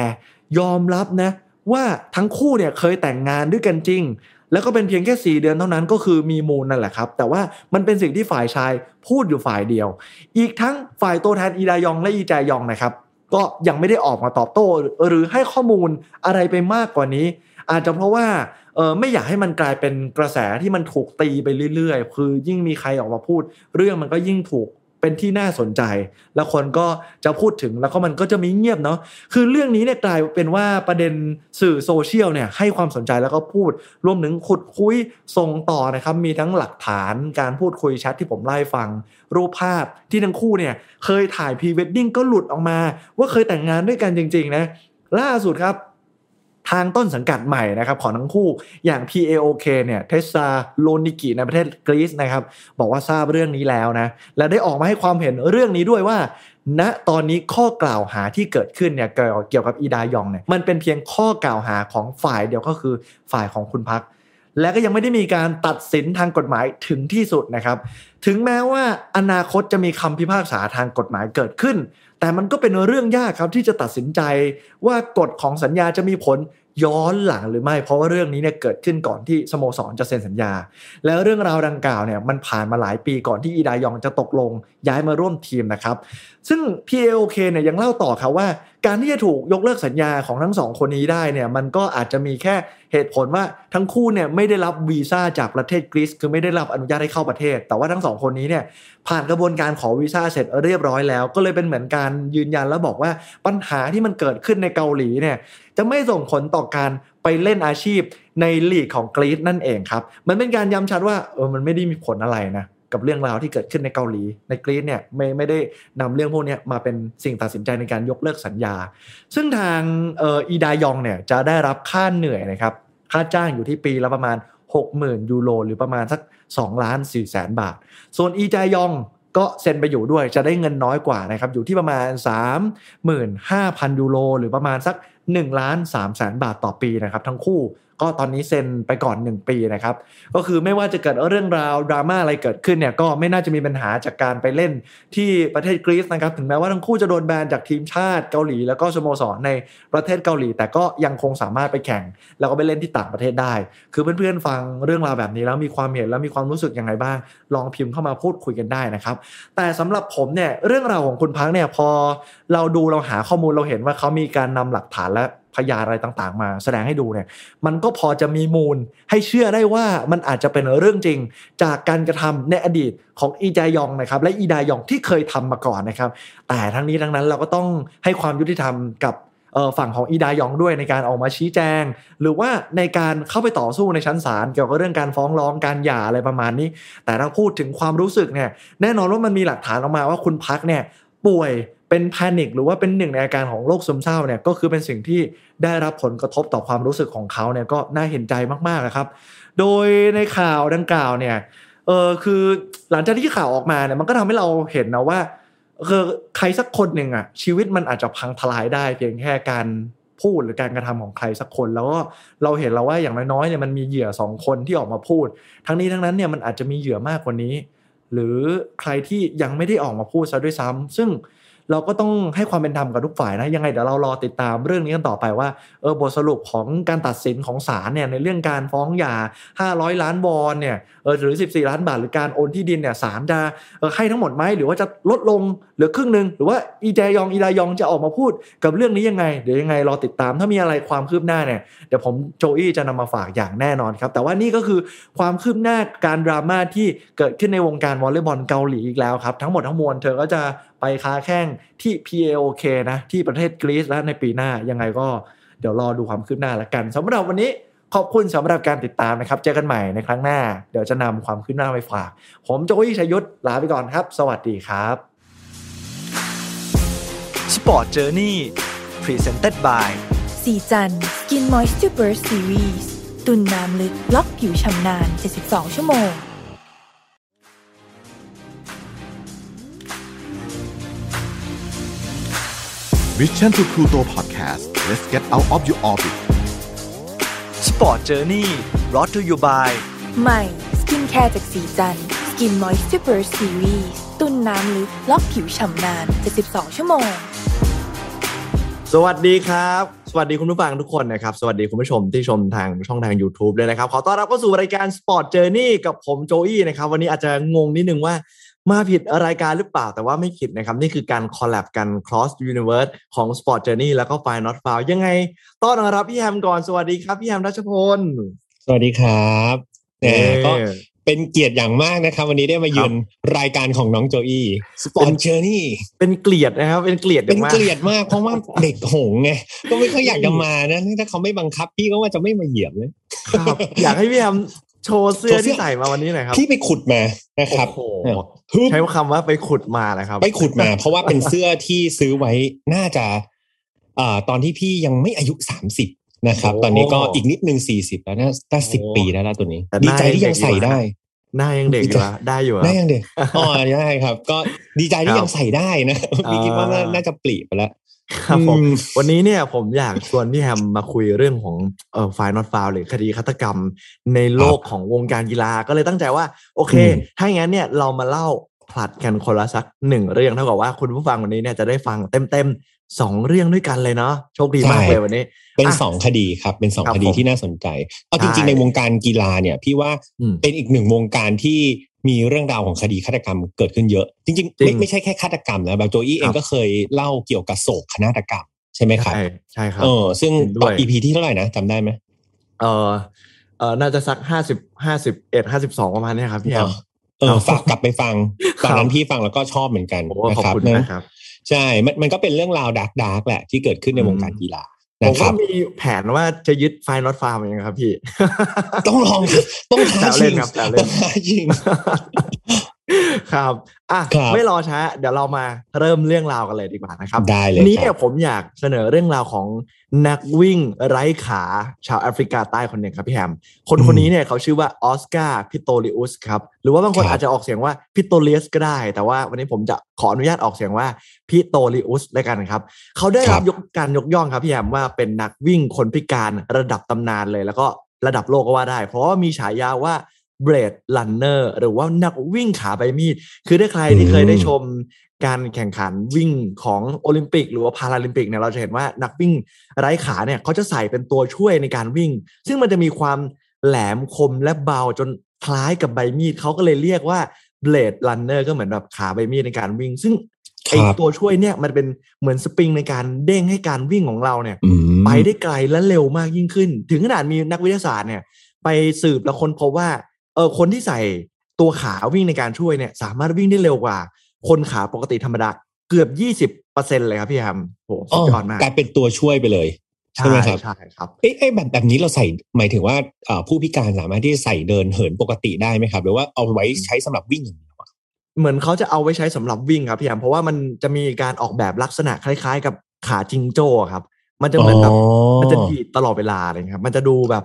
ยอมรับนะว่าทั้งคู่เนี่ยเคยแต่งงานด้วยกันจริง แล้วก็เป็นเพียงแค่ 4 เดือนเท่านั้นก็คือมีมูลนั่นแหละครับ แต่ว่ามันเป็นสิ่งที่ฝ่ายชายพูดอยู่ฝ่ายเดียว อีกทั้งฝ่ายตัวแทนอีดายองและอีจยองนะครับ ก็ยังไม่ได้ออกมาตอบโต้ หรือให้ข้อมูลอะไรไปมากกว่านี้ อาจจะเพราะว่าเออไม่อยากให้มันกลายเป็นกระแสที่มันถูกตีไปเรื่อยๆ คือยิ่งมีใครออกมาพูด เรื่องมันก็ยิ่งถูก เป็นที่น่าสนใจ แล้วคนก็จะพูดถึงแล้วก็มันก็จะมีเงียบเนาะคือเรื่องนี้เนี่ยกลายเป็นว่าประเด็นสื่อโซเชียลเนี่ยให้ความสนใจแล้วก็พูดรวมถึงขุดคุยส่งต่อนะครับ มีทั้งหลักฐานการพูดคุยแชทที่ผมไล่ฟัง รูปภาพที่ทั้งคู่เนี่ยเคยถ่ายพรีเวดดิ้งก็หลุดออกมา ว่าเคยแต่งงานด้วยกันจริงๆนะล่าสุดครับ ทางต้นสังกัดใหม่นะครับของทั้งคู่อย่าง PAOK เนี่ยเทสซาโลนิกิในประเทศกรีซนะครับบอกว่าทราบเรื่องนี้แล้วนะและได้ออกมาให้ความเห็นเรื่องนี้ด้วยว่าณตอนนี้ข้อกล่าวหาที่เกิดขึ้นเนี่ยเกี่ยวกับอีดายองเนี่ยมันเป็นเพียงข้อกล่าวหาของฝ่ายเดียวก็คือฝ่ายของคุณพัก และก็ยังไม่ได้มีการตัดสินทางกฎหมายถึงที่สุดนะครับ ถึงแม้ว่าอนาคตจะมีคำพิพากษาทางกฎหมายเกิดขึ้น แต่มันก็เป็นเรื่องยากครับที่จะตัดสินใจว่ากฎของสัญญาจะมีผล ย้อนหลังหรือไม่ เพราะว่าเรื่องนี้เนี่ยเกิดขึ้นก่อนที่สโมสรจะเซ็นสัญญา แล้วเรื่องราวดังกล่าวเนี่ยมันผ่านมาหลายปีก่อนที่อีดายองจะตกลงย้ายมาร่วมทีมนะครับ ซึ่ง PAOK เนี่ยยังเล่าต่อครับว่า การที่จะถูกยกเลิกสัญญาของทั้งสองคนนี้ได้เนี่ยมันก็อาจจะมีแค่เหตุผลว่าทั้งคู่เนี่ยไม่ได้รับวีซ่าจากประเทศกรีซคือไม่ได้รับอนุญาตให้เข้าประเทศ แต่ว่าทั้งสองคนนี้เนี่ยผ่านกระบวนการขอวีซ่าเสร็จเรียบร้อยแล้ว ก็เลยเป็นเหมือนการยืนยันแล้วบอกว่าปัญหาที่มันเกิดขึ้นในเกาหลีเนี่ย จะไม่ส่งผลต่อการไปเล่นอาชีพในลีกของกรีซนั่นเองครับ มันเป็นการย้ำชัดว่าเออมันไม่ได้มีผลอะไรนะกับเรื่องราวที่เกิดขึ้นในเกาหลี ในกรีซเนี่ยไม่ไม่ได้นำเรื่องพวกนี้มาเป็นสิ่งตัดสินใจในการยกเลิกสัญญา ซึ่งทางเอออีดายองเนี่ยจะได้รับค่าเหนื่อยนะครับค่าจ้างอยู่ที่ปีละประมาณ 60,000 ยูโรหรือประมาณสัก2ล้าน4แสนบาท ส่วนอีจายองก็เซ็นไปอยู่ด้วยจะได้เงินน้อยกว่านะครับอยู่ที่ประมาณ 35,000 ยูโรหรือประมาณสัก 1ล้าน3แสนบาทต่อปีนะครับทั้งคู่ ก็ตอนนี้เซ็นไปก่อน 1 ปีนะครับ ก็คือไม่ว่าจะเกิดเรื่องราวดราม่าอะไรเกิดขึ้นเนี่ยก็ไม่น่าจะมีปัญหาจากการไปเล่นที่ประเทศกรีซนะครับ ถึงแม้ว่าทั้งคู่จะโดนแบนจากทีมชาติเกาหลี แล้วก็สโมสรในประเทศเกาหลี แต่ก็ยังคงสามารถไปแข่ง แล้วก็ไปเล่นที่ต่างประเทศได้ คือเพื่อนๆฟังเรื่องราวแบบนี้แล้วมีความเห็นแล้วมีความรู้สึกยังไงบ้าง ลองพิมพ์เข้ามาพูดคุยกันได้นะครับ แต่สำหรับผมเนี่ยเรื่องราวของคุณพักเนี่ยพอเราดูเราหาข้อมูลเราเห็นว่าเขามีการนำหลักฐานและ พยานอะไรต่างๆ มาแสดงให้ดูเนี่ยมันก็พอจะมีมูลให้เชื่อได้ว่ามันอาจจะเป็นเรื่องจริง จากการกระทำในอดีตของอีจายองนะครับและอีดายองที่เคยทำมาก่อนนะครับแต่ทั้งนี้ทั้งนั้นเราก็ต้องให้ความยุติธรรมกับฝั่งของอีดายองด้วยในการออกมาชี้แจง หรือว่าในการเข้าไปต่อสู้ในชั้นศาลเกี่ยวกับเรื่องการฟ้องร้องการหย่าอะไรประมาณนี้ แต่ถ้าพูดถึงความรู้สึกเนี่ยแน่นอนว่ามันมีหลักฐานออกมาว่าคุณพักเนี่ยป่วย เป็นแพนิคหรือว่าเป็นหนึ่งในอาการของโรคซึมเศร้าเนี่ยก็คือเป็นสิ่งที่ได้รับผลกระทบต่อความรู้สึกของเขาเนี่ยก็น่าเห็นใจมากๆนะครับ โดยในข่าวดังกล่าวเนี่ยเออคือหลังจากที่ข่าวออกมาเนี่ยมันก็ทำให้เราเห็นนะว่าคือใครสักคนหนึ่งอะชีวิตมันอาจจะพังทลายได้ เพียงแค่การพูดหรือการกระทำของใครสักคน แล้วก็เราเห็นแล้วว่าอย่างน้อยๆเนี่ยมันมีเหยื่อสองคนที่ออกมาพูด ทั้งนี้ทั้งนั้นเนี่ยมันอาจจะมีเหยื่อมากกว่านี้ หรือใครที่ยังไม่ได้ออกมาพูดซะด้วยซ้ำซึ่ง เราก็ต้องให้ความเป็นธรรมกับทุกฝ่ายนะยังไงเดี๋ยวเรารอติดตามเรื่องนี้กันต่อไปว่าเออบทสรุปของการตัดสินของศาลเนี่ยในเรื่องการฟ้องหย่า 500 ล้านวอนเนี่ยเออหรือ 14 ล้านบาทหรือการโอนที่ดินเนี่ยศาลจะเออให้ทั้งหมดไหมหรือว่าจะลดลงเหลือครึ่งหนึ่งหรือว่าอีแจยองอีดายองจะออกมาพูดกับเรื่องนี้ยังไงเดี๋ยวยังไงรอติดตามถ้ามีอะไรความคืบหน้าเนี่ยเดี๋ยวผมโจอี้จะนำมาฝากอย่างแน่นอนครับแต่ว่านี่ก็คือความคืบหน้าการดราม่าที่เกิดขึ้นในวงการวอลเลย์บอลเกาหลีอีกแล้วครับทั้งหมดทั้งมวลเธอก็จะ ไปค้าแข่งที่ PAOK นะที่ประเทศกรีซและในปีหน้ายังไงก็เดี๋ยวรอดูความคืบหน้าละกันสำหรับวันนี้ขอบคุณสำหรับการติดตามนะครับ เจอกันใหม่ในครั้งหน้า เดี๋ยวจะนำความคืบหน้าไปฝาก ผมโจยี่ชัยยุทธลาไปก่อนครับ สวัสดีครับ Sport Journey Presented by สีจันกินมอยส์ t ู r เบ r ร์ซีรีส์ตุนน้ำลึกล็อกผิวชำนาน 72 ชั่วโมง Mission to Pluto Podcast let's get out of your orbit Sport Journey brought to you by ใหม่สกินแคร์จากสีจันสกินมอยส์ t ู r เบ r ร์ซีรีส์ตุนน้ำลึกล็อกผิวฉ่ำนาน 72 ชั่วโมง สวัสดีครับ สวัสดีคุณผู้ฟังทุกคนนะครับ สวัสดีคุณผู้ชมที่ชมทางช่องทาง YouTube เลยนะครับ ขอต้อนรับเข้าสู่รายการ Sport Journey กับผมโจอี้นะครับ วันนี้อาจจะงงนิดนึงว่า มาผิดรายการหรือเปล่าแต่ว่าไม่ผิดนะครับ นี่คือการ collab กัน cross universe ของ Sport Journey แล้วก็ f i Not f o u l ยังไง ต้อนรับพี่แฮมก่อนสวัสดีครับ พี่แฮมรัชพล สวัสดีครับแหมเอ่อก็เป็นเกียรติอย่างมากนะครับ วันนี้ได้มาเยือนรายการของน้องโจอี้ Sport Journey เป็นเกลียดนะครับ เป็นเกลียดเป็นมากเกลียดมากเพราะว่าเด็กหงส์ไงก็ไม่ค่อยอยากจะมานะถ้าเขาไม่บังคับพี่ก็ว่าจะไม่มาเหยียบเลยครับอยากให้พี่แฮม โชว์เสื้อโชว์เสื้ที่อใส่มาวันนี้หน่อยครับพี่ไปขุดมานะครับโอ้โหฮึบใช้คำว่าไปขุดมาเลยครับ ไปขุดมา เพราะว่าเป็นเสื้อที่ซื้อไว้น่าจะอ่าตอนที่พี่ยังไม่อายุสามสิบนะครับโอ้ตอนนี้ก็อีกนิดนึงสี่สิบแล้วน่าน่าสิบโอ้ปีแล้วล่ะตัวนี้แต่ดีหน้าใจที่ยังใส่ยังเด็กอยู่นะได้หน้ายังเด็กอยู่อะได้อยู่อะได้ยังเด็กอ๋อได้ครับ ก็ดีใจที่ครับยังใส่ได้นะพี่คิดว่าน่าน่าจะปลีไปแล้ว ครับผมอืมวันนี้เนี่ยผมอยากชวนพี่แฮมมาคุยเรื่องของเอ่อไฟนอตฟาวหรือคดีฆาตกรรมในโลกของวงการกีฬาก็เลยตั้งใจว่า โอเคอืมถ้าอย่างนั้นเนี่ยเรามาเล่าผลัดกันคนละสักหนึ่งเรื่องเท่ากับว่าคุณผู้ฟังวันนี้เนี่ยจะได้ฟังเต็มๆสองเรื่องด้วยกันเลยเนาะโชคดีมากเลยวันนี้ เป็นอะสองคดีครับ เป็นสองครับคดีผมที่น่าสนใจเอาจใช่ริงๆในวงการกีฬาเนี่ย พี่ว่าอืมเป็นอีกหนึ่งวงการที่ มีเรื่องราวของคดีฆาตกรรมเกิดขึ้นเยอะ จริงๆจริไม่งไม่ใช่แค่ฆาตกรรมนะแบบโจอี้เอครังบก็เคยเล่าเกี่ยวกับโศกนาฏกรรม ใช่ไหมครับ ใช่ใช่ครับเออซึ่งเห็นด้วยตอน EP ที่เท่าไหร่นะจำได้ไหมเออเออน่าจะสักห้าสิบห้าสิบเอ็ดห้าสิบสองประมาณเนี้ยครับพี่แฮมเอครัอบฝากกลับไปฟังตอนนั้นพี่ฟังแล้วก็ชอบเหมือนกันโอ้นะขอบครับคุณนะนะครับ ใช่มันมันก็เป็นเรื่องราวดาร์กดาร์กแหละที่เกิดขึ้นในวงการกีฬา ผมนะคก็รับมีแผนว่าจะยึดไฟนอตฟาร์มยังครับพี่ ต้องลองต้องท้าแซวเล่ชินงครับแซวเล่นต้องท้าชิง ครับอะครับไม่รอช้า เดี๋ยวเรามาเริ่มเรื่องราวกันเลยดีกว่านะครับ ได้เลยครับนี้เนี่ยบผมอยากเสนอเรื่องราวของนักวิ่งไร้ขาชาวแอฟริกาใต้คนหนึ่งครับพี่แฮม คนอืมคนนี้เนี่ยเขาชื่อว่าออสการ์พิโตริอุสครับ หรือว่าบางคนครับอาจจะออกเสียงว่าพิโตเลียสก็ได้ แต่ว่าวันนี้ผมจะขออนุญาตออกเสียงว่าพิโตริอุสแล้วกันครับ เขาได้รับยกการยกย่องครับพี่แฮมว่าเป็นนักวิ่งคนพิการระดับตำนานเลย แล้วก็ระดับโลกก็ว่าได้ เพราะว่ามีฉายาว่า Blade Runner หรือว่านักวิ่งขาใบมีด คือถ้าใครที่เคยได้ชมการแข่งขันวิ่งของโอลิมปิก หรือว่าพาราลิมปิกเนี่ยเราจะเห็นว่านักวิ่งไร้ขาเนี่ยเขาจะใส่เป็นตัวช่วยในการวิ่ง ซึ่งมันจะมีความแหลมคมและเบาจนคล้ายกับใบมีดเขาก็เลยเรียกว่า Blade Runner ก็เหมือนแบบขาใบมีดในการวิ่ง ซึ่งไอครับตัวช่วยเนี่ยมันเป็นเหมือนสปริงในการเด้งให้การวิ่งของเราเนี่ยอืมไปได้ไกลและเร็วมากยิ่งขึ้น ถึงขนาดมีนักวิทยาศาสตร์เนี่ย ไปสืบแล้วคนพบว่า เออคนที่ใส่ตัวขาวิ่งในการช่วยเนี่ย สามารถวิ่งได้เร็วกว่า คนขาปกติธรรมดาเกือบยี่สิบเปอร์เซ็นเลยครับพี่แฮมโหสุดยอดมากกลายเป็นตัวช่วยไปเลยใช่ไหมครับใช่ครับเอ้ยเอ้ยแบบแบบนี้เราใส่หมายถึงว่าเอ่อผู้พิการสามารถที่จะใส่เดินเหินปกติได้ไหมครับ หรือว่าเอาไว้ใช้สำหรับวิ่งอย่างเดียวอะเหมือนเขาจะเอาไว้ใช้สำหรับวิ่งครับพี่แฮมเพราะว่ามันจะมีการออกแบบลักษณะคล้าย ๆ กับขาจิงโจ้ครับ มันจะเหมือนแบบมันจะดีดตลอดเวลาเลยครับ มันจะดูแบบ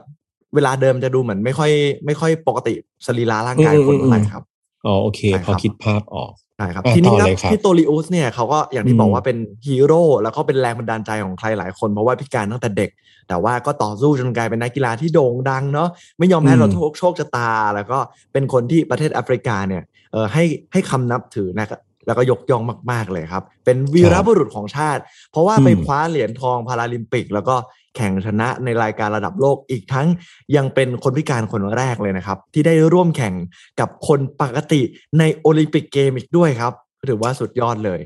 เวลาเดิมจะดูเหมือนไม่ค่อย ไม่ค่อยปกติสรีระร่างกายคนเท่าไหร่ครับอ๋อโอเคใช่คพรัอบคิดภาพออกใช่ครับอะทีนี้ต่อครับเลยครับพี่โตริอุสเนี่ยเขาก็อย่างที่อืมบอกว่าเป็นฮีโร่แล้วก็เป็นแรงบันดาลใจของใครหลายคนเพราะว่าพิการตั้งแต่เด็ก แต่ว่าก็ต่อสู้จนกลายเป็นนักกีฬาที่โด่งดังเนาะไม่ยอมแพ้อืมเราโชคโชคชะตา แล้วก็เป็นคนที่ประเทศแอฟริกาเนี่ยเออให้ให้คำนับถือนะครับ แล้วก็ยกย่องมาก ๆ เลยครับ เป็นวีรบุรุษของชาติ เพราะว่าไปอืมคว้าเหรียญทองพาราลิมปิก แล้วก็แข่งชนะในรายการระดับโลกอีกทั้งยังเป็นคนพิการคนแรกเลยนะครับ ที่ได้ร่วมแข่งกับคนปกติในโอลิมปิกเกมอีกด้วยครับถือว่าสุดยอดเลย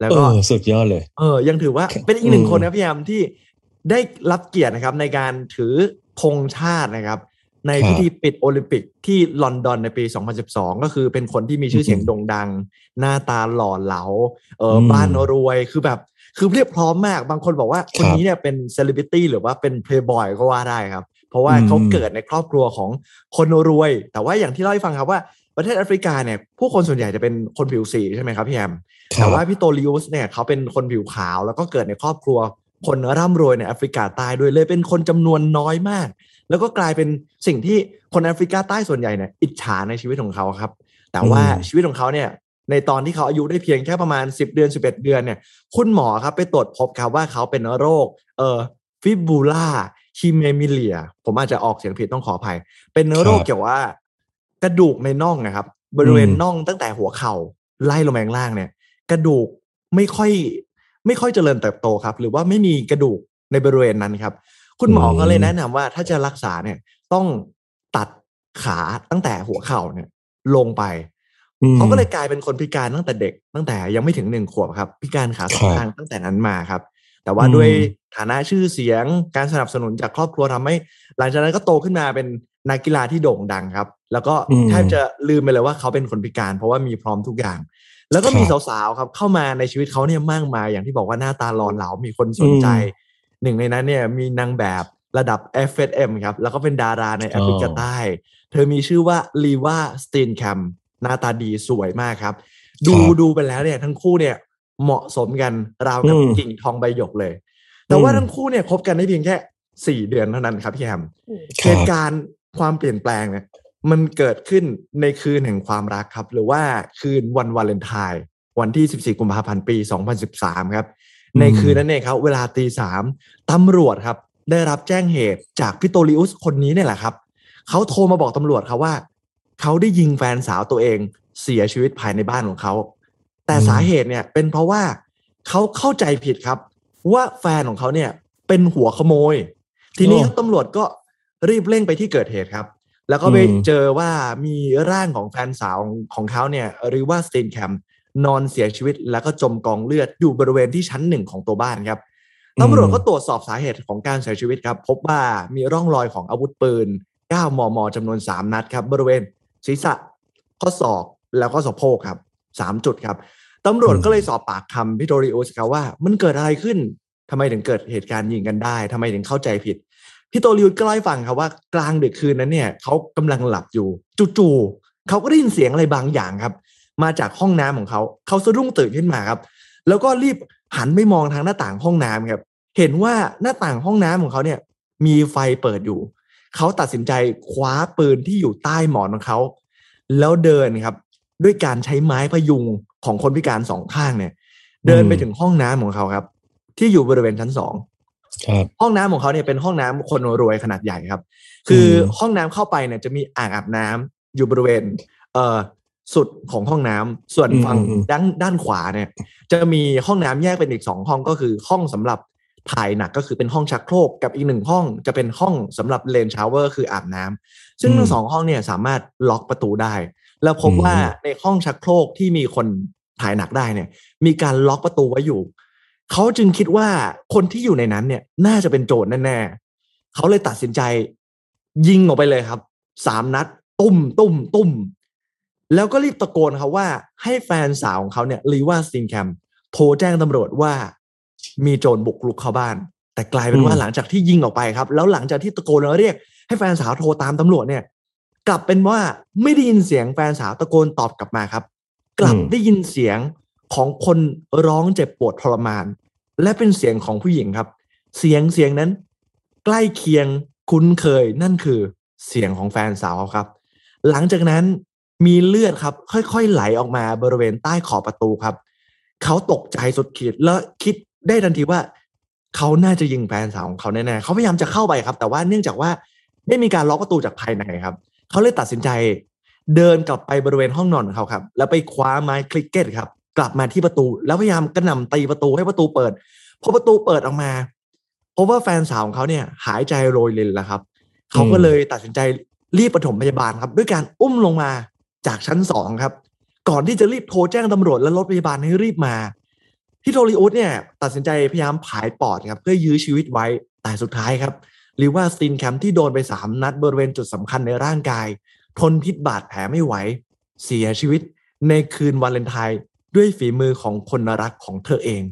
แล้วก็เออสุดยอดเลย เออ ยังถือว่าครับเป็นอีกหนึ่งอืมคนนะพี่แฮมที่ได้รับเกียรตินะครับในการถือธงชาตินะครับ ในพิธีปิดโอลิมปิกที่ลอนดอนในปี 2012 ก็คือเป็นคนที่มีชื่อเสียงโด่งดัง หน้าตาหล่อเหลาเอออมบ้านรวยคือแบบคือเพียบพร้อมมาก บางคนบอกว่าคนนี้เนี่ยเป็นเซเลบริตี้หรือว่าเป็นเพลย์บอยก็ว่าได้ครับ เพราะว่าอืมเขาเกิดในครอบครัวของคนรวย แต่ว่าอย่างที่เล่าให้ฟังครับว่าประเทศแอฟริกาเนี่ยผู้คนส่วนใหญ่จะเป็นคนผิวสีใช่ไหมครับพี่แฮมครัแต่ว่าพิโตลิอุสเนี่ยเขาเป็นคนผิวขาว แล้วก็เกิดในครอบครัวคนร่ำรวยในแอฟริกาใต้ด้วยเลยเป็นคนจำนวนน้อยมาก แล้วก็กลายเป็นสิ่งที่คนแอฟริกาใต้ส่วนใหญ่เนี่ยอิจฉาในชีวิตของเขาครับ แต่ว่าอืมชีวิตของเขาเนี่ยในตอนที่เขาอายุได้เพียงแค่ประมาณ 10 เดือน 11 เดือนเนี่ยคุณหมอครับไปตรวจพบครับว่าเขาเป็นโรคเอ่อฟิบูล่าฮิเมมิเลีย ผมอาจจะออกเสียงผิดต้องขออภัย เป็นโรคครับเกี่ยวว่ากระดูกในน่องนะครับ บริเวณอืมน่องตั้งแต่หัวเข่าไล่ลงมาข้างล่างเนี่ย กระดูกไม่ค่อยไม่ค่อยเจริญเติบโตครับ หรือว่าไม่มีกระดูกในบริเวณนั้นครับ คุณหมอก็เลยแนะนำว่าถ้าจะรักษาเนี่ย ต้องตัดขาตั้งแต่หัวเข่าเนี่ย ลงไปอืมเขาก็เลยกลายเป็นคนพิการตั้งแต่เด็ก ตั้งแต่ยังไม่ถึงหนึ่งขวบครับ พิการขาสองครับข้างตั้งแต่นั้นมาครับ แต่ว่าอืมด้วยฐานะชื่อเสียงการสนับสนุนจากครอบครัวทำให้ หลังจากนั้นก็โตขึ้นมาเป็นนักกีฬาที่โด่งดังครับ แล้วก็อืมแทบจะลืมไปเลยว่าเขาเป็นคนพิการ เพราะว่ามีพร้อมทุกอย่าง แล้วก็มีครับสาวๆครับ เข้ามาในชีวิตเขาเนี่ยมากมายอย่างที่บอกว่าหน้าตาหล่อเหลามีคนสนใจ หนึ่งในนั้นเนี่ยมีนางแบบระดับ FSM ครับ แล้วก็เป็นดาราในแอฟริกาอ๋อใต้ เธอมีชื่อว่าลีวาสตีนแคมหน้าตาดีสวยมากครับ ดูครับดูไปแล้วเนี่ยทั้งคู่เนี่ยเหมาะสมกันราวกับอืมกิ่งทองใบหยกเลย แต่ว่าอืมทั้งคู่เนี่ยคบกันได้เพียงแค่สี่เดือนเท่านั้นครับพี่แฮมคเหรับตุการณ์ความเปลี่ยนแปลงเนี่ยมันเกิดขึ้นในคืนแห่งความรักครับ หรือว่าคืนวันวาเลนไทน์วันที่ 14 กุมภาพันธ์ ปี 2013 ครับอืม ในคืนนั้นเนี่ยครับ เวลาตีสามตำรวจครับ ได้รับแจ้งเหตุจากพิโตริอุสคนนี้เนี่ยแหละครับ เขาโทรมาบอกตำรวจครับว่า เขาได้ยิงแฟนสาวตัวเองเสียชีวิตภายในบ้านของเขา แต่สาเหตุเนี่ยเป็นเพราะว่าเขาเข้าใจผิดครับ ว่าแฟนของเขาเนี่ยเป็นหัวขโมย ทีนี้โอ้ตำรวจก็รีบเร่งไปที่เกิดเหตุครับ แล้วก็ไปอืมเจอว่ามีร่างของแฟนสาวของเขาเนี่ยหรือว่าสเตนแคม นอนเสียชีวิตแล้วก็จมกองเลือดอยู่บริเวณที่ชั้นหนึ่งของตัวบ้านครับตำรวจก็ตรวจสอบสาเหตุของการเสียชีวิตครับ พบว่ามีร่องรอยของอาวุธปืน 9 มมจำนวน 3 นัดครับบริเวณศีรษะ ข้อศอกแล้วก็สะโพกครับ 3 จุดครับตำรวจอืมก็เลยสอบปากคำพิโตริโอสครับว่า มันเกิดอะไรขึ้นทำไมถึงเกิดเหตุการณ์ยิงกันได้ทำไมถึงเข้าใจผิดพี่โตริวก็เล่าให้ฟังครับว่ากลางดึกคืนนั้นเนี่ยเขากำลังหลับอยู่จู่ๆเขาก็ได้ยินเสียงอะไรบางอย่างครับ มาจากห้องน้ำของเขา เขาสะดุ้งตื่นขึ้นมาครับ แล้วก็รีบหันไปมองทางหน้าต่างห้องน้ำครับ เห็นว่าหน้าต่างห้องน้ำของเขาเนี่ย มีไฟเปิดอยู่ เขาตัดสินใจคว้าปืนที่อยู่ใต้หมอนของเขา แล้วเดินครับ ด้วยการใช้ไม้พยุงของคนพิการสองข้างเนี่ย เดินไปถึงห้องน้ำของเขาครับ ที่อยู่บริเวณชั้นสองครับห้องน้ำของเขาเนี่ยเป็นห้องน้ำคนรวยขนาดใหญ่ครับ คืออมห้องน้ำเข้าไปเนี่ยจะมีอ่างอาบน้ำอยู่บริเวณ เอ่อ สุดของห้องน้ำส่วนฝั่งด้านด้านขวาเนี่ย จะมีห้องน้ำแยกเป็นอีกสองห้องก็คือห้องสำหรับถ่ายหนักก็คือเป็นห้องชักโครกกับอีกหนึ่งห้องจะเป็นห้องสำหรับเลนชาวเวอร์คืออาบน้ำซึ่งทั้งสองห้องเนี่ยสามารถล็อกประตูได้ แล้วพบว่าในห้องชักโครกที่มีคนถ่ายหนักได้เนี่ย มีการล็อกประตูไว้อยู่ เขาจึงคิดว่าคนที่อยู่ในนั้นเนี่ย น่าจะเป็นโจรแน่ๆเขาเลยตัดสินใจ ยิงออกไปเลยครับสามนัด ตุ้มตุ้มตุ้ม แล้วก็รีบตะโกนครับว่าให้แฟนสาวของเขาเนี่ยลีว่าสติงแคมโทรแจ้งตำรวจว่ามีโจรบุกรุกเข้าบ้าน แต่กลายเป็นว่าหลังจากที่ยิงออกไปครับ แล้วหลังจากที่ตะโกนแล้วเรียก ให้แฟนสาวโทรตามตำรวจเนี่ย กลับเป็นว่าไม่ได้ยินเสียงแฟนสาวตะโกนตอบกลับมาครับ กลับได้ยินเสียงของคนร้องเจ็บปวดทรมาน และเป็นเสียงของผู้หญิงครับ เสียงเสียงนั้น ใกล้เคียงคุ้นเคยนั่นคือเสียงของแฟนสาวเขาครับ หลังจากนั้น มีเลือดครับ ค่อยๆไหลออกมาบริเวณใต้ขอบประตูครับ เขาตกใจสุดขีดแล้วคิดได้ทันทีว่า เขาน่าจะยิงแฟนสาวของเขาแน่ๆเขาพยายามจะเข้าไปครับ แต่ว่าเนื่องจากว่าไม่มีการล็อกประตูจากภายในครับ เขาเลยตัดสินใจ เดินกลับไปบริเวณห้องนอนของเขาครับ แล้วไปคว้าไม้คลิกเก็ตครับ กลับมาที่ประตู แล้วพยายามกระหน่ำตีประตูให้ประตูเปิดพอประตูเปิดออกมาพบว่าแฟนสาวของเขาเนี่ยหายใจโรยรินแล้วครับ เขาก็เลยตัดสินใจรีบปฐมพยาบาลครับ ด้วยการอุ้มลงมา จากชั้นสองครับ ก่อนที่จะรีบโทรแจ้งตำรวจและรถพยาบาลให้รีบมาพี่โทริอุสเนี่ยตัดสินใจพยายามผายปอดครับเพื่อยื้อชีวิตไว้แต่สุดท้ายครับหรือว่าสตินแคมที่โดนไปสามนัดบริเวณจุดสำคัญในร่างกาย ทนพิษบาดแผลไม่ไหว เสียชีวิตในคืนวาเลนไทน์ด้วยฝีมือของคนรักของเธอเอง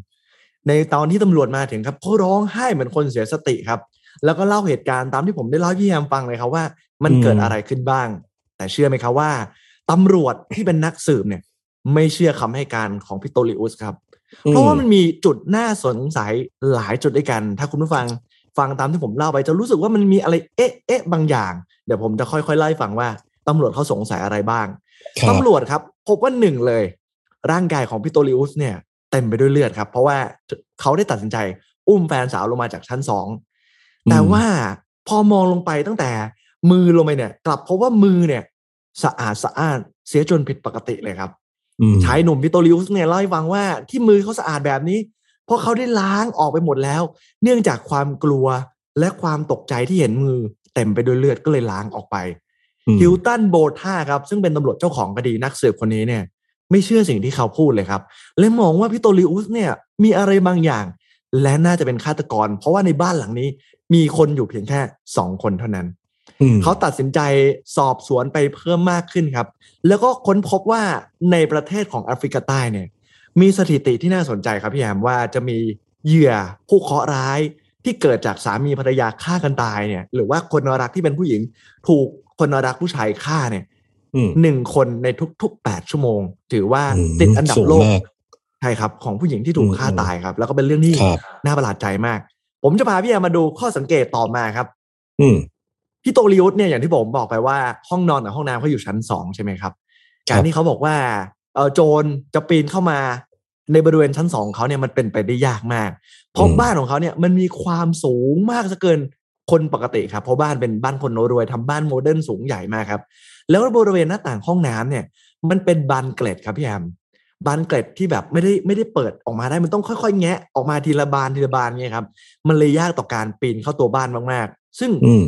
ในตอนที่ตำรวจมาถึงครับเขาร้องไห้เหมือนคนเสียสติครับ แล้วก็เล่าเหตุการณ์ตามที่ผมได้เล่าพี่แฮมฟังเลยครับว่า มันเกิดอะไรขึ้นบ้าง แต่เชื่อไหมครับว่า ตำรวจที่เป็นนักสืบเนี่ย ไม่เชื่อคำให้การของพี่โตลิอุสครับ เพราะว่ามันมีจุดน่าสงสัยหลายจุดด้วยกัน ถ้าคุณผู้ฟังฟังตามที่ผมเล่าไปจะรู้สึกว่ามันมีอะไรเอ๊ะเอ๊ะบางอย่าง เดี๋ยวผมจะค่อยๆไล่ฟังว่าตำรวจเขาสงสัยอะไรบ้างครับตำรวจครับพบว่าหนึ่งเลย ร่างกายของพี่โตลิอุสเนี่ยเต็มไปด้วยเลือดครับ เพราะว่าเขาได้ตัดสินใจ อุ้มแฟนสาวลงมาจากชั้นสองแต่ว่าพอมองลงไปตั้งแต่มือลงไปเนี่ย กลับพบว่ามือเนี่ย สะอาดสะอาดเสียจนผิดปกติเลยครับอืมชายหนุ่มพิโตริอุสเนี่ยเล่าให้ฟังว่าที่มือเขาสะอาดแบบนี้ เพราะเขาได้ล้างออกไปหมดแล้ว เนื่องจากความกลัวและความตกใจที่เห็นมือเต็มไปด้วยเลือดก็เลยล้างออกไปอืมฮิลตันโบท่าครับซึ่งเป็นตำรวจเจ้าของคดีนักสืบคนนี้เนี่ย ไม่เชื่อสิ่งที่เขาพูดเลยครับ และมองว่าพิโตริอุสเนี่ยมีอะไรบางอย่าง และน่าจะเป็นฆาตกร เพราะว่าในบ้านหลังนี้ มีคนอยู่เพียงแค่สองคนเท่านั้นอืม เขาตัดสินใจสอบสวนไปเพิ่มมากขึ้นครับ แล้วก็ค้นพบว่าในประเทศของแอฟริกาใต้เนี่ย มีสถิติที่น่าสนใจครับพี่แอมว่าจะมีเหยื่อผู้เคราะห์ร้ายที่เกิดจากสามีภรรยาฆ่ากันตายเนี่ย หรือว่าคนรักที่เป็นผู้หญิง ถูกคนรักผู้ชายฆ่าเนี่ยอืมหนึ่งคนในทุกๆแปดชั่วโมง ถือว่าอืมติดอันดับสูงโลกมากใช่ครับของผู้หญิงที่ถูกอืมฆ่าตายครับ แล้วก็เป็นเรื่องที่ครับน่าประหลาดใจมาก ผมจะพาพี่แอมมาดูข้อสังเกตต่อมาครับ อืมพี่โตริอุสเนี่ยอย่างที่ผมบอกไปว่าห้องนอนกับห้องน้ำเขาอยู่ชั้นสองใช่ไหมครับ การที่เขาบอกว่าเออโจรจะปีนเข้ามาในบริเวณชั้นสองของเขาเนี่ยมันเป็นไปได้ยากมาก เพราะอืมบ้านของเขาเนี่ยมันมีความสูงมากซะเกินคนปกติครับ เพราะบ้านเป็นบ้านคนรวยทำบ้านโมเดิร์นสูงใหญ่มากครับ แล้วบริเวณหน้าต่างห้องน้ำเนี่ย มันเป็นบานเกล็ดครับพี่แอมบานเกล็ดที่แบบไม่ได้ไม่ได้เปิดออกมาได้มันต้องค่อยๆ แงะออกมาทีละบานทีละบานเนี่ยครับ มันเลยยากต่อการปีนเข้าตัวบ้านมากๆ ซึ่งอืม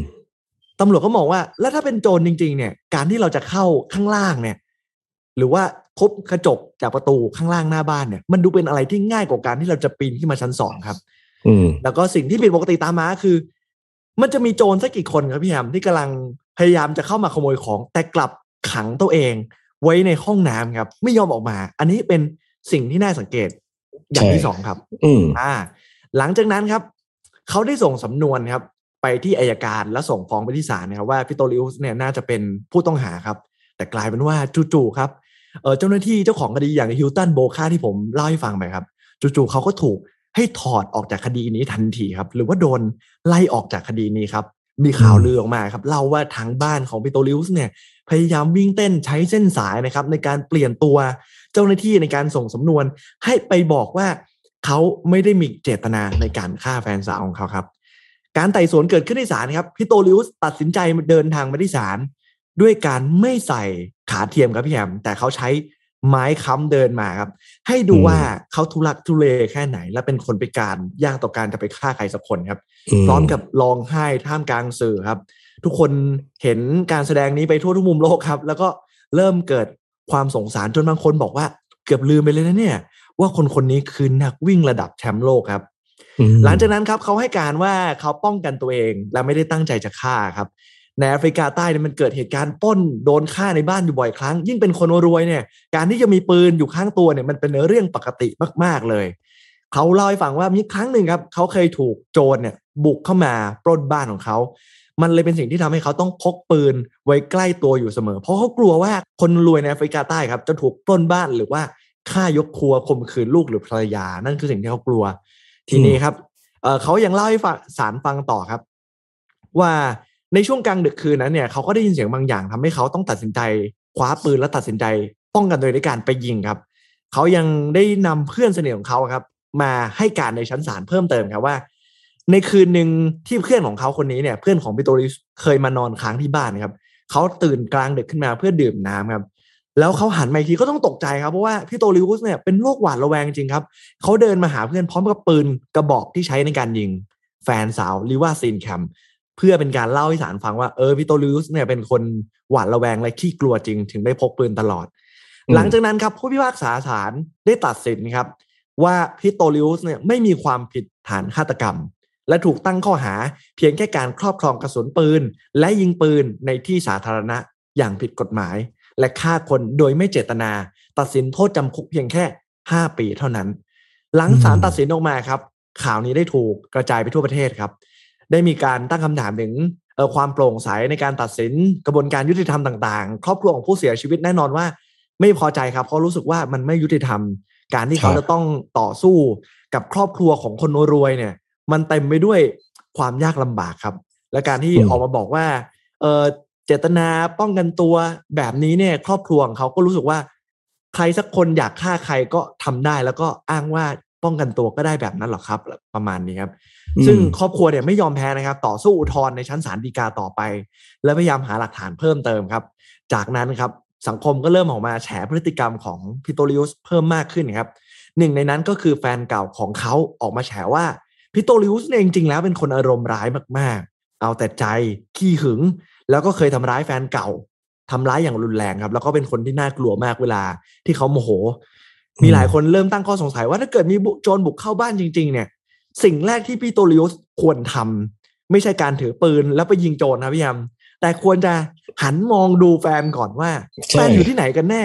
ตำรวจก็มองว่า แล้วถ้าเป็นโจรจริง ๆ เนี่ย การที่เราจะเข้าข้างล่างเนี่ย หรือว่าพบกระจกจากประตูข้างล่างหน้าบ้านเนี่ย มันดูเป็นอะไรที่ง่ายกว่าการที่เราจะปีนขึ้นมาชั้นสองครับ อืมแล้วก็สิ่งที่ผิดปกติตามมาคือ มันจะมีโจรสักกี่คนครับพี่แฮมที่กำลังพยายามจะเข้ามาขโมยของ แต่กลับขังตัวเอง ไว้ในห้องน้ำครับ ไม่ยอมออกมา อันนี้เป็นสิ่งที่น่าสังเกตอย่างที่ใช่สองครับ อืมอ่า หลังจากนั้นครับ เขาได้ส่งสำนวนครับ ไปที่อายการและส่งฟ้องไปที่ศาลนะครับว่าพิโตริอุสเนี่ยน่าจะเป็นผู้ต้องหาครับ แต่กลายเป็นว่าจู่ๆครับเจ้าหน้าที่เจ้าของคดีอย่างฮิลตันโบค่าที่ผมเล่าให้ฟังไปครับจู่ๆเขาก็ถูกให้ถอดออกจากคดีนี้ทันทีครับ หรือว่าโดนไล่ออกจากคดีนี้ครับ มีข่าวลือออกมาครับเล่าว่าทางบ้านของปิโตริอุสเนี่ยพยายามวิ่งเต้นใช้เส้นสายนะครับ ในการเปลี่ยนตัวเจ้าหน้าที่ในการส่งสำนวน ให้ไปบอกว่าเขาไม่ได้มีเจตนาในการฆ่าแฟนสาวของเขาครับ การไต่สวนเกิดขึ้นในศาลครับพิโตริอุสตัดสินใจเดินทางมาที่ศาลด้วยการไม่ใส่ขาเทียมครับพี่แฮมแต่เขาใช้ไม้ค้ำเดินมาครับ ให้ดูว่าเขาทุลักทุเลแค่ไหน และเป็นคนไปการยากต่อการจะไปฆ่าใครสักคนครับ พร้อมกับร้องไห้ท่ามกลางสื่อครับ ทุกคนเห็นการแสดงนี้ไปทั่วทุกมุมโลกครับ แล้วก็เริ่มเกิดความสงสารจนบางคนบอกว่า เกือบลืมไปเลยนะเนี่ย ว่าคนคนนี้คือนักวิ่งระดับแชมป์โลกครับ หลังจากนั้นครับเขาให้การว่าเขาป้องกันตัวเอง และไม่ได้ตั้งใจจะฆ่าครับในแอฟริกาใต้เนี่ยมันเกิดเหตุการณ์ป้นโดนฆ่าในบ้านอยู่บ่อยครั้ง ยิ่งเป็นคนรวยเนี่ย การที่จะมีปืนอยู่ข้างตัวเนี่ยมันเป็นเรื่องปกติมาก ๆเลย เขาเล่าให้ฟังว่ามีครั้งหนึ่งครับ เขาเคยถูกโจรเนี่ยบุกเข้ามาปล้นบ้านของเขา มันเลยเป็นสิ่งที่ทำให้เขาต้องพกปืนไว้ใกล้ตัวอยู่เสมอ เพราะเขากลัวว่าคนรวยในแอฟริกาใต้ครับจะถูกปล้นบ้านหรือว่าฆ่ายกครัวข่มขืนลูกหรือภรรยา นั่นคือสิ่งที่เขากลัว ทีนี้ครับเขายังเล่าให้สารฟังต่อครับ ว่าในช่วงกลางดึกคืนนั้นเนี่ยเขาก็ได้ยินเสียงบางอย่างทำให้เขาต้องตัดสินใจคว้าปืนและตัดสินใจป้องกันโดยในการไปยิงครับเขายังได้นำเพื่อนสนิทของเขาครับ มาให้การในชั้นศาลเพิ่มเติมครับว่า ในคืนหนึ่งที่เพื่อนของเขาคนนี้เนี่ย เพื่อนของปิโตริสเคยมานอนค้างที่บ้านครับเขาตื่นกลางดึกขึ้นมาเพื่อดื่มน้ำครับ แล้วเขาหันมาอีกทีก็ต้องตกใจครับเพราะว่าพี่โตริอุสเนี่ยเป็นโรคหวาดระแวงจริงครับเขาเดินมาหาเพื่อนพร้อมกับปืนกระบอกที่ใช้ในการยิง แฟนสาวลิว่าซีนแคมเพื่อเป็นการเล่าให้ศาลฟังว่าเออพิโตลิอุสเนี่ยเป็นคนหวาดระแวงและขี้กลัวจริง ถึงได้พกปืนตลอด หลังจากนั้นครับผู้พิพากษาศาลได้ตัดสินครับ ว่าพิโตลิอุสเนี่ยไม่มีความผิดฐานฆาตกรรม และถูกตั้งข้อหาเพียงแค่การครอบครองกระสุนปืน และยิงปืนในที่สาธารณะอย่างผิดกฎหมาย และฆ่าคนโดยไม่เจตนา ตัดสินโทษจำคุกเพียงแค่ 5 ปีเท่านั้น หลังศาลตัดสินออกมาครับ ข่าวนี้ได้ถูกกระจายไปทั่วประเทศครับ ได้มีการตั้งคำถามถึงความโปร่งใสในการตัดสินกระบวนการยุติธรรมต่างๆ ครอบครัวของผู้เสียชีวิตแน่นอนว่า ไม่พอใจครับเพราะรู้สึกว่ามันไม่ยุติธรรม การที่เขาจะต้องต่อสู้กับครอบครัวของคนรวยเนี่ย มันเต็มไปด้วยความยากลำบากครับ และการที่ออกมาบอกว่าเออ เจตนาป้องกันตัวแบบนี้เนี่ย ครอบครัวของเขาก็รู้สึกว่า ใครสักคนอยากฆ่าใครก็ทำได้ แล้วก็อ้างว่าป้องกันตัวก็ได้แบบนั้นหรอครับ ประมาณนี้ครับ ซึ่งครอบครัวเนี่ยไม่ยอมแพ้นะครับ ต่อสู้อุทธรณ์ในชั้นศาลฎีกาต่อไป และพยายามหาหลักฐานเพิ่มเติมครับ จากนั้นครับสังคมก็เริ่มออกมาแฉพฤติกรรมของพิโตริอุสเพิ่มมากขึ้นครับหนึ่งในนั้นก็คือแฟนเก่าของเขาออกมาแฉว่าพิโตริอุสเองจริงแล้วเป็นคนอารมณ์ร้ายมากๆ เอาแต่ใจขี้หึง แล้วก็เคยทำร้ายแฟนเก่าทำร้ายอย่างรุนแรงครับ แล้วก็เป็นคนที่น่ากลัวมากเวลาที่เขาโมโห มีหลายคนเริ่มตั้งข้อสงสัยว่าถ้าเกิดมีโจรบุกเข้าบ้านจริง ๆ เนี่ย สิ่งแรกที่พี่โตริอุสควรทำไม่ใช่การถือปืนแล้วไปยิงโจรนะพี่ยมแต่ควรจะหันมองดูแฟนก่อนว่าแฟนอยู่ที่ไหนกันแน่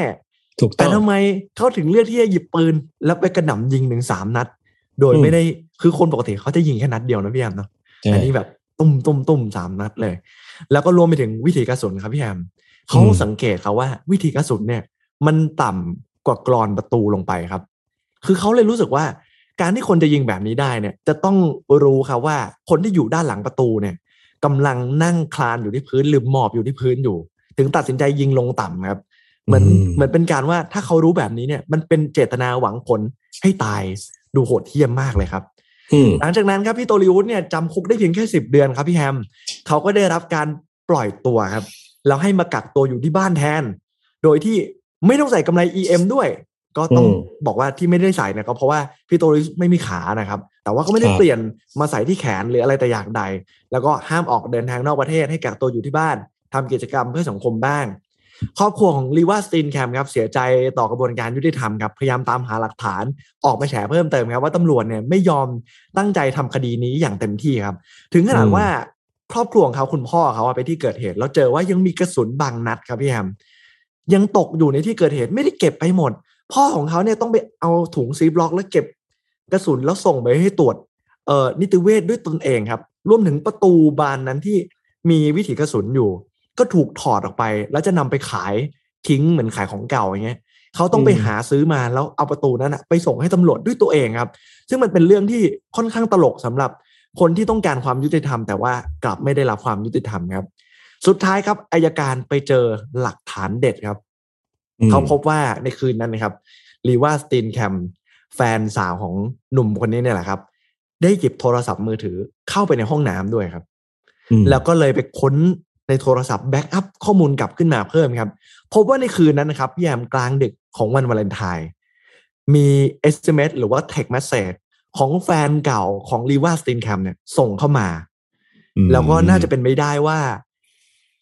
ถูกแต่ทำไมเขาถึงเลือกที่จะหยิบปืน แล้วไปกระหน่ำยิงหนึ่งสามนัด โดยไม่ได้คือคนปกติเขาจะยิงแค่นัดเดียวนะพี่ยมเนาะอันนี้แบบตุ้มตุ้มตุ้มสามนัดเลย แล้วก็รวมไปถึงวิธีกระสุนครับพี่แฮมเขาสังเกตเขาว่าวิธีกระสุนเนี่ย มันต่ำกว่ากรอนประตูลงไปครับ คือเขาเลยรู้สึกว่า การที่คนจะยิงแบบนี้ได้เนี่ย จะต้องรู้ครับว่าคนที่อยู่ด้านหลังประตูเนี่ยกำลังนั่งคลานอยู่ที่พื้นหรือหมอบอยู่ที่พื้นอยู่ ถึงตัดสินใจยิงลงต่ำครับเหมือนเหมือนเป็นการว่าถ้าเขารู้แบบนี้เนี่ย มันเป็นเจตนาหวังผลให้ตายดูโหดเหี้ยมมากเลยครับ หลังจากนั้นครับพี่โตลิวุฒเนี่ยจำคุกได้เพียงแค่สิบเดือนครับพี่แฮมเขาก็ได้รับการปล่อยตัวครับ แล้วให้มากักตัวอยู่ที่บ้านแทน โดยที่ไม่ต้องใส่กำไร EM ด้วย ก็ต้องบอกว่าที่ไม่ได้ใส่นะก็เพราะว่าพี่โตริสไม่มีขานะครับ แต่ว่าก็ไม่ได้เปลี่ยนมาใส่ที่แขนหรืออะไรแต่อย่างใด แล้วก็ห้ามออกเดินทางนอกประเทศให้กักตัวอยู่ที่บ้านทำกิจกรรมเพื่อสังคมบ้าง ครอบครัวของลีวาสตินแคมครับเสียใจต่อกระบวนการยุติธรรมครับพยายามตามหาหลักฐานออกมาแฉเพิ่มเติมครับว่าตำรวจเนี่ยไม่ยอมตั้งใจทำคดีนี้อย่างเต็มที่ครับ ถึงขนาดว่าครอบครัวของเขาคุณพ่อเขาไปที่เกิดเหตุแล้วเจอว่ายังมีกระสุนบางนัดครับพี่แฮมยังตกอยู่ในที่เกิดเหตุไม่ได้เก็บไปหมด พ่อของเขาเนี่ยต้องไปเอาถุงซีบล็อก แล้วเก็บกระสุนแล้วส่งไปให้ตรวจเอ่อนิติเวชด้วยตนเองครับรวมถึงประตูบานนั้นที่มีวิถีกระสุนอยู่ ก็ถูกถอดออกไป แล้วจะนำไปขายทิ้งเหมือนขายของเก่าอย่างเงี้ยเขาต้องไปอืมหาซื้อมาแล้วเอาประตูนั้นอะไปส่งให้ตำรวจด้วยตัวเองครับ ซึ่งมันเป็นเรื่องที่ค่อนข้างตลกสำหรับคนที่ต้องการความยุติธรรม แต่ว่ากลับไม่ได้รับความยุติธรรมครับ สุดท้ายครับอายการไปเจอหลักฐานเด็ดครับอืมเขาพบว่าในคืนนั้นนะครับลีว่าสตีนแคมแฟนสาวของหนุ่มคนนี้เนี่ยแหละครับ ได้หยิบโทรศัพท์มือถือเข้าไปในห้องน้ำด้วยครับอืมแล้วก็เลยไปค้น ในโทรศัพท์ backup ข้อมูลกลับขึ้นมาเพิ่มครับ พบว่าในคืนนั้นนะครับพี่แอมกลางดึกของวันวาเลนไทน์มี SMS หรือว่า text message ของแฟนเก่าของรีวาสตีนแคมป์เนี่ยส่งเข้ามาอืมแล้วก็น่าจะเป็นไปได้ว่า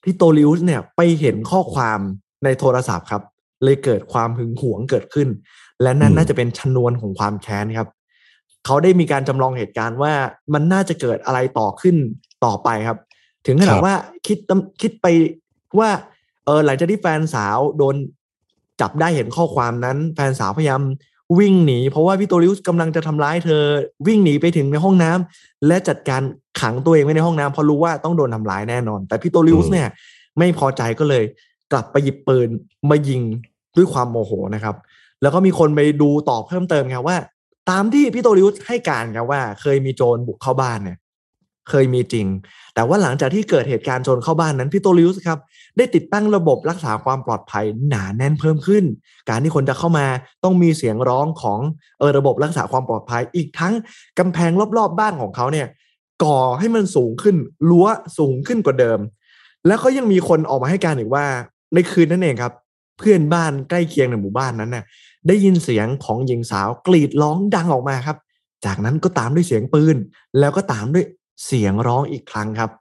พิสโตริอุสเนี่ยไปเห็นข้อความในโทรศัพท์ครับ เลยเกิดความหึงหวงเกิดขึ้น และนั่นน่าจะเป็นชนวนของความแค้นครับ เขาได้มีการจำลองเหตุการณ์ว่ามันน่าจะเกิดอะไรต่อขึ้นต่อไปครับ ถึงขนาดว่าคิดตำคิดไปว่าเออหลังจากที่แฟนสาวโดนจับได้เห็นข้อความนั้น แฟนสาวพยายามวิ่งหนี เพราะว่าพี่โตลิอุสกำลังจะทำร้ายเธอวิ่งหนีไปถึงในห้องน้ำและจัดการขังตัวเองไว้ในห้องน้ำเพราะรู้ว่าต้องโดนทำร้ายแน่นอน แต่พี่โตลิอุสเนี่ย ไม่พอใจก็เลย กลับไปหยิบปืนมายิงด้วยความโมโหนะครับ แล้วก็มีคนไปดูต่อเพิ่มเติมครับว่า ตามที่พี่โตลิอุสให้การครับว่า เคยมีโจรบุกเข้าบ้านเนี่ย เคยมีจริง แต่ว่าหลังจากที่เกิดเหตุการณ์โจรเข้าบ้านนั้นพี่โตลิอุสครับได้ติดตั้งระบบรักษาความปลอดภัยหนาแน่นเพิ่มขึ้น การที่คนจะเข้ามาต้องมีเสียงร้องของเออระบบรักษาความปลอดภัย อีกทั้งกำแพงรอบๆบบ้านของเขาเนี่ยก่อให้มันสูงขึ้นรั้วสูงขึ้นกว่าเดิม แล้วก็ยังมีคนออกมาให้การอีกว่าในคืนนั้นเองครับ เพื่อนบ้านใกล้เคียงในหมู่บ้านนั้นน่ะได้ยินเสียงของหญิงสาวกรีดร้องดังออกมาครับ จากนั้นก็ตามด้วยเสียงปืน แล้วก็ตามด้วย เสียงร้องอีกครั้งครับ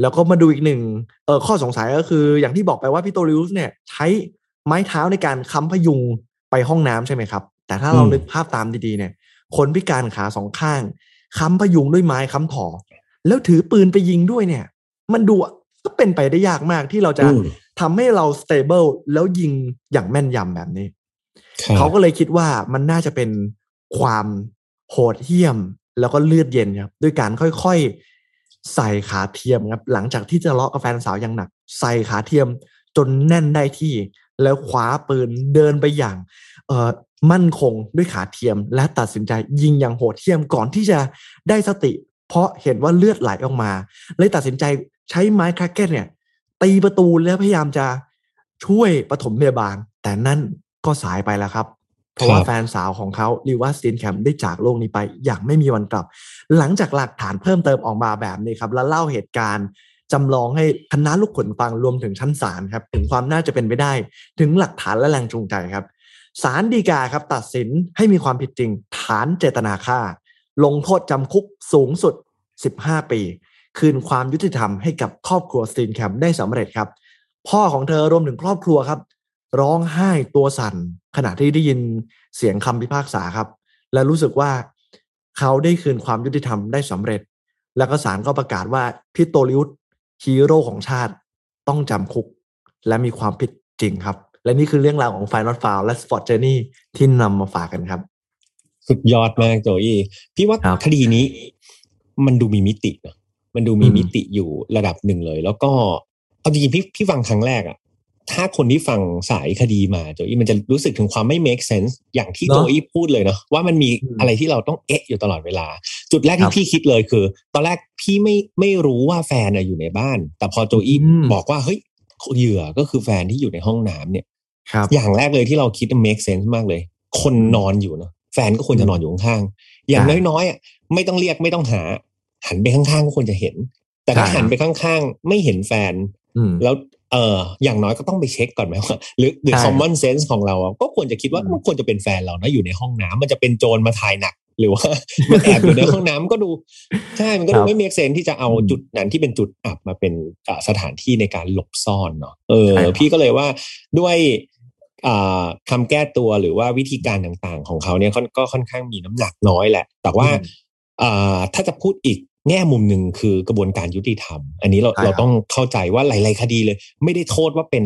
แล้วก็มาดูอีกหนึ่งเออข้อสงสัยก็คือ อย่างที่บอกไปว่าพี่โตริอุสเนี่ย ใช้ไม้เท้าในการค้ำพยุงไปห้องน้ำใช่ไหมครับ แต่ถ้าเราอืมนึกภาพตามดีๆเนี่ย คนพิการขาสองข้างค้ำพยุงด้วยไม้ค้ำถอ แล้วถือปืนไปยิงด้วยเนี่ย มันดูก็เป็นไปได้ยากมากที่เราจะอืมทำให้เรา stable แล้วยิงอย่างแม่นยำแบบนี้ครับเขาก็เลยคิดว่ามันน่าจะเป็นความโหดเหี้ยม แล้วก็เลือดเย็นครับด้วยการค่อยๆ ใส่ขาเทียมครับหลังจากที่จะทะเลาะกับแฟนสาวอย่างหนัก ใส่ขาเทียมจนแน่นได้ที่ แล้วคว้าปืนเดินไปอย่างเอ่อมั่นคงด้วยขาเทียม และตัดสินใจยิงอย่างโหดเหี้ยมก่อนที่จะได้สติ เพราะเห็นว่าเลือดไหลออกมา เลยตัดสินใจใช้ไม้คราเก็ตเนี่ย ตีประตูแล้วพยายามจะช่วยปฐมพยาบาล แต่นั่นก็สายไปแล้วครับ เพราะว่าแฟนสาวของเขาลีว่าสตีนแคมได้จากโลกนี้ไปอย่างไม่มีวันกลับ หลังจากหลักฐานเพิ่มเติมออกมาแบบนี้ครับ แล้วเล่าเหตุการณ์จำลองให้คณะลูกขนฟังรวมถึงชั้นศาลครับ ถึงความน่าจะเป็นไปได้ ถึงหลักฐานและแรงจูงใจครับศาลฎีกาครับตัดสินให้มีความผิดจริง ฐานเจตนาฆ่า ลงโทษจำคุกสูงสุด 15 ปี คืนความยุติธรรมให้กับครอบครัวสตีนแคมได้สำเร็จครับ พ่อของเธอรวมถึงครอบครัวครับ ร้องไห้ตัวสั่น ขณะที่ได้ยินเสียงคำพิพากษาครับ และรู้สึกว่าเขาได้คืนความยุติธรรมได้สำเร็จ แล้วก็ศาลก็ประกาศว่าพี่โตลิอุสฮีโร่ของชาติต้องจำคุก และมีความผิดจริงครับ และนี่คือเรื่องราวของ Final f i l และ Sport Journey ที่นำมาฝากกันครับ สุดยอดมากโจอี้พี่ว่าครับคดีนี้ มันดูมีมิตินะมันดูมีอืมมิติอยู่ระดับหนึ่งเลย แล้วก็เอาจริงๆพี่พี่ฟังครั้งแรกอะ ถ้าคนที่ฟังสายคดีมาโจอี้มันจะรู้สึกถึงความไม่ make sense อย่างที่เนอะโจอี้พูดเลยเนาะว่ามันมีอืมอะไรที่เราต้องเอ๊ะอยู่ตลอดเวลา จุดแรกครัที่บพี่คิดเลยคือ ตอนแรกพี่ไม่ไม่รู้ว่าแฟนอะอยู่ในบ้าน แต่พอโจอี้อืมบอกว่าเฮ้ยเหยื่อก็คือแฟนที่อยู่ในห้องน้ำเนี่ยครับอย่างแรกเลยที่เราคิด make sense มากเลย คนนอนอยู่เนอะแฟนก็ควรจะนอนอยู่ข้างๆอย่างใช่น้อยๆอะไม่ต้องเรียกไม่ต้องหา หันไปข้างๆก็ควรจะเห็น แต่ถ้าใช่หันไปข้างๆ ไม่เห็นแฟนอืมแล้ว เอออย่างน้อยก็ต้องไปเช็คก่อนไหมว่าหรือหรือใช่ common sense ของเราอะก็ควรจะคิดว่าอืมมันควรจะเป็นแฟนเรานะอยู่ในห้องน้ำมันจะเป็นโจรมาถ่ายหนัก หรือว่ามันแอบอยู่ในห้องน้ำก็ดูใช่มันก็ดูไม่ make sense ที่จะเอาอืมจุดนั้นที่เป็นจุดอับมาเป็นอ่าสถานที่ในการหลบซ่อนเนาะเออใช่ครับพี่ก็เลยว่าด้วยอ่าคำแก้ตัวหรือว่าวิธีการต่างๆ ของเขาเนี่ยค่อนก็ค่อนข้างมีน้ำหนักน้อยแหละ แต่ว่าอืมอ่าถ้าจะพูดอีก แง่มุมหนึ่งคือกระบวนการยุติธรรม อันนี้เราใช่ครับเราต้องเข้าใจว่าหลาย ๆ คดีเลย ไม่ได้โทษว่าเป็น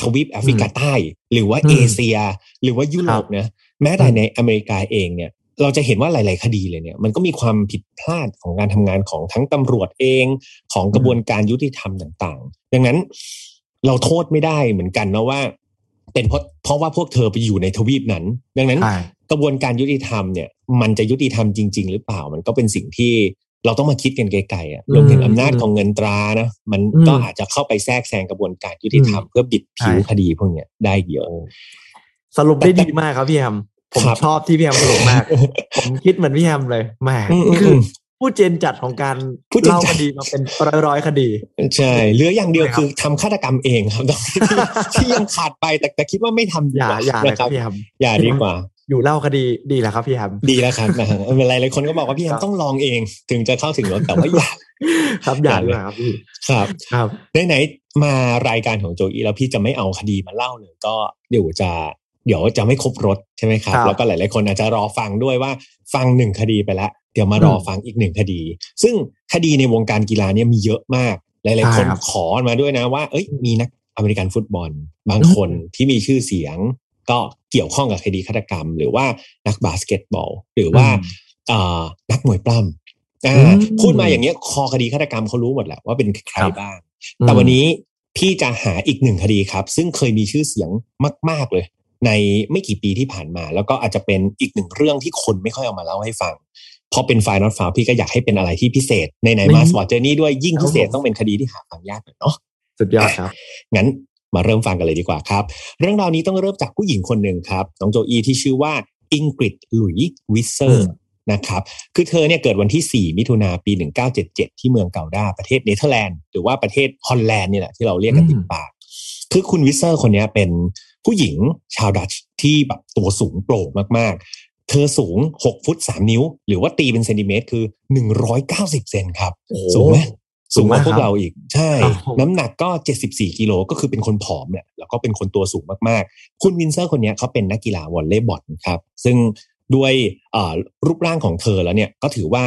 ทวีปแอฟริกาใต้ หรือว่าอืมเอเชีย หรือว่ายุโรปนะแม้แต่ในอเมริกาเองเนี่ย เราจะเห็นว่าหลาย ๆ คดีเลยเนี่ย มันก็มีความผิดพลาดของการทำงานของทั้งตำรวจเองของกระบวนการยุติธรรมต่าง ๆ ดังนั้นเราโทษไม่ได้เหมือนกันนะว่า เป็นเพราะเพราะว่าพวกเธอไปอยู่ในทวีปนั้น ดังนั้นใช่กระบวนการยุติธรรมเนี่ย มันจะยุติธรรมจริง ๆ หรือเปล่ามันก็เป็นสิ่งที่ เราต้องมาคิดกันไกลๆอะรวมถึงอำนาจของเงินตรานะมันก็อาจจะเข้าไปแทรกแซงกระบวนการยุติธรรมเพื่อบิดผิวคดีพวกเนี้ยได้เยอะสรุปได้ดีมากครับพี่แฮมผมครับชอบที่พี่แฮมสรุปมาก ผมคิดเหมือนพี่แฮมเลยแหมอืมนี่คืออมผู้เจนจัดของการผู้เจนเล่าจัดคดีมาเป็นร้อยๆคดี ใช่เหลืออย่างเดียวใช่ครับคือทำฆาตกรรมเองครับตอนนี้ที่ที่ยังขาดไปแต่แต่คิดว่าไม่ทำดีอย่ากว่าอย่าเลยนะครับพี่แฮมอย่าดีกว่า อยู่เล่าคดีดีแหละครับพี่แฮมดีแล้วครับนะฮะไม่เป็นไรหลายคนก็บอกว่าพี่แฮครัมบต้องลองเอง ถึงจะเข้าถึงรถแต่ว่าอยากครับอย่าอย่าเลยเลยครับพี่ครับครับไหนๆมารายการของโจอีแล้วพี่จะไม่เอาคดีมาเล่าเลยก็เดี๋ยวจะเดี๋ยวจะไม่ครบรถใช่ไหมครับครับแล้วก็หลาย ๆ คนอาจจะรอฟังด้วยว่าฟังหนึ่งคดีไปแล้ว เดี๋ยวมารออมฟังอีกหนึ่งคดี ซึ่งคดีในวงการกีฬาเนี่ยมีเยอะมาก หลาย ๆ คนใช่ครับขอมาด้วยนะว่า เอ้ยมีนักอเมริกันฟุตบอล บางคนที่มีชื่อเสียง ก็เกี่ยวข้องกับคดีฆาตกรรม หรือว่านักบาสเกตบอล หรือว่าอืมอ่านักมวยปล้ำอ่าอืมพูดมาอย่างเงี้ยคอคดีฆาตกรรมเขารู้หมดแหละว่าเป็นใครครับบ้าง แต่วันนี้พี่จะหาอีกหนึ่งคดีครับ ซึ่งเคยมีชื่อเสียงมาก ๆเลย ในไม่กี่ปีที่ผ่านมา แล้วก็อาจจะเป็นอีกหนึ่งเรื่องที่คนไม่ค่อยเอามาเล่าให้ฟังพอเป็นไฟนอตฟาวพี่ก็อยากให้เป็นอะไรที่พิเศษในไหนนี่มา Sport Journey ด้วยยิ่งพิเศษครับผมต้องเป็นคดีที่หาฟังยากหน่อยเนาะสุดยอดครับ งั้น มาเริ่มฟังกันเลยดีกว่าครับ เรื่องราวนี้ต้องเริ่มจากผู้หญิงคนหนึ่งครับน้องโจอีที่ชื่อว่าอิงกริดหลุยวิสเซอร์อืมนะครับคือเธอเนี่ยเกิดวันที่ 4 มิถุนาปี 1977 ที่เมืองเกาดาประเทศเนเธอร์แลนด์หรือว่าประเทศฮอลแลนด์นี่แหละที่เราเรียกกันติดปาก คือคุณวิสเซอร์คนเนี้ยเป็นผู้หญิงชาวดัตช์ที่แบบตัวสูงโปร่งมากๆ เธอสูง 6 ฟุต 3 นิ้ว หรือว่าตีเป็นเซนติเมตรคือ 190 เซนครับโอ้โหสูงไหม สูงสูงมากกว่าพวกเราอีกครับ ใช่ครับผมน้ำหนักก็ 74กิโลก็คือเป็นคนผอมเนี่ยแล้วก็เป็นคนตัวสูงมากๆ คุณวิสเซอร์คนเนี้ยเขาเป็นนักกีฬาวอลเลย์บอลครับ ซึ่งด้วยเอ่อรูปร่างของเธอแล้วเนี่ยก็ถือว่า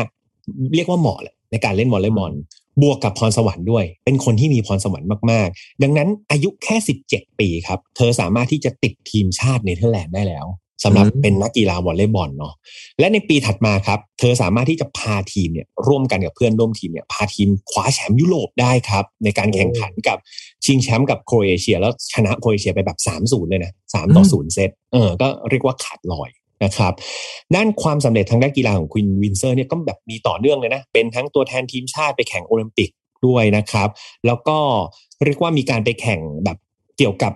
เรียกว่าเหมาะแหละในการเล่นวอลเลย์บอลบวกกับพรสวรรค์ด้วย เป็นคนที่มีพรสวรรค์มากๆ ดังนั้นอายุแค่ 17 ปีครับ เธอสามารถที่จะติดทีมชาติเนเธอร์แลนด์ได้แล้ว สำหรับอืมเป็นนักกีฬาวอลเลย์บอลเนาะและในปีถัดมาครับ เธอสามารถที่จะพาทีมเนี่ยร่วมกันกับเพื่อนร่วมทีมเนี่ยพาทีมคว้าแชมป์ยุโรปได้ครับ ในการแข่งขันกับชิงแชมป์กับโครเอเชีย แล้วชนะโครเอเชียไปแบบ3-0เลยนะ3ต่อ0เซตเออก็เรียกว่าขาดลอยนะครับด้านความสำเร็จทางด้านกีฬาของคุณวิสเซอร์เนี่ยก็แบบมีต่อเนื่องเลยนะ เป็นทั้งตัวแทนทีมชาติไปแข่งโอลิมปิกด้วยนะครับ แล้วก็เรียกว่ามีการไปแข่งแบบเกี่ยวกับ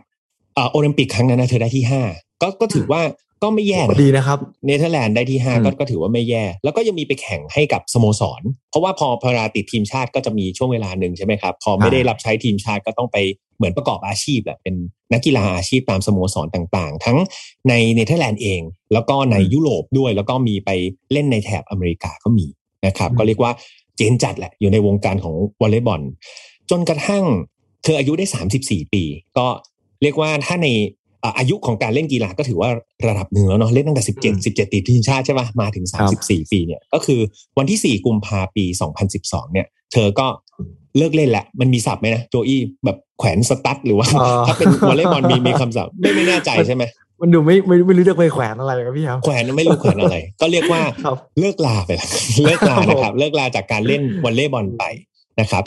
เอ่อโอลิมปิกครั้งนั้นนะเธอได้ที่ห้าก็ก็ถือว่า ก็ไม่แย่นะดีนะครับ เนเธอร์แลนด์ได้ที่ห้าอืมก็ก็ถือว่าไม่แย่ แล้วก็ยังมีไปแข่งให้กับสโมสร เพราะว่าพอพอเวลาติดทีมชาติก็จะมีช่วงเวลาหนึ่งใช่ไหมครับ พอไม่ได้รับใช้ทีมชาติก็ต้องไปเหมือนประกอบอาชีพแบบเป็นนักกีฬาอาชีพตามสโมสรต่างๆ ทั้งในเนเธอร์แลนด์เอง แล้วก็ในยุโรปด้วย แล้วก็มีไปเล่นในแถบอเมริกาก็มีนะครับอืมก็เรียกว่าเจนจัดแหละอยู่ในวงการของวอลเลย์บอลจนกระทั่งเธออายุได้ 34 ปี ก็เรียกว่าถ้าใน อ่าอายุของการเล่นกีฬาก็ถือว่าระดับหนึ่งแล้วเนาะเล่นตั้งแต่อืม17 17ติดทีมชาติใช่ป่ะมาถึงครับ34 ปีเนี่ยก็คือวันที่ 4 กุมภาปี 2012 เนี่ย เธอก็เลิกเล่นแหละ มันมีศัพท์ไหมนะโจอี้แบบแขวนสตั๊ดหรือว่าเอ่อถ้าเป็นวอลเลย์บอลมีมีคำศัพท์ไม่ไม่แน่ใจใช่ไหมมันดูไม่ไม่ไม่รู้จะไปแขวนอะไรครับพี่ครับแขวนไม่รู้แขวนอะไร ก็เรียกว่าครับเลิกลาไปแล้วเลิกลานะครับ เลิกลาจากการเล่นวอลเลย์บอลไปนะครับ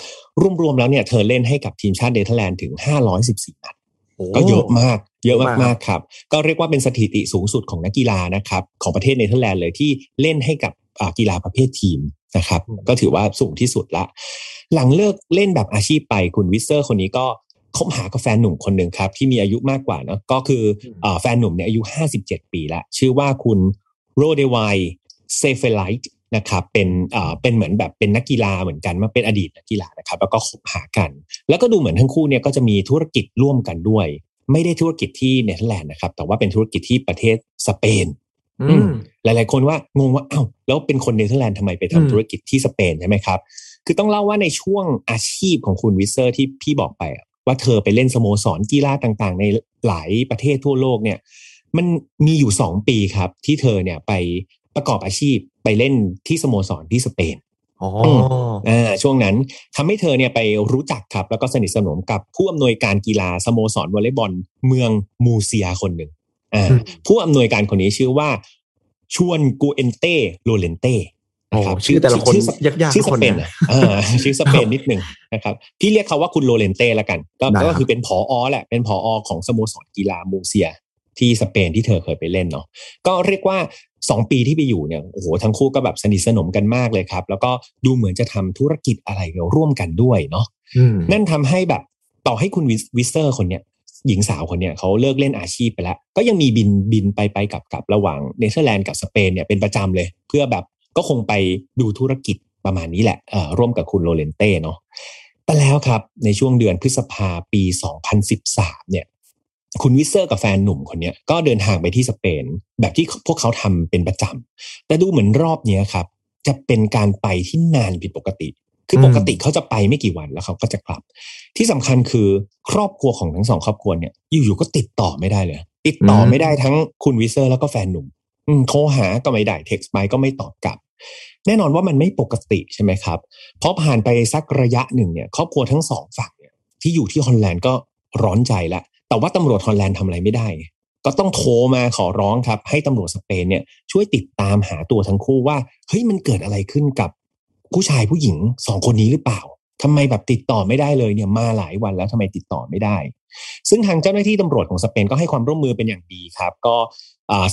รวมๆแล้วเนี่ยเธอเล่นให้กับทีมชาติเนเธอร์แลนด์ถึง 514 นัด ก็เยอะมาก เยอะเยอะมากมากๆครับ ก็เรียกว่าเป็นสถิติสูงสุดของนักกีฬานะครับของประเทศเนเธอร์แลนด์เลยที่เล่นให้กับอ่ากีฬาประเภททีมนะครับ ก็ถือว่าสูงที่สุดละ หลังเลิกเล่นแบบอาชีพไปคุณวิสเซอร์คนนี้ก็คบหากับแฟนหนุ่มคนหนึ่งครับ ที่มีอายุมากกว่าเนอะก็คืออ่าแฟนหนุ่มเนี่ยอายุ 57 ปีแล้วชื่อว่าคุณโลเดอไวค์เซเวอไรน์ นะครับเป็นอ่าเป็นเหมือนแบบเป็นนักกีฬาเหมือนกันมาเป็นอดีตนักกีฬานะครับ แล้วก็คบหากัน แล้วก็ดูเหมือนทั้งคู่เนี่ยก็จะมีธุรกิจร่วมกันด้วย ไม่ได้ธุรกิจที่เนเธอร์แลนด์นะครับ แต่ว่าเป็นธุรกิจที่ประเทศสเปนอืมหลาย ๆ คนว่างงว่าอ้าวแล้วเป็นคนเนเธอร์แลนด์ทำไมไปทำอืมธุรกิจที่สเปนใช่ไหมครับ คือต้องเล่าว่าในช่วงอาชีพของคุณวิสเซอร์ที่พี่บอกไปอะว่าเธอไปเล่นสโมสรกีฬาต่างๆ ในหลายประเทศทั่วโลกเนี่ย มันมีอยู่สองปีครับ ที่เธอเนี่ยไปประกอบอาชีพ ไปเล่นที่สโมสรที่สเปนอ๋ออ่าช่วงนั้นทำให้เธอเนี่ยไปรู้จักครับ แล้วก็สนิทสนมกับผู้อำนวยการกีฬาสโมสรวอลเลย์บอลเมืองมูเซียคนหนึ่งอ่าอืมผู้อำนวยการคนนี้ชื่อว่า ชวนกูเอนเต้โรเลนเต้นะครับโอ้ชื่อแต่ละคนยากๆชื่อทุสกคนเปนนะอะอ่าชื่อสเปนนิดหนึ่งนะครับพี่เรียกเขาว่าคุณโรเลนเต้ละกันก็ได้ครับก็คือเป็นผอแหละเป็นผอของสโมสรกีฬามูเซีย ที่สเปนที่เธอเคยไปเล่นเนาะก็เรียกว่าสองปีที่ไปอยู่เนี่ยโอ้โหทั้งคู่ก็แบบสนิทสนมกันมากเลยครับ แล้วก็ดูเหมือนจะทำธุรกิจอะไรร่วมกันด้วยเนาะอืมนั่นทำให้แบบต่อให้คุณวิสวิสเซอร์คนเนี้ยหญิงสาวคนเนี้ยเขาเลิกเล่นอาชีพไปแล้ว ก็ยังมีบินบินไปไปกลับกลับระหว่างเนเธอร์แลนด์กับสเปนเนี่ยเป็นประจำเลย เพื่อแบบก็คงไปดูธุรกิจประมาณนี้แหละเอ่อร่วมกับคุณโรเลนเต้เนาะแต่แล้วครับในช่วงเดือนพฤษภาปี 2013 เนี่ย คุณวิสเซอร์กับแฟนหนุ่มคนเนี้ยก็เดินทางไปที่สเปน แบบที่พวกเขาทำเป็นประจำแต่ดูเหมือนรอบเนี้ยครับ จะเป็นการไปที่นานผิดปกติ คือปกติเขาจะไปไม่กี่วันแล้วเขาก็จะกลับ ที่สำคัญคือครอบครัวของทั้งสองครอบครัวเนี่ยอยู่ๆก็ติดต่อไม่ได้เลย ติดต่อไม่ได้ทั้งคุณวิสเซอร์แล้วก็แฟนหนุ่มอืมโทรหาก็ไม่ได้เท็กซ์ไปก็ไม่ตอบกลับ แน่นอนว่ามันไม่ปกติใช่ไหมครับเพราะผ่านไปสักระยะหนึ่งเนี่ย ครอบครัวทั้งสองฝั่งเนี่ยที่อยู่ที่ฮอลแลนด์ก็ร้อนใจละ แต่ว่าตำรวจฮอลแลนด์ทำอะไรไม่ได้ ก็ต้องโทรมาขอร้องครับ ให้ตำรวจสเปนเนี่ยช่วยติดตามหาตัวทั้งคู่ว่าเฮ้ยมันเกิดอะไรขึ้นกับผู้ชายผู้หญิงสองคนนี้หรือเปล่าทำไมแบบติดต่อไม่ได้เลยเนี่ยมาหลายวันแล้วทำไมติดต่อไม่ได้ ซึ่งทางเจ้าหน้าที่ตำรวจของสเปนก็ให้ความร่วมมือเป็นอย่างดีครับ ก็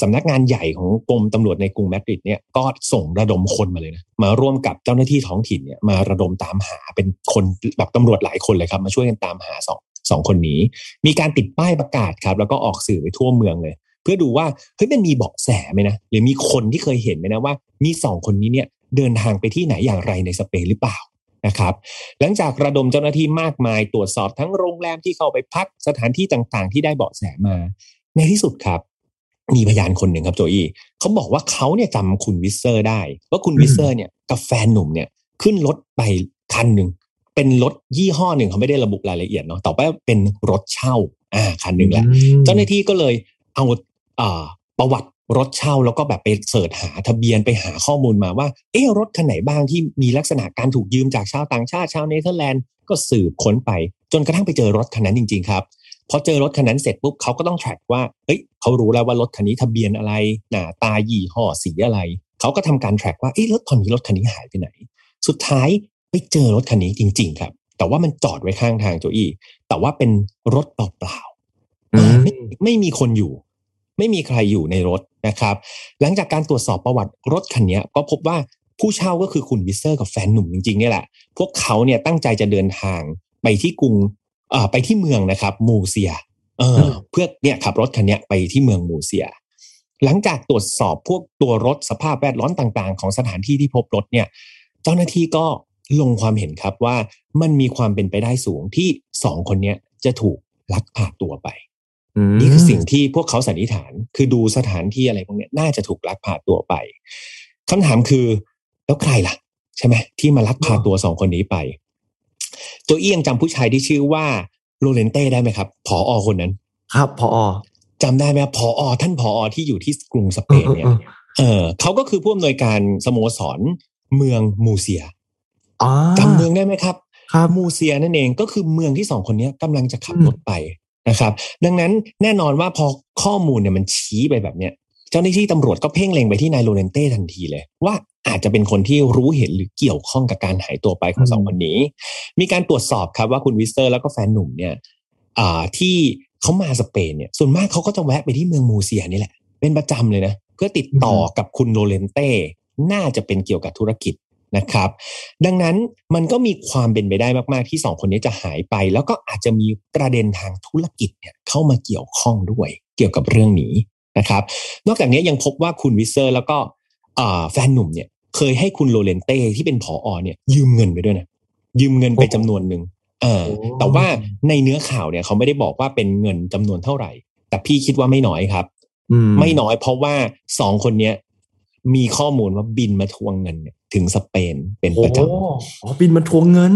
สำนักงานใหญ่ของกรมตำรวจในกรุงมาดริดเนี่ยก็ส่งระดมคนมาเลยนะมาร่วมกับเจ้าหน้าที่ท้องถิ่นเนี่ยมาระดมตามหาเป็นคนแบบตำรวจหลายคนเลยครับ มาช่วยกันตามหาสอง สองคนนี้ มีการติดป้ายประกาศครับ แล้วก็ออกสื่อไปทั่วเมืองเลย เพื่อดูว่าเฮ้ยมันมีเบาะแสไหมนะหรือมีคนที่เคยเห็นไหมนะว่า มีสองคนนี้เนี่ยเดินทางไปที่ไหนอย่างไรในสเปนหรือเปล่านะครับหลังจากระดมเจ้าหน้าที่มากมายตรวจสอบทั้งโรงแรมที่เข้าไปพักสถานที่ต่างๆ ที่ได้เบาะแสมา ในที่สุดครับ มีพยานคนหนึ่งครับโจอี้เขาบอกว่าเขาเนี่ยจำคุณวิเซอร์ได้ ว่าคุณวิเซอร์เนี่ยกับแฟนหนุ่มเนี่ยขึ้นรถไปคันหนึ่ง เป็นรถยี่ห้อหนึ่งเขาไม่ได้ระบุรายละเอียดเนาะแต่ว่าเป็นรถเช่าอ่าคันหนึ่งแหละ เจ้าหน้าที่ก็เลยเอาอ่าประวัติรถเช่าแล้วก็แบบไปเสิร์ชหาทะเบียนไปหาข้อมูลมาว่า เออรถคันไหนบ้างที่มีลักษณะการถูกยืมจากชาวต่างชาติชาวเนเธอร์แลนด์ก็สืบค้นไป จนกระทั่งไปเจอรถคันนั้นจริง ๆ ครับพอเจอรถคันนั้นเสร็จปุ๊บเขาก็ต้อง track ว่าเฮ้ยเขารู้แล้วว่ารถคันนี้ทะเบียนอะไรหน้าตายี่ห้อสีอะไร เขาก็ทำการ track ว่าเอ้รถคันนี้รถคันนี้หายไปไหน สุดท้าย ไปเจอรถคันนี้จริง ๆ ครับ แต่ว่ามันจอดไว้ข้างทางโจอี้แต่ว่าเป็นรถเปล่าๆอืมไม่ไม่มีคนอยู่ ไม่มีใครอยู่ในรถนะครับ หลังจากการตรวจสอบประวัติรถคันนี้ก็พบว่าผู้เช่าก็คือคุณวิสเซอร์กับแฟนหนุ่มจริงๆเนี่ยแหละ พวกเขาเนี่ยตั้งใจจะเดินทางไปที่กรุงเอ่อไปที่เมืองนะครับ มูร์เซีย เอออเพื่อเนี่ยขับรถคันเนี้ยไปที่เมืองมูร์เซีย หลังจากตรวจสอบพวกตัวรถสภาพแวดล้อมต่าง ๆ ของสถานที่ที่พบรถเนี่ย เจ้าหน้าที่ก็ ลงความเห็นครับว่ามันมีความเป็นไปได้สูงที่สองคนเนี้ยจะถูกลักพาตัวไปมนี่คือสิ่งที่พวกเขาสันนิษฐาน คือดูสถานที่อะไรพวกเนี้ยน่าจะถูกลักพาตัวไปคำถามคือ แล้วใครล่ะ ใช่ไหมที่มาลักพาตัวสองคนนี้ไปโจเอียงจำผู้ชายที่ชื่อว่าโรเลนเต้ได้ไหมครับผออคนนั้น ครับพอจำได้ไหมครับผอท่านผอที่อยู่ที่กรุงสเปนเนี่ยออเออเขาก็คือผู้อำนวยการสโมสรเมืองมูร์เซียอ๋อ จำเมืองได้ไหมครับครับมูร์เซียนั่นเองก็คือเมืองที่สองคนเนี้ยกำลังจะขับอืมรถไปนะครับ ดังนั้นแน่นอนว่าพอข้อมูลเนี่ยมันชี้ไปแบบเนี้ยเจ้าหน้าที่ตำรวจก็เพ่งเล็งไปที่นายโรเลนเต้ทันทีเลย ว่าอาจจะเป็นคนที่รู้เห็นหรือเกี่ยวข้องกับการหายตัวไปของสองคนนี้ มีการตรวจสอบครับว่าคุณวิสเซอร์แล้วก็แฟนหนุ่มเนี่ยอ่าที่เขามาสเปนเนี่ย ส่วนมากเขาก็จะแวะไปที่เมืองมูร์เซียนี่แหละ เป็นประจำเลยนะ เพื่อติดต่อกับคุณโรเลนเต้น่าจะเป็นเกี่ยวกับธุรกิจ นะครับ ดังนั้นมันก็มีความเป็นไปได้มาก ๆ ที่สองคนนี้จะหายไป แล้วก็อาจจะมีประเด็นทางธุรกิจเนี่ยเข้ามาเกี่ยวข้องด้วยเกี่ยวกับเรื่องนี้นะครับ นอกจากนี้ยังพบว่าคุณวิสเซอร์แล้วก็อ่าแฟนหนุ่มเนี่ยเคยให้คุณโรเลนเต้ที่เป็นผออเนี่ย ยืมเงินไปด้วยนะยืมเงินไปจำนวนหนึ่งเออโอ้แต่ว่าในเนื้อข่าวเนี่ยเขาไม่ได้บอกว่าเป็นเงินจำนวนเท่าไหร่ แต่พี่คิดว่าไม่น้อยครับอืมไม่น้อยเพราะว่าสองคนเนี้ยมีข้อมูลว่าบินมาทวงเงินเนี่ย ถึงสเปนเป็นประจำโอ้อ๋อบินมาทวงเงิน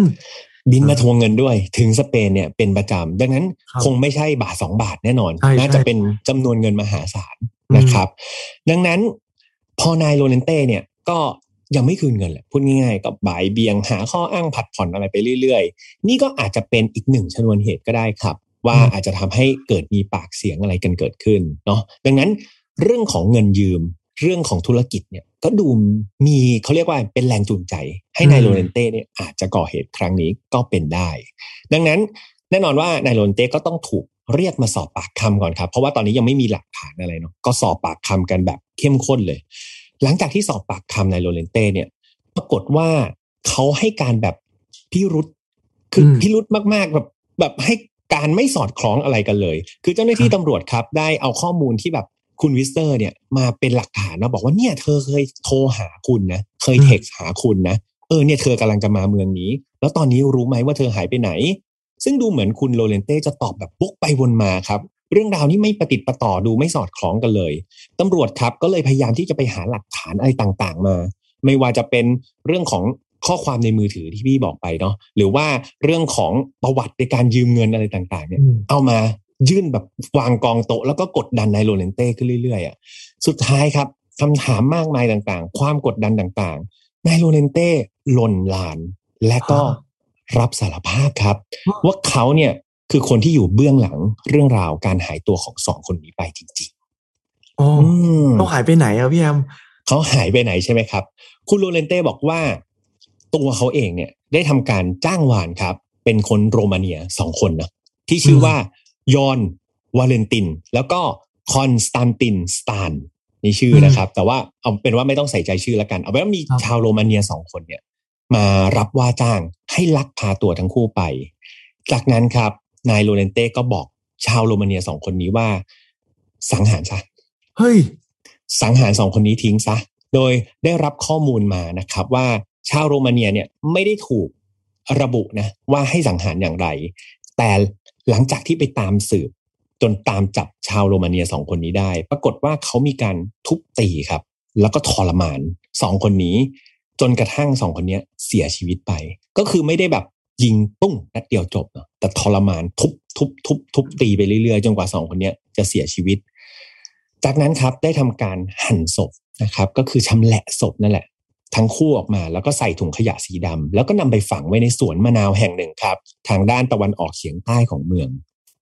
บินมาทวงเงินด้วย ถึงสเปนเนี่ยเป็นประจำดังนั้นครับคงไม่ใช่บาทสองบาทแน่นอนใช่น่าจะใช่เป็นจำนวนเงินมหาศาลอืมนะครับ ดังนั้นพอนายโรเลนเต้เนี่ยก็ยังไม่คืนเงินแหละพูดง่ายๆ ก็บ่ายเบียงหาข้ออ้างผัดผ่อนอะไรไปเรื่อยๆ นี่ก็อาจจะเป็นอีกหนึ่งชนวนเหตุก็ได้ครับ ว่าอาจจะทำให้เกิดมีปากเสียงอะไรกันเกิดขึ้นเนาะดังนั้นเรื่องของเงินยืม เรื่องของธุรกิจเนี่ยก็ดูมีเขาเรียกว่าเป็นแรงจูงใจ ให้นายโรเลนเต้เนี่ยอาจจะก่อเหตุครั้งนี้ก็เป็นได้ ดังนั้นแน่นอนว่านายโรเลนเต้ก็ต้องถูกเรียกมาสอบปากคำก่อนครับ เพราะว่าตอนนี้ยังไม่มีหลักฐานอะไรเนาะก็สอบปากคำกันแบบเข้มข้นเลย หลังจากที่สอบปากคำนายโรเลนเต้เนี่ย ปรากฏว่าเขาให้การแบบพิรุธคืออมพิรุธมากๆแบบแบบให้การไม่สอดคล้องอะไรกันเลย คือเจ้าหน้าที่ตำรวจครับ ได้เอาข้อมูลที่แบบ คุณวิสเซอร์เนี่ยมาเป็นหลักฐานนะบอกว่าเนี่ยเธอเคยโทรหาคุณนะเคยเท็กซ์หาคุณนะเออเนี่ยเธอกำลังจะมาเมืองนี้ แล้วตอนนี้รู้ไหมว่าเธอหายไปไหน ซึ่งดูเหมือนคุณโรเลนเต้จะตอบแบบวกไปวนมาครับ เรื่องราวนี้ไม่ประติดประต่อดูไม่สอดคล้องกันเลยตำรวจครับก็เลยพยายามที่จะไปหาหลักฐานอะไรต่างๆ มา ไม่ว่าจะเป็นเรื่องของข้อความในมือถือที่พี่บอกไปเนาะหรือว่าเรื่องของประวัติในการยืมเงินอะไรต่างๆ เนี่ยอืมเอามา ยื่นแบบวางกองโต๊ะแล้วก็กดดันนายโรเลนเต้ขึ้นเรื่อยๆอะสุดท้ายครับคำถามมากมายต่างๆ ความกดดันต่างๆนายโรเลนเต้หล่นลาน และก็รับสารภาพครับ ว่าเขาเนี่ยคือคนที่อยู่เบื้องหลังเรื่องราวการหายตัวของสองคนนี้ไปจริงอ๋อๆอืมต้องหายไปไหนอะพี่แฮมเขาหายไปไหนใช่ไหมครับ คุณโรเลนเต้บอกว่า ตัวเขาเองเนี่ย ได้ทำการจ้างวานครับ เป็นคนโรมาเนียสองคนนะที่ชื่อว่า ยอนวาเลนติน แล้วก็คอนสแตนตินสตานนี่ชื่อนะครับ แต่ว่าเอาเป็นว่าไม่ต้องใส่ใจชื่อแล้วกัน เอาเป็นว่ามีครับชาวโรมาเนียสองคนเนี่ย มารับว่าจ้างให้ลักพาตัวทั้งคู่ไป จากนั้นครับ นายโรเลนเต้ก็บอกชาวโรมาเนียสองคนนี้ว่า สังหารซะเฮ้ยสังหารสองคนนี้ทิ้งซะ โดยได้รับข้อมูลมานะครับ ว่าชาวโรมาเนียเนี่ยไม่ได้ถูกระบุนะว่าให้สังหารอย่างไร แต่ หลังจากที่ไปตามสืบ จนตามจับชาวโรมาเนียสองคนนี้ได้ ปรากฏว่าเขามีการทุบตีครับ แล้วก็ทรมานสองคนนี้ จนกระทั่งสองคนนี้เสียชีวิตไป ก็คือไม่ได้แบบยิงปุ้งนัดเดียวจบเนอะแต่ทรมานทุบทุบทุบทุบตีไปเรื่อยๆ จนกว่าสองคนนี้จะเสียชีวิต จากนั้นครับได้ทำการหั่นศพนะครับ ก็คือชำแหละศพนั่นแหละ ทั้งคู่ออกมา แล้วก็ใส่ถุงขยะสีดำแล้วก็นำไปฝังไว้ในสวนมะนาวแห่งหนึ่งครับ ทางด้านตะวันออกเฉียงใต้ของเมือง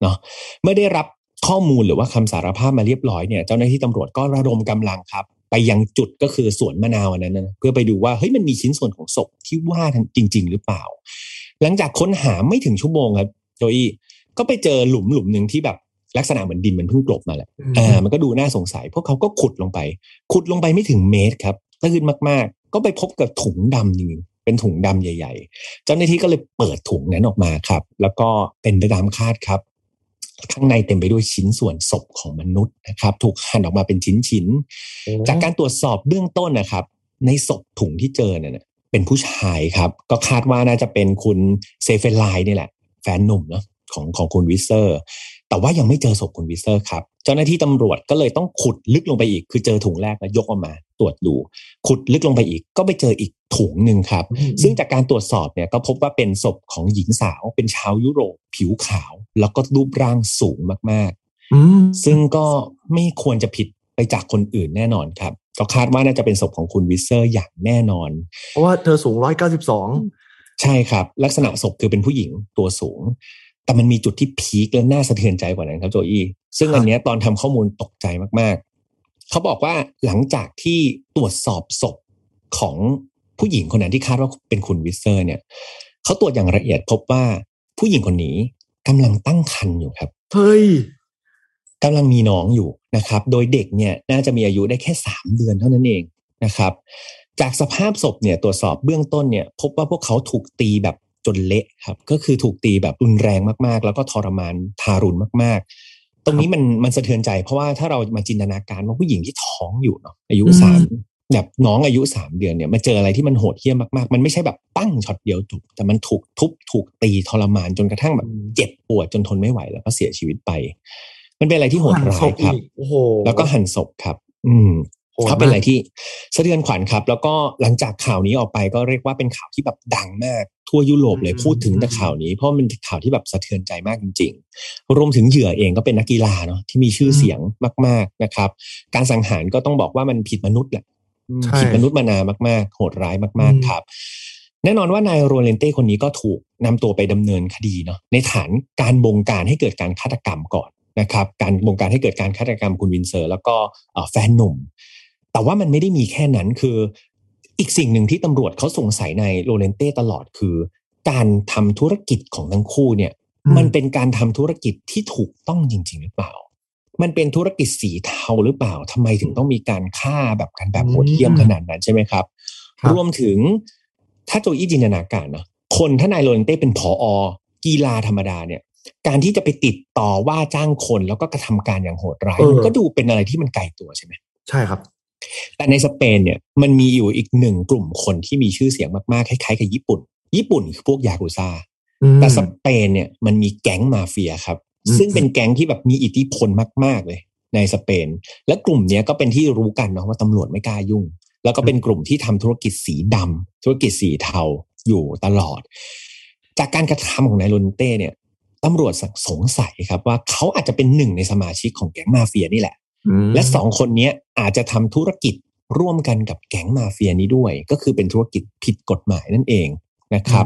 เนาะเมื่อได้รับข้อมูลหรือว่าคำสารภาพมาเรียบร้อยเนี่ยเจ้าหน้าที่ตำรวจก็ระดมกำลังครับ ไปยังจุดก็คือสวนมะนาวอันนั้นนะเพื่อไปดูว่าเฮ้ยมันมีชิ้นส่วนของศพที่ว่าจริง ๆ หรือเปล่า หลังจากค้นหาไม่ถึงชั่วโมงครับโจอี้ก็ไปเจอหลุมหลุมหนึ่งที่แบบลักษณะเหมือนดินมันเพิ่งกลบมาแหละอ่ามันก็ดูน่าสงสัย พวกเขาก็ขุดลงไป ขุดลงไปไม่ถึงเมตรครับตื้นมากๆ ก็ไปพบกับถุงดำจริงๆเป็นถุงดำใหญ่ ๆ เจ้าหน้าที่ก็เลยเปิดถุงนั้นออกมาครับ แล้วก็เป็นไปตามคาดครับ ข้างในเต็มไปด้วยชิ้นส่วนศพของมนุษย์นะครับ ถูกหั่นออกมาเป็นชิ้นๆ จากการตรวจสอบเบื้องต้นนะครับ ในศพถุงที่เจอเนี่ยนะเป็นผู้ชายครับ ก็คาดว่าน่าจะเป็นคุณเซเฟนไลน์นี่แหละ แฟนหนุ่มเนาะของของคุณวิสเซอร์ แต่ว่ายังไม่เจอศพคุณวิสเซอร์ครับเจ้าหน้าที่ตำรวจก็เลยต้องขุดลึกลงไปอีก คือเจอถุงแรกแล้วยกออกมา ตรวจดู ขุดลึกลงไปอีก ก็ไปเจออีกถุงหนึ่งครับอืมซึ่งจากการตรวจสอบเนี่ยก็พบว่าเป็นศพของหญิงสาว เป็นชาวยุโรปผิวขาว แล้วก็รูปร่างสูงมากๆอืมซึ่งก็ไม่ควรจะผิดไปจากคนอื่นแน่นอนครับก็คาดว่าน่าจะเป็นศพของคุณวิสเซอร์อย่างแน่นอน เพราะว่าเธอสูงร้อยเก้าสิบสองใช่ครับ ลักษณะศพคือเป็นผู้หญิงตัวสูง แต่มันมีจุดที่พีคและน่าสะเทือนใจกว่านั้นครับโจอี้ซึ่งอันเนี้ยตอนทำข้อมูลตกใจมากๆ เขาบอกว่าหลังจากที่ตรวจสอบศพของผู้หญิงคนนั้นที่คาดว่าเป็นคุณวิสเซอร์เนี่ยเขาตรวจอย่างละเอียดพบว่าผู้หญิงคนนี้กำลังตั้งครรภ์อยู่ครับเฮ้ยกำลังมีน้องอยู่นะครับ โดยเด็กเนี่ยน่าจะมีอายุได้แค่สามเดือนเท่านั้นเองนะครับ จากสภาพศพเนี่ยตรวจสอบเบื้องต้นเนี่ย พบว่าพวกเขาถูกตีแบบ จนเละครับ ก็คือถูกตีแบบรุนแรงมากๆ แล้วก็ทรมานทารุณมาก ๆ ตรงนี้มันมันสะเทือนใจ เพราะว่าถ้าเรามาจินตนาการว่าผู้หญิงที่ท้องอยู่เนาะอายุอืมสามแบบน้องอายุสามเดือนเนี่ยมาเจออะไรที่มันโหดเหี้ยมมากๆ มันไม่ใช่แบบตั้งช็อตเดียวจบแต่มันถูกทุบถูกตีทรมานจนกระทั่งแบบเจ็บปวดจนทนไม่ไหวแล้วก็เสียชีวิตไป มันเป็นอะไรที่โหดร้ายครับอีกโอ้โหแล้วก็หั่นศพครับ อืมโหดมาก เขาเป็นอะไรที่สะเทือนขวัญครับ แล้วก็หลังจากข่าวนี้ออกไปก็เรียกว่าเป็นข่าวที่แบบดังมากทั่วยุโรปเลยพูดถึงแต่ข่าวนี้ เพราะมันเป็นข่าวที่แบบสะเทือนใจมากจริง ๆ รวมถึงเหยื่อเองก็เป็นนักกีฬาเนาะที่มีชื่อเสียงมาก ๆนะครับ การสังหารก็ต้องบอกว่ามันผิดมนุษย์แหละอืมใช่ผิดมนุษย์มานามาก ๆ โหดร้ายมากอืมๆครับ แน่นอนว่านายโรเลนเต้คนนี้ก็ถูกนำตัวไปดำเนินคดีเนาะในฐานการบงการให้เกิดการฆาตกรรมก่อนนะครับ การบงการให้เกิดการฆาตกรรมคุณวิสเซอร์ แล้วก็เอ่อแฟนหนุ่ม แต่ว่ามันไม่ได้มีแค่นั้นคือ อีกสิ่งหนึ่งที่ตำรวจเขาสงสัยในโรเลนเต้ตลอดคือ การทำธุรกิจของทั้งคู่เนี่ยอืมมันเป็นการทำธุรกิจที่ถูกต้องจริง ๆ หรือเปล่า มันเป็นธุรกิจสีเทาหรือเปล่าทำไมถึงต้องมีการฆ่าแบบกันแบบโหดเหี้ยมขนาดนั้นใช่ไหมครับครับรวมถึงถ้าโจอี้จินตนาการนะคนถ้านายโรเลนเต้เป็นผอกีฬาธรรมดาเนี่ยการที่จะไปติดต่อว่าจ้างคนแล้วก็กระทำการอย่างโหดร้ายเออมันก็ดูเป็นอะไรที่มันไกลตัวใช่ไหมใช่ครับ แต่ในสเปนเนี่ยมันมีอยู่อีกหนึ่งกลุ่มคนที่มีชื่อเสียงมากๆคล้ายๆกับญี่ปุ่น ญี่ปุ่นคือพวกยากุซ่าอืมแต่สเปนเนี่ยมันมีแก๊งมาเฟียครับอืมซึ่งเป็นแก๊งที่แบบมีอิทธิพลมาก ๆเลย ในสเปน และกลุ่มเนี้ยก็เป็นที่รู้กันเนาะว่าตำรวจไม่กล้ายุ่ง แล้วก็เป็นกลุ่มที่ทำธุรกิจสีดำธุรกิจสีเทาอยู่ตลอด จากการกระทำของนายโรนเต้เนี่ยตำรวจสงสัยครับว่าเขาอาจจะเป็นหนึ่งในสมาชิกของแก๊งมาเฟียนี่แหละอืม และสองคนเนี้ยอาจจะทำธุรกิจร่วมกันกับแก๊งมาเฟียนี้ด้วย ก็คือเป็นธุรกิจผิดกฎหมายนั่นเองนะครับ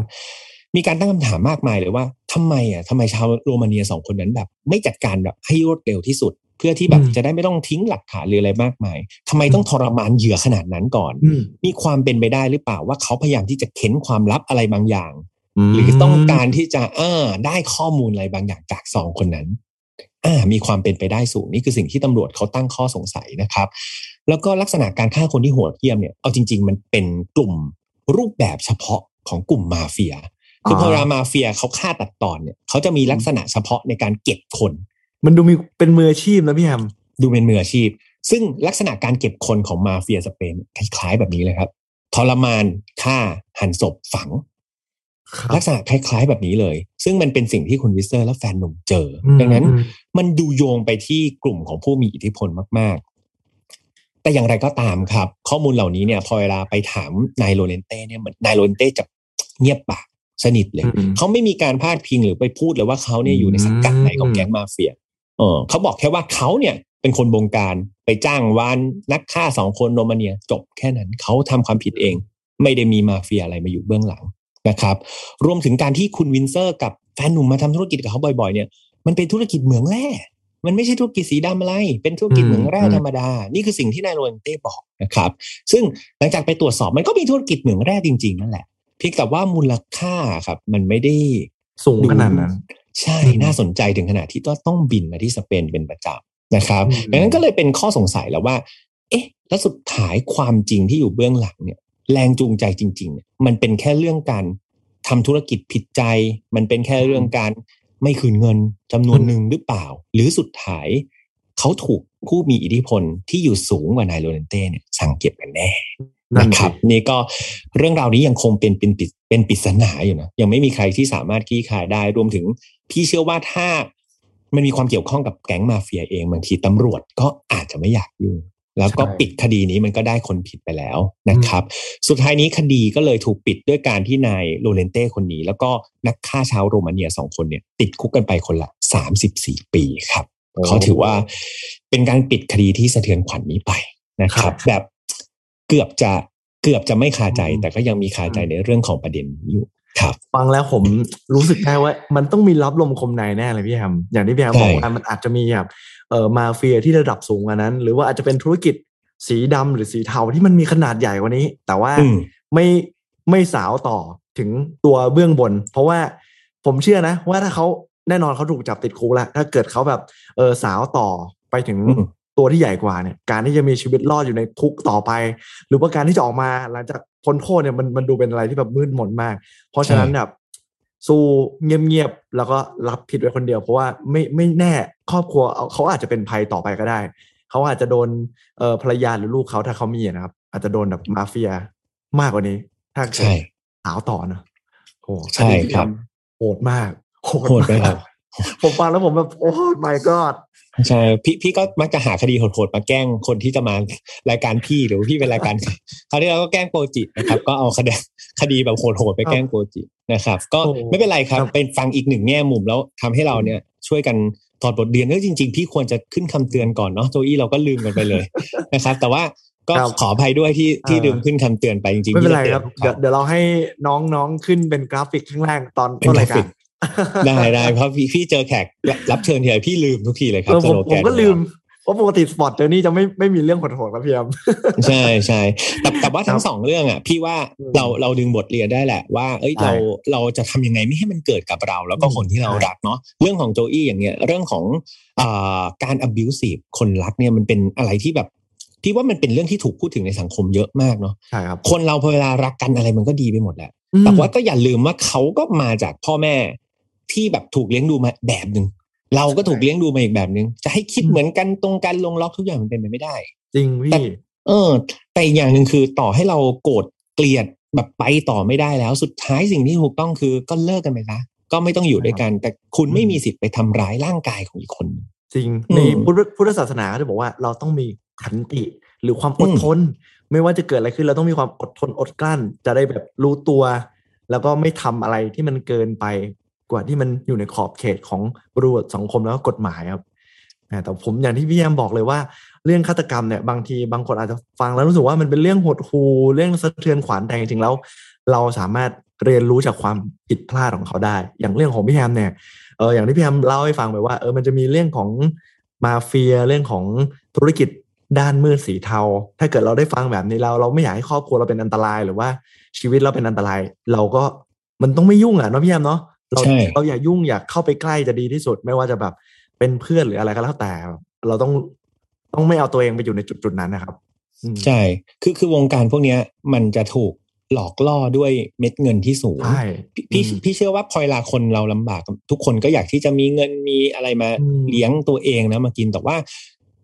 มีการตั้งคำถามมากมายเลยว่าทำไมอะทำไมชาวโรมาเนียสองคนนั้นแบบ ไม่จัดการแบบให้รวดเร็วที่สุด เพื่อที่แบบอืมจะได้ไม่ต้องทิ้งหลักฐานหรืออะไรมากมายทำไมต้องทรมานเหยื่อขนาดนั้นก่อนอืมมีความเป็นไปได้หรือเปล่าว่าเขาพยายามที่จะเค้นความลับอะไรบางอย่างมหรือต้องการที่จะเออได้ข้อมูลอะไรบางอย่างจากสองคนนั้นอ่า มีความเป็นไปได้สูงนี่คือสิ่งที่ตำรวจเขาตั้งข้อสงสัยนะครับ แล้วก็ลักษณะการฆ่าคนที่โหดเหี้ยมเนี่ยเอาจริง ๆ มันเป็นกลุ่มรูปแบบเฉพาะของกลุ่มมาเฟียคือพอเวลามาเฟียเขาฆ่าตัดตอนเนี่ยเขาจะมีลักษณะเฉพาะในการเก็บคน มันดูมีเป็นมืออาชีพนะพี่แฮมดูเป็นมืออาชีพ ซึ่งลักษณะการเก็บคนของมาเฟียสเปนคล้ายๆแบบนี้เลยครับทรมานฆ่าหันศพฝังครับ ลักษณะคล้าย ๆ แบบนี้เลย ซึ่งมันเป็นสิ่งที่คุณวิสเซอร์และแฟนหนุ่มเจออืมดังนั้นอืมมันดูโยงไปที่กลุ่มของผู้มีอิทธิพลมาก ๆ แต่อย่างไรก็ตามครับ ข้อมูลเหล่านี้เนี่ย พอเวลาไปถามนายโรเลนเต้เนี่ยเหมือนนายโรเลนเต้จะเงียบปากสนิทเลยอืมเขาไม่มีการพาดพิงหรือไปพูดเลยว่าเขาเนี่ยอยู่ในสังกัดไหนของแก๊งมาเฟียเออเขาบอกแค่ว่าเขาเนี่ยเป็นคนบงการไปจ้างวานนักฆ่าสองคนโรมาเนียจบแค่นั้นเขาทำความผิดเอง ไม่ได้มีมาเฟียอะไรมาอยู่เบื้องหลัง นะครับรวมถึงการที่คุณวิสเซอร์กับแฟนหนุ่มมาทำธุรกิจกับเขาบ่อย ๆ เนี่ยมันเป็นธุรกิจเหมืองแร่มันไม่ใช่ธุรกิจสีดำอะไร เป็นธุรกิจเหมืองแร่อืมธรรมดา นี่คือสิ่งที่นายโรเลนเต้บอกนะครับ ซึ่งหลังจากไปตรวจสอบมันก็มีธุรกิจเหมืองแร่จริง ๆ นั่นแหละเพียงแต่ว่ามูลค่าครับ มันไม่ได้สูงขนาดนั้นใช่อืมน่าสนใจถึงขนาดที่ต้องต้องบินมาที่สเปนเป็นประจำนะครับอืมดังนั้นก็เลยเป็นข้อสงสัยแล้วว่า เอ๊ะ แล้วสุดท้ายความจริงที่อยู่เบื้องหลังเนี่ย แรงจูงใจจริงๆเนี่ยมันเป็นแค่เรื่องการทำธุรกิจผิดใจ มันเป็นแค่เรื่องการไม่คืนเงินจำนวนหนึ่งหรือเปล่า หรือสุดท้ายเขาถูกผู้มีอิทธิพลที่อยู่สูงกว่านายโรเลนเต้เนี่ยสั่งเก็บกันแน่นั่นนะครับสินี่ก็เรื่องราวนี้ยังคงเป็นเป็นปริศเป็นปริศนาอยู่นะยังไม่มีใครที่สามารถคลี่คลายได้รวมถึง พี่เชื่อว่าถ้ามันมีความเกี่ยวข้องกับแก๊งมาเฟียเองบางทีตำรวจก็อาจจะไม่อยากยุ่ง แล้วก็ใช่ปิดคดีนี้มันก็ได้คนผิดไปแล้วนะครับ สุดท้ายนี้คดีก็เลยถูกปิดด้วยการที่นายโรเลนเต้คนนี้ แล้วก็นักฆ่าชาวโรมาเนียสองคนเนี่ย ติดคุกกันไปคนละสามสิบสี่ปีครับโอ้เขาถือว่าเป็นการปิดคดีที่สะเทือนขวัญนี้ไปนะครับครับ แบบเกือบจะเกือบจะไม่คาใจอืมแต่ก็ยังมีคาใจในเรื่องของประเด็นนี้อยู่ ครับฟังแล้วผมรู้สึกได้ว่า มันต้องมีรับลมคมในแน่เลยพี่แฮมอย่างที่พี่แฮมใช่บอกว่ามันอาจจะมีแบบเอ่อมาเฟียที่ระดับสูงกว่านั้น หรือว่าอาจจะเป็นธุรกิจสีดำหรือสีเทาที่มันมีขนาดใหญ่กว่านี้ แต่ว่าอืมไม่ไม่สาวต่อถึงตัวเบื้องบน เพราะว่าผมเชื่อนะ ว่าถ้าเขาแน่นอนเขาถูกจับติดคุกแล้วถ้าเกิดเขาแบบเออสาวต่อไปถึงอืม ตัวที่ใหญ่กว่าเนี่ยการที่จะมีชีวิตรอดอยู่ในคุกต่อไป หรือว่าการที่จะออกมาหลังจากพ้นโทษเนี่ยมันมันดูเป็นอะไรที่แบบมืดมนมาก เพราะฉะนั้นแบบสู้เงียบๆแล้วก็รับผิดไว้คนเดียว เพราะว่าไม่ไม่แน่ครอบครัวเอาเขาอาจจะเป็นภัยต่อไปก็ได้ เขาอาจจะโดนเอ่อภรรยาหรือลูกเขาถ้าเขามีนะครับ อาจจะโดนแบบมาเฟียมากกว่านี้ ถ้าเกิดใช่สาวต่อนะโอ้ใช่ครับโหดมากโหดไหมครับผมฟังแล้วผมแบบโอ้ my god ใช่พี่พี่ก็มักจะหาคดีโหดๆมาแกล้งคนที่จะมารายการพี่หรือว่าพี่เป็นรายการคราวนี้เราก็แกล้งโปรจินะครับ ก็เอาคดีคดีแบบโหดๆไปแกล้งโปรจินะครับ ก็โอ้ไม่เป็นไรครับครับเป็นฟังอีกหนึ่งแง่มุมแล้วทำให้เราเนี่ยช่วยกันถอดบทเรียนเออจริง ๆ พี่ควรจะขึ้นคำเตือนก่อนเนาะโจอี้เราก็ลืมกันไปเลยนะครับ แต่ว่าก็ครับขออภัยด้วยที่ที่อ่าลืมขึ้นคำเตือนไปจริงๆไม่เป็นไรที่ครับจะเดี๋ยวตือนเดี๋ยวเราให้น้องๆขึ้นเป็นกราฟิกข้างล่างตอนเป็นต้นรายกราฟิการก ได้ได้เพราะพี่พี่เจอแขกรับเชิญทีไรพี่ลืมทุกทีเลยครัเอบอผมสโลผแกมนก็ลืมเพราะปกติสปอร์ตเจอร์นี่จะไม่ไม่มีเรื่องโหดๆครับพี่แอมใช่ใช่แต่แต่ว่าทั้คงรับสองเรื่องอะ พี่ว่าอืมเราเราดึงบทเรียนได้แหละว่า เอ้ยใช่เราเราจะทำยังไงไม่ให้มันเกิดกับเรา แล้วก็อืมคนที่เราใช่รักเนาะเรื่องของโจอี้อย่างเงี้ยเรื่องของอ่าการ abusive คนรักเนี่ยมันเป็นอะไรที่แบบพี่ว่ามันเป็นเรื่องที่ถูกพูดถึงในสังคมเยอะมากเนาะใช่ครับคนเราพอเวลารักกันอะไรมันก็ดีไปหมดแหละอืมแต่ว่าก็อย่าลืมว่าเขาก็มาจากพ่อแม่ ที่แบบถูกเลี้ยงดูมาแบบหนึ่งเราก็ถูกเลี้ยงดูมาอีกแบบหนึ่งจะให้คิดอืมเหมือนกันตรงกันลงล็อกทุกอย่างมันเป็นไปไม่ได้ จริงแต่พี่เออ แต่อีกอย่างหนึ่งคือต่อให้เราโกรธเกลียดแบบไปต่อไม่ได้แล้วสุดท้ายสิ่งที่ถูกต้องคือก็เลิกกันไปซะก็ไม่ต้องอยู่ด้วยกัน แต่คุณไม่มีสิทธิ์ไปทำร้ายร่างกายของอีกคนหนึ่งจริงอืมในพุทธพุทธศาสนาก็จะบอกว่าเราต้องมีขันติหรือความอดทน ไม่ว่าจะเกิดอะไรขึ้นเราต้องมีความอดทนอดกลั้น จะได้แบบรู้ตัว แล้วก็ไม่ทำอะไรที่มันเกินไป กว่าที่มันอยู่ในขอบเขตของบริบทสังคมแล้วก็กฎหมายครับแต่ผมอย่างที่พี่แอมบอกเลยว่าเรื่องฆาตกรรมเนี่ยบางทีบางคนอาจจะฟังแล้วรู้สึกว่ามันเป็นเรื่องหดหูเรื่องสะเทือนขวัญแต่จริงๆแล้ว เราสามารถเรียนรู้จากความผิดพลาดของเขาได้ อย่างเรื่องของพี่แฮมเนี่ยเอออย่างที่พี่แฮมเล่าให้ฟังไปว่าเออมันจะมีเรื่องของมาเฟียเรื่องของธุรกิจด้านมืดสีเทา ถ้าเกิดเราได้ฟังแบบนี้เราเราไม่อยากให้ครอบครัวเราเป็นอันตรายหรือว่าชีวิตเราเป็นอันตราย เราก็มันต้องไม่ยุ่งอะเนาะพี่แฮมเนาะ เราใช่เราอย่ายุ่งอยากเข้าไปใกล้จะดีที่สุด ไม่ว่าจะแบบเป็นเพื่อนหรืออะไรก็แล้วแต่ เราต้องต้องไม่เอาตัวเองไปอยู่ในจุดจุดๆนั้นนะครับอืมใช่ คือคือวงการพวกเนี้ยมันจะถูกหลอกล่อด้วยเม็ดเงินที่สูงใช่พี่พี่อืมพี่เชื่อว่าพอเวลาคนเราลำบาก ทุกคนก็อยากที่จะมีเงินมีอะไรมาอืมเลี้ยงตัวเองนะมากินแต่ว่า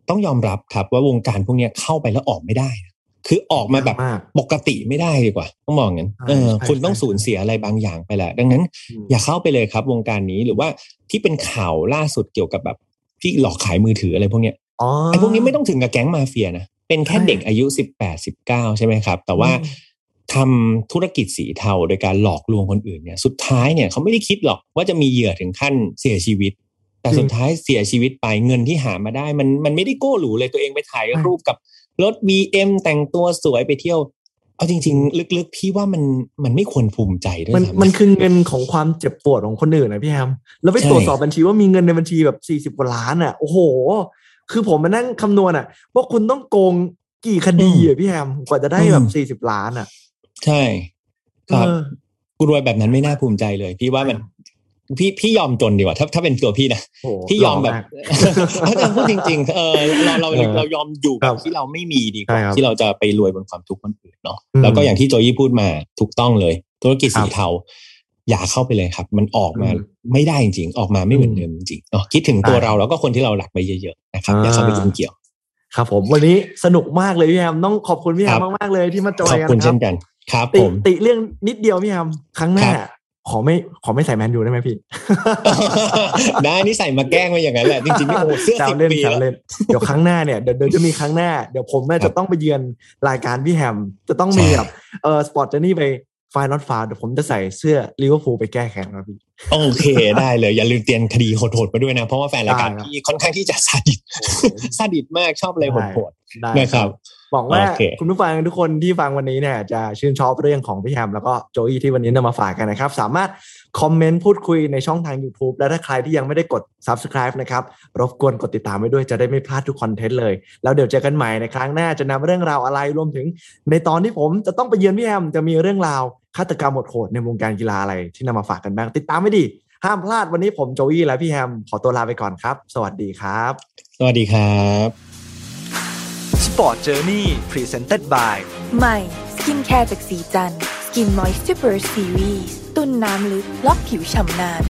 ต้องยอมรับครับว่าวงการพวกเนี้ยเข้าไปแล้วออกไม่ได้นะ คือออกมาแบบมากปกติไม่ได้ดีกว่า ต้องมองงั้นใช่เออใช่คุณต้องใช่สูญเสียอะไรบางอย่างไปแหละ ดังนั้นอืมอย่าเข้าไปเลยครับวงการนี้หรือว่าที่เป็นข่าวล่าสุดเกี่ยวกับแบบที่หลอกขายมือถืออะไรพวกเนี้ยอ๋อไอ้พวกนี้ไม่ต้องถึงกับแก๊งมาเฟียนะเป็นแค่ใช่เด็กอายุสิบแปดสิบเก้าใช่ไหมครับ แต่ว่าอืมทำธุรกิจสีเทาโดยการหลอกลวงคนอื่นเนี่ย สุดท้ายเนี่ยเขาไม่ได้คิดหรอกว่าจะมีเหยื่อถึงขั้นเสียชีวิต แต่สุดท้ายเสียชีวิตไปเงินที่หามาได้ มันมันไม่ได้โก้หรูเลยตัวเองไปถ่ายรูปกับ รถ BM แต่งตัวสวยไปเที่ยว เอาจริง ๆ ลึกๆพี่ว่ามันมันไม่ควรภูมิใจด้วยมันซ้ำมันคือเงินของความเจ็บปวดของคนอื่นนะพี่แฮมแล้วไปใช่ตรวจสอบบัญชีว่ามีเงินในบัญชีแบบสี่สิบ40กว่าล้านอะโอ้โห คือผมมานั่งคำนวณอะว่าคุณต้องโกงกี่คดีอะพี่แฮมกว่าจะได้แบบสี่สิบล้านอะ ใช่ ครับเออกูรวยแบบนั้นไม่น่าภูมิใจเลย พี่ว่ามัน พี่พี่ยอมจนดีกว่าถ้าถ้าเป็นตัวพี่นะโอ้โหพี่ยอมแบบหล่มากเอาแต่พูดจริง ๆ เออเราเราเออเรายอมอยู่คแบรับบที่เราไม่มีดีกว่าใช่ครับที่เราจะไปรวยบนความทุกข์คนอื่นเนาะอืมแล้วก็อย่างที่โจยี่พูดมาถูกต้องเลย ธุรกิจครัสีบเทาอย่าเข้าไปเลยครับ มันออกมาอืมไม่ได้จริงๆออกมาไม่เหมือนอืมเดิมจริงๆเนาะคิดถึงตัวใช่เราแล้วก็คนที่เราหลักไปเยอะๆนะครับอย่าเข้าไปอ่ายุ่งเกี่ยวครับผมวันนี้สนุกมากเลยพี่แฮมต้องขอบคุณพี่แฮครัมบมากๆเลยที่มาจอขยอบกันคุณคเช่รับนกันครับติผมติเรื่องนิดเดียวพี่แฮมครั้งหน้าครับ ขอไม่ขอไม่ใส่แมนยูได้ไหมพี่ ได้นี่ใส่มาแกล้งมาอย่างนั้นแหละจริงๆนี่โอ้โหเสื้อแซสิวบเล่นปีแซวแล้วเล่นเดี๋ยวครั้งหน้าเนี่ยเดี๋ยวเดี๋ยวจะมีครั้งหน้า เดี๋ยวผมน่าครัจะบต้องไปเยือนรายการพี่แฮม จะต้องมีใช่แบบเออสปอร์ตเจนี่ไป ไฟนอตฟาวเดี๋ยวผมจะใส่เสื้อลิเวอร์พูลไปแก้แค้นครับพี่โอเคได้เลย อย่าลืมเตรียมคดีโหดๆมาด้วยนะ เพราะว่าแฟนรายการได้ครับพี่ค่อนข้างที่จะซาดิสซาดิสมากชอบอะไรโหดได้ๆนะครับหวังว่าโอเคคุณผู้ฟังทุกคนที่ฟังวันนี้เนี่ยจะชื่นชอบเรื่องของพี่แฮมแล้วก็โจอี้ที่วันนี้นำมาฝากกันนะครับ สามารถคอมเมนต์พูดคุยในช่องทาง YouTube และถ้าใครที่ยังไม่ได้กด Subscribe นะครับรบกวนกดติดตามไว้ด้วยจะได้ไม่พลาดทุกคอนเทนต์เลย แล้วเดี๋ยวเจอกันใหม่ในครั้งหน้าจะนำเรื่องราวอะไรรวมถึง ในตอนที่ผมจะต้องไปเยือนพี่แฮมจะมีเรื่องราว ฆาตกรรมโหดๆในวงการกีฬาอะไรที่นำมาฝากกันบ้าง ติดตามไม่ดี ห้ามพลาดวันนี้ผมโจอี้และพี่แฮม ขอตัวลาไปก่อนครับ สวัสดีครับ สวัสดีครับ Sport Journey Presented by ใหม่สกินแคร์จากศรีจันทร์ Skin Moisture Burst Series ตุนน้ำลึกล็อกผิวฉ่ำนาน